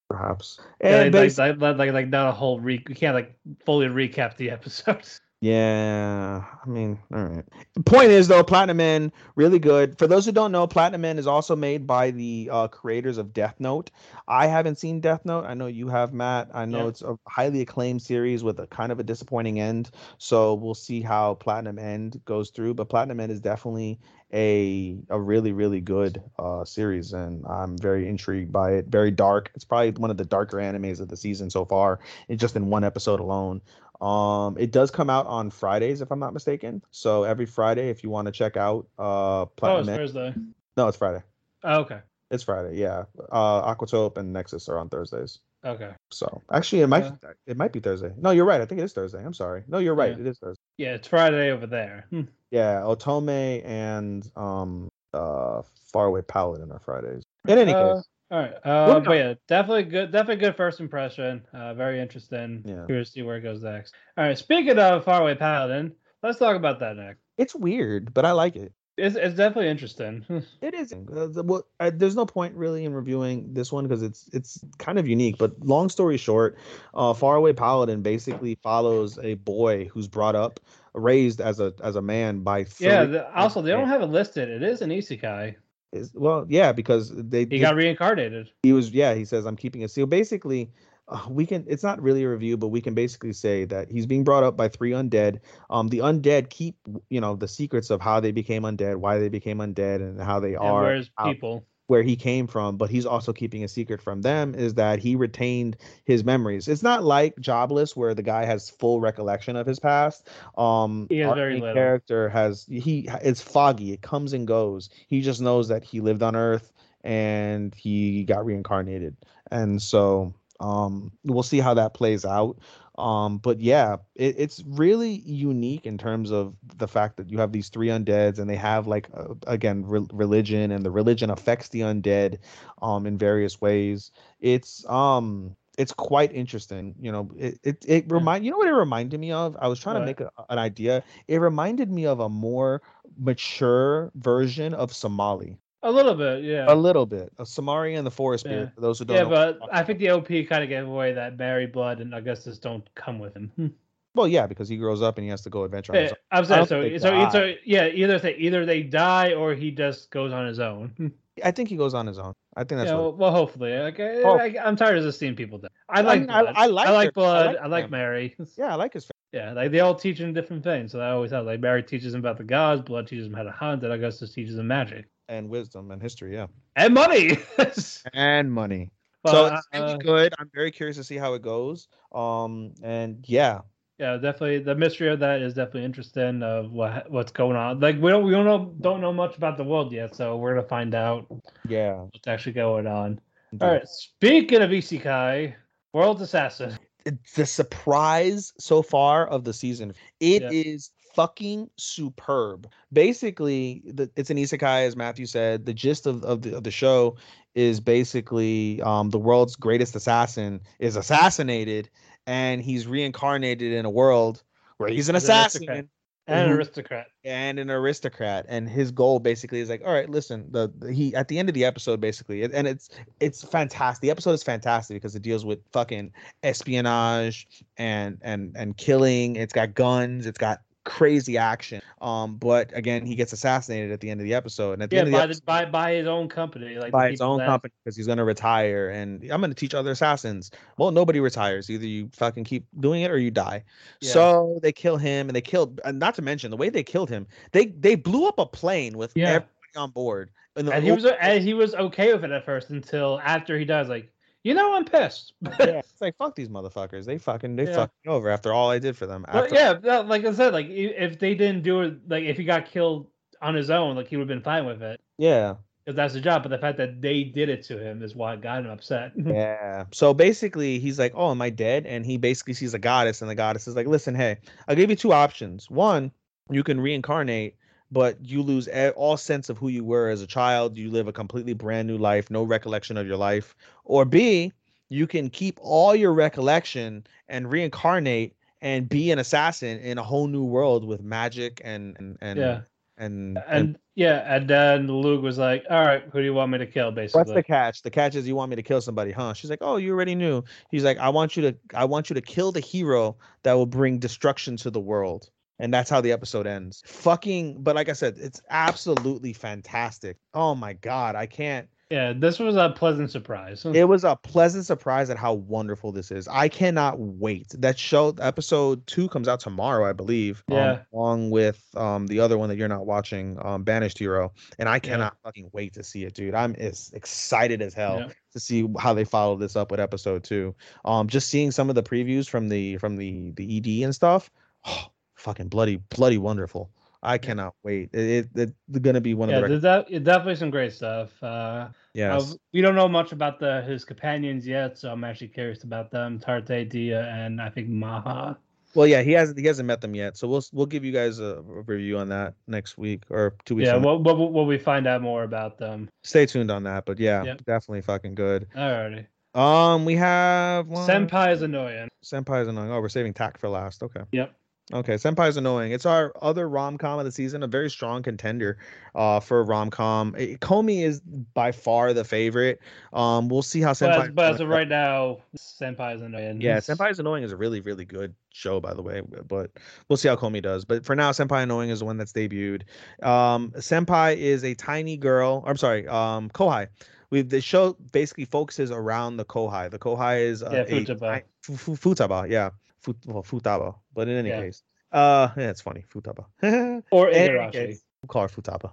Perhaps. Yeah, And like, like, like, like, like not a whole re. We can't like fully recap the episodes. Yeah, I mean, all right. The point is though, Platinum End really good. For those who don't know, Platinum End is also made by the uh, creators of Death Note. I haven't seen Death Note. I know you have, Matt. I know Yeah. it's a highly acclaimed series with a kind of a disappointing end. So we'll see how Platinum End goes through. But Platinum End is definitely a a really really good uh series, and I'm very intrigued by it. Very dark. It's probably one of the darker animes of the season so far. It's just in one episode alone. Um, it does come out on Fridays, if I'm not mistaken. So every Friday, if you want to check out uh Oh, it's Platinum, Thursday. no, it's Friday. Oh, okay. It's Friday, yeah. Uh, Aquatope and Nexus are on Thursdays. Okay. So actually, it might it might be Thursday. No, you're right. I think it is Thursday. I'm sorry. No, you're right. Yeah. It is Thursday. Yeah, it's Friday over there. Hmm. Yeah, Otome and um uh Faraway Paladin are Fridays. In any Uh, case, All right. Uh, but yeah, definitely good. Definitely good first impression. Uh, very interesting. Yeah. Curious to see where it goes next. All right. Speaking of Faraway Paladin, let's talk about that next. it's weird, but I like it. It's, it's definitely interesting. It is. Uh, the, well, I, there's no point really in reviewing this one because it's it's kind of unique. But long story short, uh, Faraway Paladin basically follows a boy who's brought up, raised as a as a man by yeah. The, also, they don't have it listed. It is an isekai. Is, well, yeah, because they He got reincarnated. he was yeah he says i'm keeping a seal basically uh, we can it's not really a review but we can basically say that he's being brought up by three undead um the undead keep you know the secrets of how they became undead why they became undead and how they And are where's how- people? Where he came from but he's also keeping a secret from them is that he retained his memories. It's not like jobless where the guy has full recollection of his past. Um He has very little. character has he it's foggy. It comes and goes. He just knows that he lived on earth and he got reincarnated. And so um we'll see how that plays out um but yeah it, it's really unique in terms of the fact that you have these three undeads and they have like uh, again re- religion and the religion affects the undead um in various ways. It's um it's quite interesting you know it it, it remind you know what it reminded me of? I was trying to make a, an idea. It reminded me of a more mature version of somali A little bit, yeah. a little bit of somali and the forest Yeah. spirit for those who don't Yeah, but I think the OP kind of gave away that Mary Blood and Augustus don't come with him. Well yeah because he grows up and he has to go adventure on his Yeah. I'm I saying so. So, so yeah, either they either they die or he just goes on his own. I think he goes on his own i think that's yeah, well, well, hopefully. Like, I, Oh. I, I'm tired of just seeing people die. I like mean, I- I like I like their- I blood. like I like. Mary. yeah i like his Family. Yeah, like they all teach him different things. So I always thought like Mary teaches him about the gods, blood teaches him how to hunt, and Augustus teaches him magic and wisdom and history yeah and money. and money But, so it's really uh, good i'm very curious to see how it goes um and yeah yeah, definitely the mystery of that is definitely interesting of what what's going on. Like we don't we don't know don't know much about the world yet, so we're gonna find out yeah what's actually going on. indeed. All right, speaking of Isekai, World Assassin. It's the surprise so far of the season. It is Yeah. Fucking superb. Basically, the, it's an isekai, as Matthew said. The gist of, of the of the show is basically um, the world's greatest assassin is assassinated, and he's reincarnated in a world where he's an He's an assassin. And an Mhm. aristocrat. and an aristocrat and his goal basically is like all right listen the, the- he at the end of the episode basically and- and it's it's fantastic the episode is fantastic because it deals with fucking espionage and and and killing it's got guns it's got crazy action. Um but again he gets assassinated at the end of the episode and at the Yeah, end of the by, episode, the, by by his own company, like by his own that- company because he's going to retire and i'm going to teach other assassins. Well nobody retires. Either you fucking keep doing it or you die. Yeah. so they kill him and they killed and not to mention the way they killed him they they blew up a plane with Yeah. everybody on board. And, And he was and he was okay with it at first until after he dies, like, you know, I'm pissed. yeah, it's like fuck these motherfuckers they fucking they Yeah. fucked me over after all i did for them But after, yeah, like I said, like if they didn't do it, like if he got killed on his own, like he would have been fine with it yeah because that's the job. But the fact that they did it to him is what got him upset. Yeah. So basically, he's like, "Oh, am I dead?" And he basically sees a goddess, and the goddess is like, "Listen, hey, I'll give you two options. One, you can reincarnate, but you lose all sense of who you were as a child. You live a completely brand new life, no recollection of your life. Or B, you can keep all your recollection and reincarnate and be an assassin in a whole new world with magic and and and Yeah. and, and and yeah, and then Luke was like, "All right, who do you want me to kill?" Basically, What's the catch? The catch is you want me to kill somebody, huh? She's like, "Oh, you already knew." He's like, "I want you to I want you to kill the hero that will bring destruction to the world." And that's how the episode ends. Fucking, but like I said, it's absolutely fantastic. Oh my god, I can't. Yeah, this was a pleasant surprise. It was a pleasant surprise at how wonderful this is. I cannot wait. That show episode two comes out tomorrow, I believe. um, Yeah. along with um the other one that you're not watching, um Banished Hero, and I cannot fucking wait to see it, dude. I'm as excited as hell Yeah. to see how they follow this up with episode two. Um, just seeing some of the previews from the from the the ED and stuff. Oh, fucking bloody bloody wonderful. I cannot wait. It, it it's gonna be one yeah, of the there's that, definitely some great stuff. Uh, yes. uh, we don't know much about the his companions yet, so I'm actually curious about them. Tarte, Dia, and I think Maha. Well, yeah, he hasn't he hasn't met them yet, so we'll we'll give you guys a, review on that next week or two weeks. Yeah, what what what we find out more about them. Stay tuned on that, but yeah, Yep. definitely fucking good. Alrighty. Um, we have one... Senpai is annoying. Senpai is annoying. Oh, we're saving Takt for last. Okay. Yep. Okay, Senpai is annoying. It's our other rom com of the season, a very strong contender uh, for rom com. Komi is by far the favorite. Um, we'll see how But Senpai. as, but as of right now, Senpai is annoying. Yeah, Senpai is Annoying is a really, really good show, by the way. But we'll see how Komi does. But for now, Senpai Annoying is the one that's debuted. Um, Senpai is a tiny girl. I'm sorry, um, Kohai. We the show basically focuses around the Kohai. The Kohai is uh, Yeah, Futaba. ti- fu- fu- Futaba, yeah, Fut, well, Futaba. But in any Yeah. case, uh, yeah, it's funny, Futaba. Or Igarashi. we'll call her Futaba.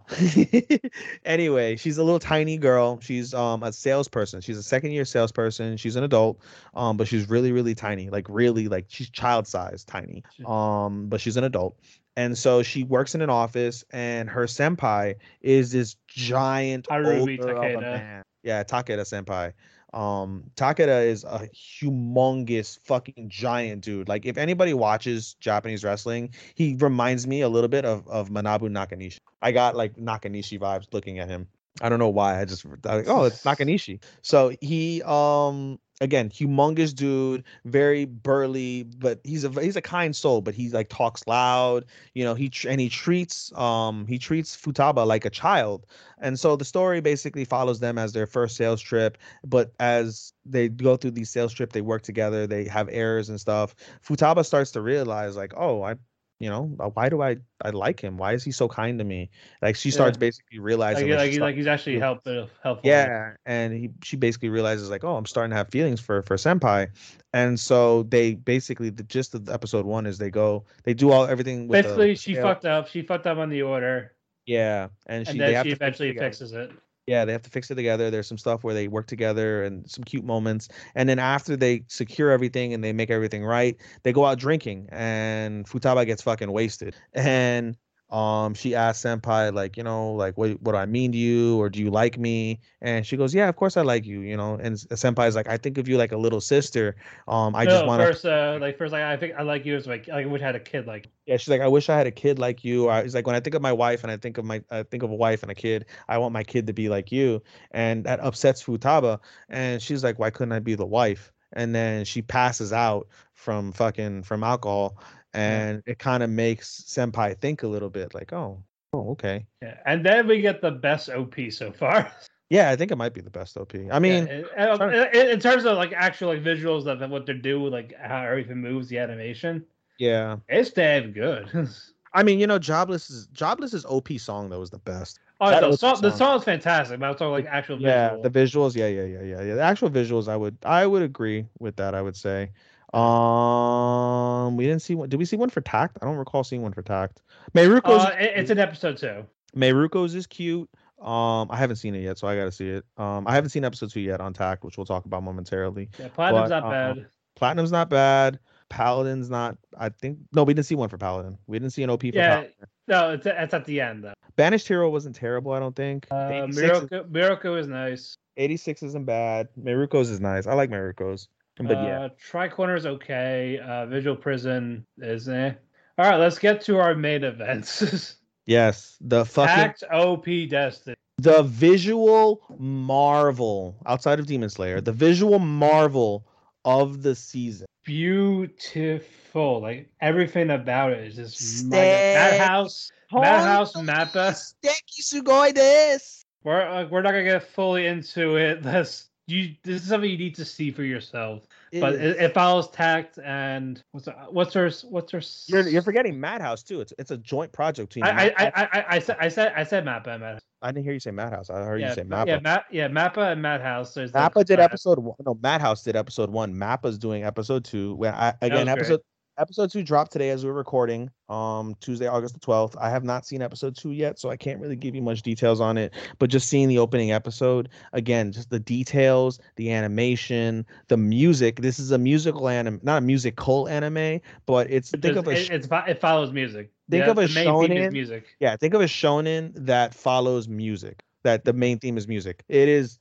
anyway, she's a little tiny girl. She's um a salesperson. She's a second year salesperson. She's an adult, um, but she's really, really tiny. Like really, like she's child sized tiny. Um, but she's an adult. And so she works in an office, and her senpai is this giant Harumi older Takeda. man. Yeah, Takeda senpai. Um, Takeda is a humongous fucking giant dude. Like if anybody watches Japanese wrestling, he reminds me a little bit of of Manabu Nakanishi. I got like Nakanishi vibes looking at him. I don't know why. I just I oh, it's Nakanishi. So he um again, humongous dude, very burly, but he's a he's a kind soul, but he like talks loud, you know, he and he treats um he treats Futaba like a child. And so the story basically follows them as their first sales trip, but as they go through these sales trip, they work together, they have errors and stuff. Futaba starts to realize like, oh, I you know, uh, why do I I like him? Why is he so kind to me? Like she starts Yeah. basically realizing Like, like, she's like he's actually Yeah. help, uh, helpful. yeah, and he she basically realizes like, oh, I'm starting to have feelings for for senpai, and so they basically the gist of episode one is they go they do all everything. With the Basically, she sale- fucked up. She fucked up on the order, Yeah, and she and they then have she to eventually fixes it. Yeah, they have to fix it together. There's some stuff where they work together and some cute moments. And then after they secure everything and they make everything right, they go out drinking and Futaba gets fucking wasted. And um she asks Senpai, like, you know, like what what do I mean to you? Or do you like me? And she goes, Yeah, of course I like you, you know. And Senpai's like, I think of you like a little sister. Um, I just no, want to first, uh, like first, like I think I like you as like like I wish I had a kid like. yeah, she's like, I wish I had a kid like you. I, he's like, when I think of my wife and I think of my, I think of a wife and a kid, I want my kid to be like you, and that upsets Futaba. And she's like, why couldn't I be the wife? And then she passes out from fucking from alcohol, and it kind of makes Senpai think a little bit, like, oh, oh, okay, Yeah. And then we get the best OP so far. yeah, I think it might be the best OP. I mean, Yeah, sorry. in, in terms of like actual like visuals of what they do, like how everything moves, the animation, yeah, it's damn good. I mean, you know, Jobless is Jobless's OP song though is the best. oh, That the song, the song is fantastic, but I'm talking like actual yeah visual. the visuals yeah yeah yeah yeah yeah the actual visuals i would i would agree with that i would say um we didn't see one did we see one for Takt? I don't recall seeing one for Takt. Mieruko's. Uh, it's an episode two. Mieruko's is cute. Um i haven't seen it yet so i gotta see it. Um i haven't seen episode two yet on Takt which we'll talk about momentarily. Yeah, Platinum's But, not bad. platinum's not bad. Paladin's not i think no we didn't see one for paladin. We didn't see an op for Yeah, paladin. no, it's it's at the end though. banished hero wasn't terrible i don't think. Uh, 86 is- is nice. 86 isn't bad. Mieruko's is nice. I like Mieruko's but yeah uh, Tricorner is okay. Uh, Visual Prison is eh. All right, let's get to our main events. Yes, the fucking Takt OP Destiny. the visual marvel outside of Demon Slayer, the visual marvel of the season. Beautiful. Like everything about it is just my Stay- Madhouse. Madhouse Mappa. Steki sugoi This We're like, we're not gonna get fully into it. Let's you this is something you need to see for yourself. but it, it follows Takt and what's her, what's her what's her You're, you're forgetting Madhouse too. It's it's a joint project between. I, I, I, I, I said I said I said Mappa and Madhouse. I didn't hear you say Madhouse. I heard yeah, you say Ma- Mappa. yeah, Ma- yeah, Mappa and Madhouse. There's the Mappa did collab. episode one. No, Madhouse did episode one. Mappa's doing episode two. When I again was great. episode episode two dropped today as we we're recording. Um, Tuesday, August the twelfth. I have not seen episode two yet, so I can't really give you much details on it. But just seeing the opening episode again, just the details, the animation, the music. This is a musical anime, not a musical anime, but it's think There's- of a it, sh- it's it follows music. Think Yeah, of a the main theme is shonen- music. yeah think of a shonen that follows music that the main theme is music it is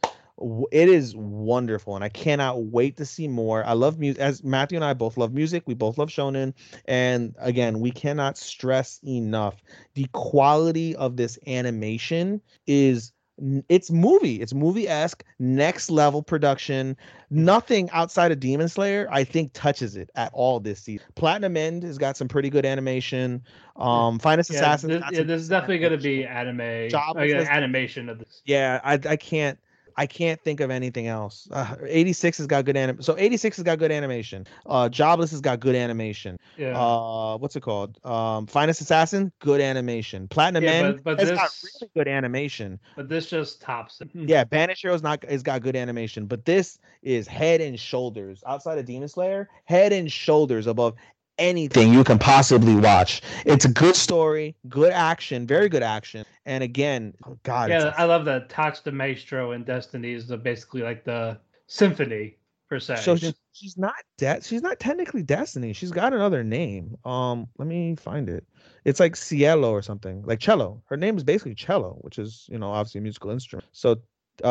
it is wonderful and i cannot wait to see more. I love music as matthew and i both love music we both love shonen and again we cannot stress enough the quality of this animation is it's movie it's movie-esque next level production. Nothing outside of demon slayer i think touches it at all this season platinum end has got some pretty good animation. Um finest Yeah, assassin this, yeah, this is definitely going to be anime Job like, was- animation of this. yeah i i can't I can't think of anything else. Uh, 86 has got good anim. So 86 has got good animation. Uh, Jobless has got good animation. Yeah. Uh, what's it called? Um, Finest Assassin, good animation. Platinum Yeah, End but- but has got this- really good animation. but this just tops it. Yeah, Banish Hero's not has got good animation, but this is head and shoulders outside of Demon Slayer, head and shoulders above anything you can possibly watch. It's a good story, good action, very good action, and again, oh God, Yeah, I love that Takt's the Maestro and Destiny is the, basically like the symphony per se. so she's, she's not de- she's not technically Destiny. She's got another name. Um, let me find it. It's like Cielo or something, like cello. Her name is basically cello, which is you know obviously a musical instrument. So, uh,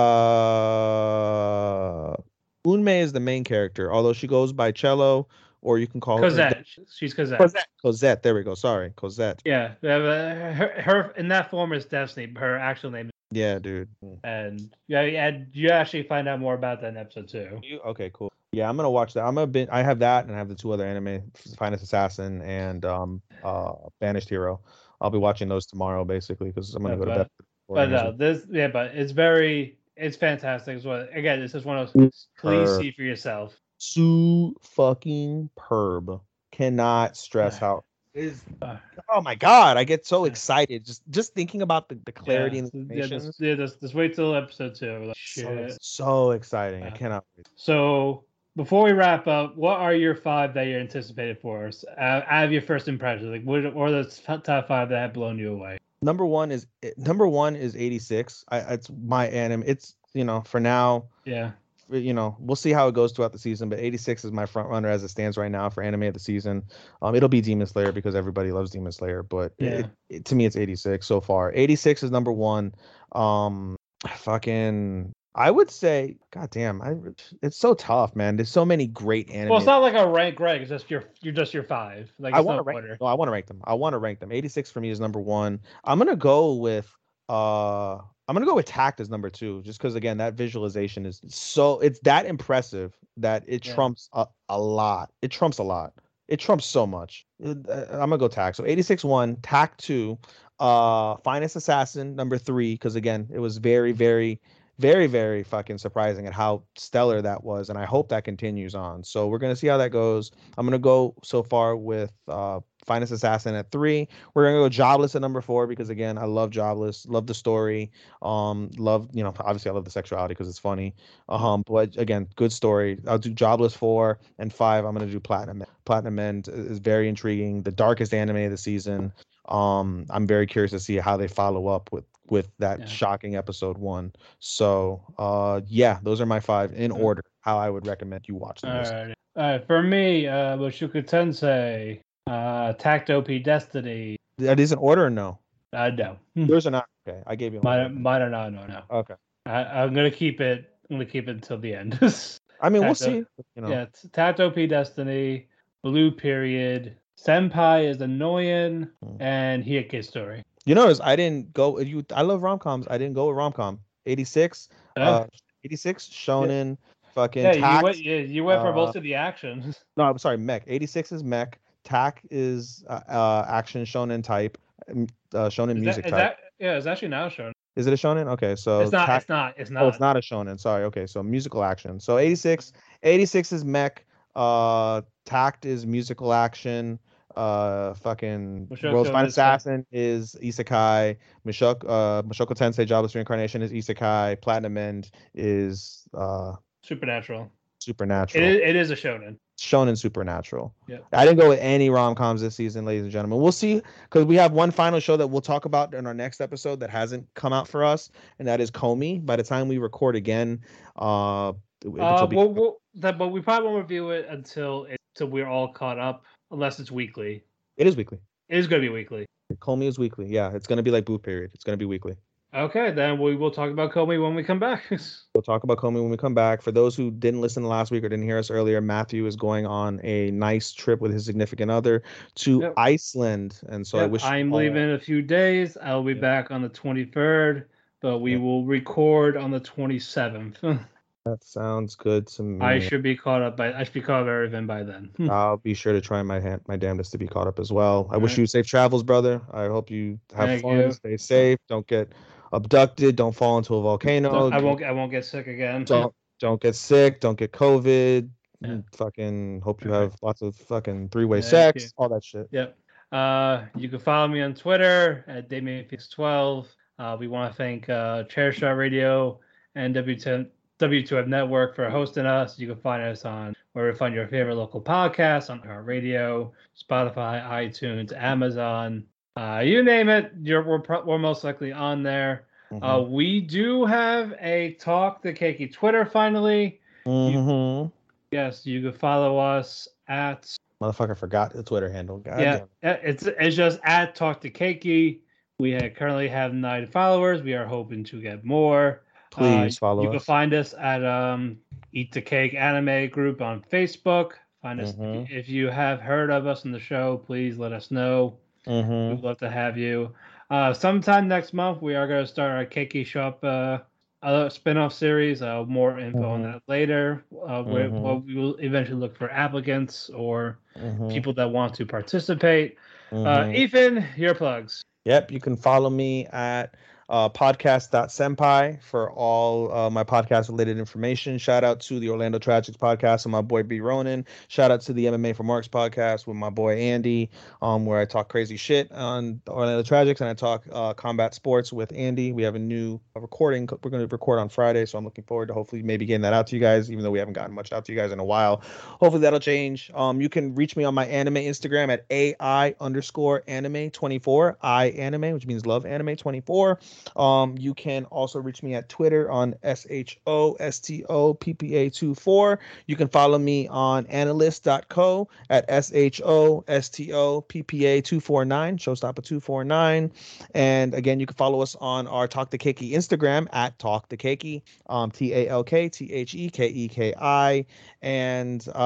Unmei is the main character, although she goes by cello, or you can call her Cosette. She's Cosette. Cosette. Cosette. There we go. Sorry, Cosette. Yeah, yeah, her, her in that form is Destiny. Her actual name, is- Yeah, dude. and yeah, and you actually find out more about that in episode two. You okay? Cool. Yeah, I'm gonna watch that. I'm gonna bin- I have that, and I have the two other anime, Finest Assassin and um uh Banished Hero. I'll be watching those tomorrow, basically, because I'm gonna Yeah, go to but- bed. But no, this yeah, but it's very it's fantastic as well. Again, this is one of those please Her- see for yourself. Su fucking perb. Cannot stress how is. Uh, Oh my god, I get so excited just just thinking about the, the clarity yeah, and the yeah, just, yeah, just, just wait till episode two. Like, so, shit. ex- so exciting. I cannot wait. So before we wrap up, what are your five that you're anticipated for us? Uh, out of your first impressions, like what or the top five that have blown you away? Number one is eh, number one is 86. I it's my anime. It's you know for now Yeah, you know, we'll see how it goes throughout the season, but 86 is my front runner as it stands right now for anime of the season. Um, it'll be Demon Slayer because everybody loves Demon Slayer, but Yeah. it, it- to me, it's 86 so far. 86 is number one. Um, fucking, I would say, god damn, I, it's so tough, man. There's so many great anime. well, it's not like a rank rank. It's just your you're just your five. Like I want to rank. order. No, I want to rank them. I want to rank them. 86 for me is number one. I'm gonna go with uh I'm gonna go with Takt as number two, just because again that visualization is so it's that impressive that it Yeah. trumps a, a lot. It trumps a lot. It trumps so much. Uh, I'm gonna go Takt. So 86 one, Takt two, uh finest assassin number three, because again it was very very very very fucking surprising at how stellar that was and i hope that continues on. So we're going to see how that goes. I'm going to go so far with uh finest assassin at three. We're going to go jobless at number four because again i love jobless love the story um love you know obviously i love the sexuality because it's funny um but again good story. I'll do jobless four and five. I'm going to do platinum platinum end is very intriguing. The darkest anime of the season. Um i'm very curious to see how they follow up with with that Yeah. shocking episode one so uh yeah those are my five in order how i would recommend you watch them All right. All right. For me, uh, Mushoku Tensei, uh, Takt OP Destiny. that is in order or no Uh, no. yours are not okay i gave you mine. Mine, are not. No, no. okay I, I'm gonna keep it. I'm gonna keep it until the end. i mean we'll O- see you know Yeah, Takt OP Destiny, Blue Period, Senpai is annoying, Hmm. and Heike Story. You notice i didn't go you i love rom-coms i didn't go with rom-com 86 uh 86 shonen fucking yeah, you went. Yeah, you went for uh, most of the action. no i'm sorry mech 86 is mech Takt is uh, uh action shonen type uh, shonen Is music that, is type that, yeah, it's actually now shown. Is it a shonen? Okay, so it's not. Ta- it's not. It's not. Oh, it's not a shonen. Sorry. Okay, so musical action. So 86, 86 is mech. Uh, Takt is musical action. Uh, fucking World's Finest Assassin is isekai. Mushoku, uh, Mushoku Tensei Jobless Reincarnation is isekai. Platinum End is uh Supernatural. supernatural. It is, it is a shonen. Shonen supernatural. Yeah. I didn't go with any rom coms this season, ladies and gentlemen. We'll see because we have one final show that we'll talk about in our next episode that hasn't come out for us, and that is Komi. By the time we record again, uh, Uh, be- we'll, we'll, that, but we probably won't review it until it, until we're all caught up, unless it's weekly. it is weekly. It is going to be weekly. Komi is weekly. Yeah, it's gonna be like Blue Period. It's gonna be weekly. Okay, then we will talk about Komi when we come back. We'll talk about Komi when we come back. For those who didn't listen last week or didn't hear us earlier, Matthew is going on a nice trip with his significant other to Yep. Iceland, and so I wish I'm all- leaving in a few days. I'll be Yeah. back on the 23rd, but we will record on the 27th. That sounds good to me. I should be caught up by I should be caught up everything by then. I'll be sure to try my hand, my damnedest to be caught up as well. I All wish right. you safe travels, brother. I hope you have Thank fun, you. stay safe, don't get abducted, don't fall into a volcano. Don't, I won't I won't get sick again. Don't don't get sick, don't get COVID. Yeah. Mm, fucking hope you have lots of fucking three-way sex, you. all that shit. Yep. Uh, you can follow me on Twitter at DamianFix12. Uh, we want to thank uh, Chairshot Radio, and W10. W2M Network for hosting us. You can find us on where to find your favorite local podcasts on our radio, Spotify, iTunes, Amazon, uh, you name it. You're, we're, pro- we're most likely on there. Uh, mm-hmm. Uh, we do have a talk the Kēki Twitter finally. Mm-hmm. You, yes, you can follow us at motherfucker forgot the Twitter handle. God yeah, it's it's just at talk to Kēki. We currently have nine followers. We are hoping to get more. Please Uh, follow You can find us at um, Eat the Cake Anime Group on Facebook. Find us Mhm. if you have heard of us in the show. Please let us know. Mhm. We'd love to have you. Uh, sometime next month, we are going to start our Kēki Shop uh, uh, spin-off series. Uh, more info on Mhm. that later. Uh, where, Mhm. well, we will eventually look for applicants or Mhm. people that want to participate. Uh, Mhm. Ethan, your plugs. Yep, you can follow me at uh, podcast.senpai for all uh, my podcast related information. Shout out to the Orlando Tragics podcast with my boy B. Ronan. Shout out to the MMA for Marks podcast with my boy Andy, um, where I talk crazy shit on the Orlando Tragics and I talk uh, combat sports with Andy. We have a new recording. We're going to record on Friday, so I'm looking forward to hopefully maybe getting that out to you guys, even though we haven't gotten much out to you guys in a while. Hopefully that'll change. Um, you can reach me on my anime Instagram at AI underscore anime 24, I anime, which means love anime 24. Um, you can also reach me at Twitter on S H O S T O P P A 24. You can follow me on anilist.co at S H O S T O P P A 249, showstopper 249. And again, you can follow us on our Talk The Kēki Instagram at Talk The Kēki, um, T A L K T H E K E K I. And uh,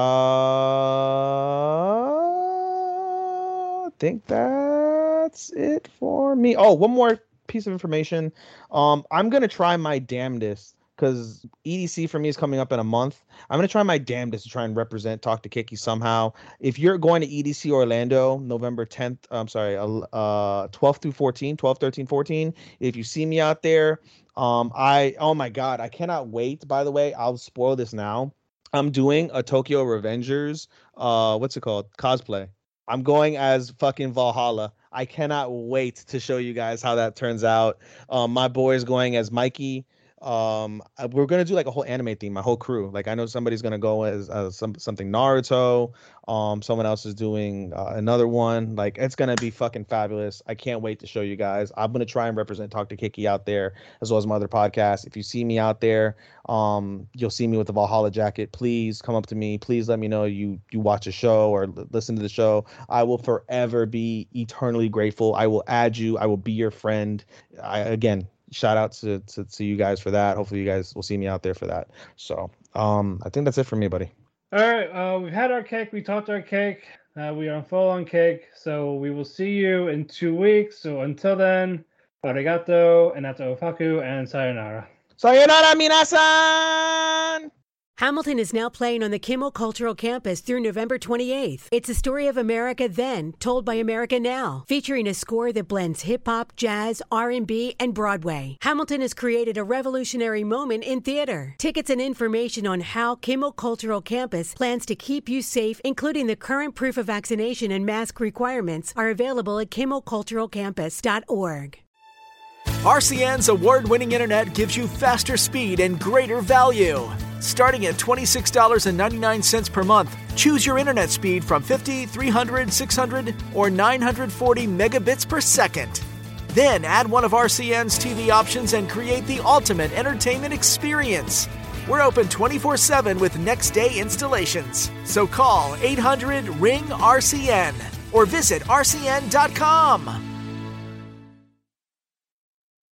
I think that's it for me. Oh, one more piece of information. Um, I'm gonna try my damnedest because EDC for me is coming up in a month. I'm gonna try my damnedest to try and represent Talk The Kēki somehow. If you're going to EDC Orlando, November 10th, I'm sorry, uh, uh 12th through 14, 12, 13, 14. If you see me out there, um, I oh my god, I cannot wait. By the way, I'll spoil this now. I'm doing a Tokyo Revengers, uh, what's it called? Cosplay. I'm going as fucking Valhalla. I cannot wait to show you guys how that turns out. Um, my boy is going as Mikey. Um, uh, we're gonna do like a whole anime theme, my whole crew. Like I know somebody's gonna go as uh, some something Naruto. Um, someone else is doing uh, another one. Like it's gonna be fucking fabulous. I can't wait to show you guys. I'm gonna try and represent Talk The Kēki out there as well as my other podcasts. If you see me out there, um, you'll see me with the Valhalla jacket. Please come up to me. Please let me know you you watch a show or l- listen to the show. I will forever be eternally grateful. I will add you. I will be your friend. I again shout out to, to to you guys for that. Hopefully you guys will see me out there for that. So um I think that's it for me, buddy. All right, uh, we've had our cake. We talked our cake. Uh, we are on full on cake. So we will see you in two weeks. So until then, arigato, and ofaku, and sayonara. Sayonara minasan! Hamilton is now playing on the Kimmel Cultural Campus through November 28th. It's a story of America then, told by America now, featuring a score that blends hip hop, jazz, R&B, and Broadway. Hamilton has created a revolutionary moment in theater. Tickets and information on how Kimmel Cultural Campus plans to keep you safe, including the current proof of vaccination and mask requirements, are available at kimmelculturalcampus.org. RCN's award winning internet gives you faster speed and greater value. Starting at $26.99 per month, choose your internet speed from 50, 300, 600, or 940 megabits per second. Then add one of RCN's TV options and create the ultimate entertainment experience. We're open 24 7 with next day installations. So call 800 RING RCN or visit RCN.com.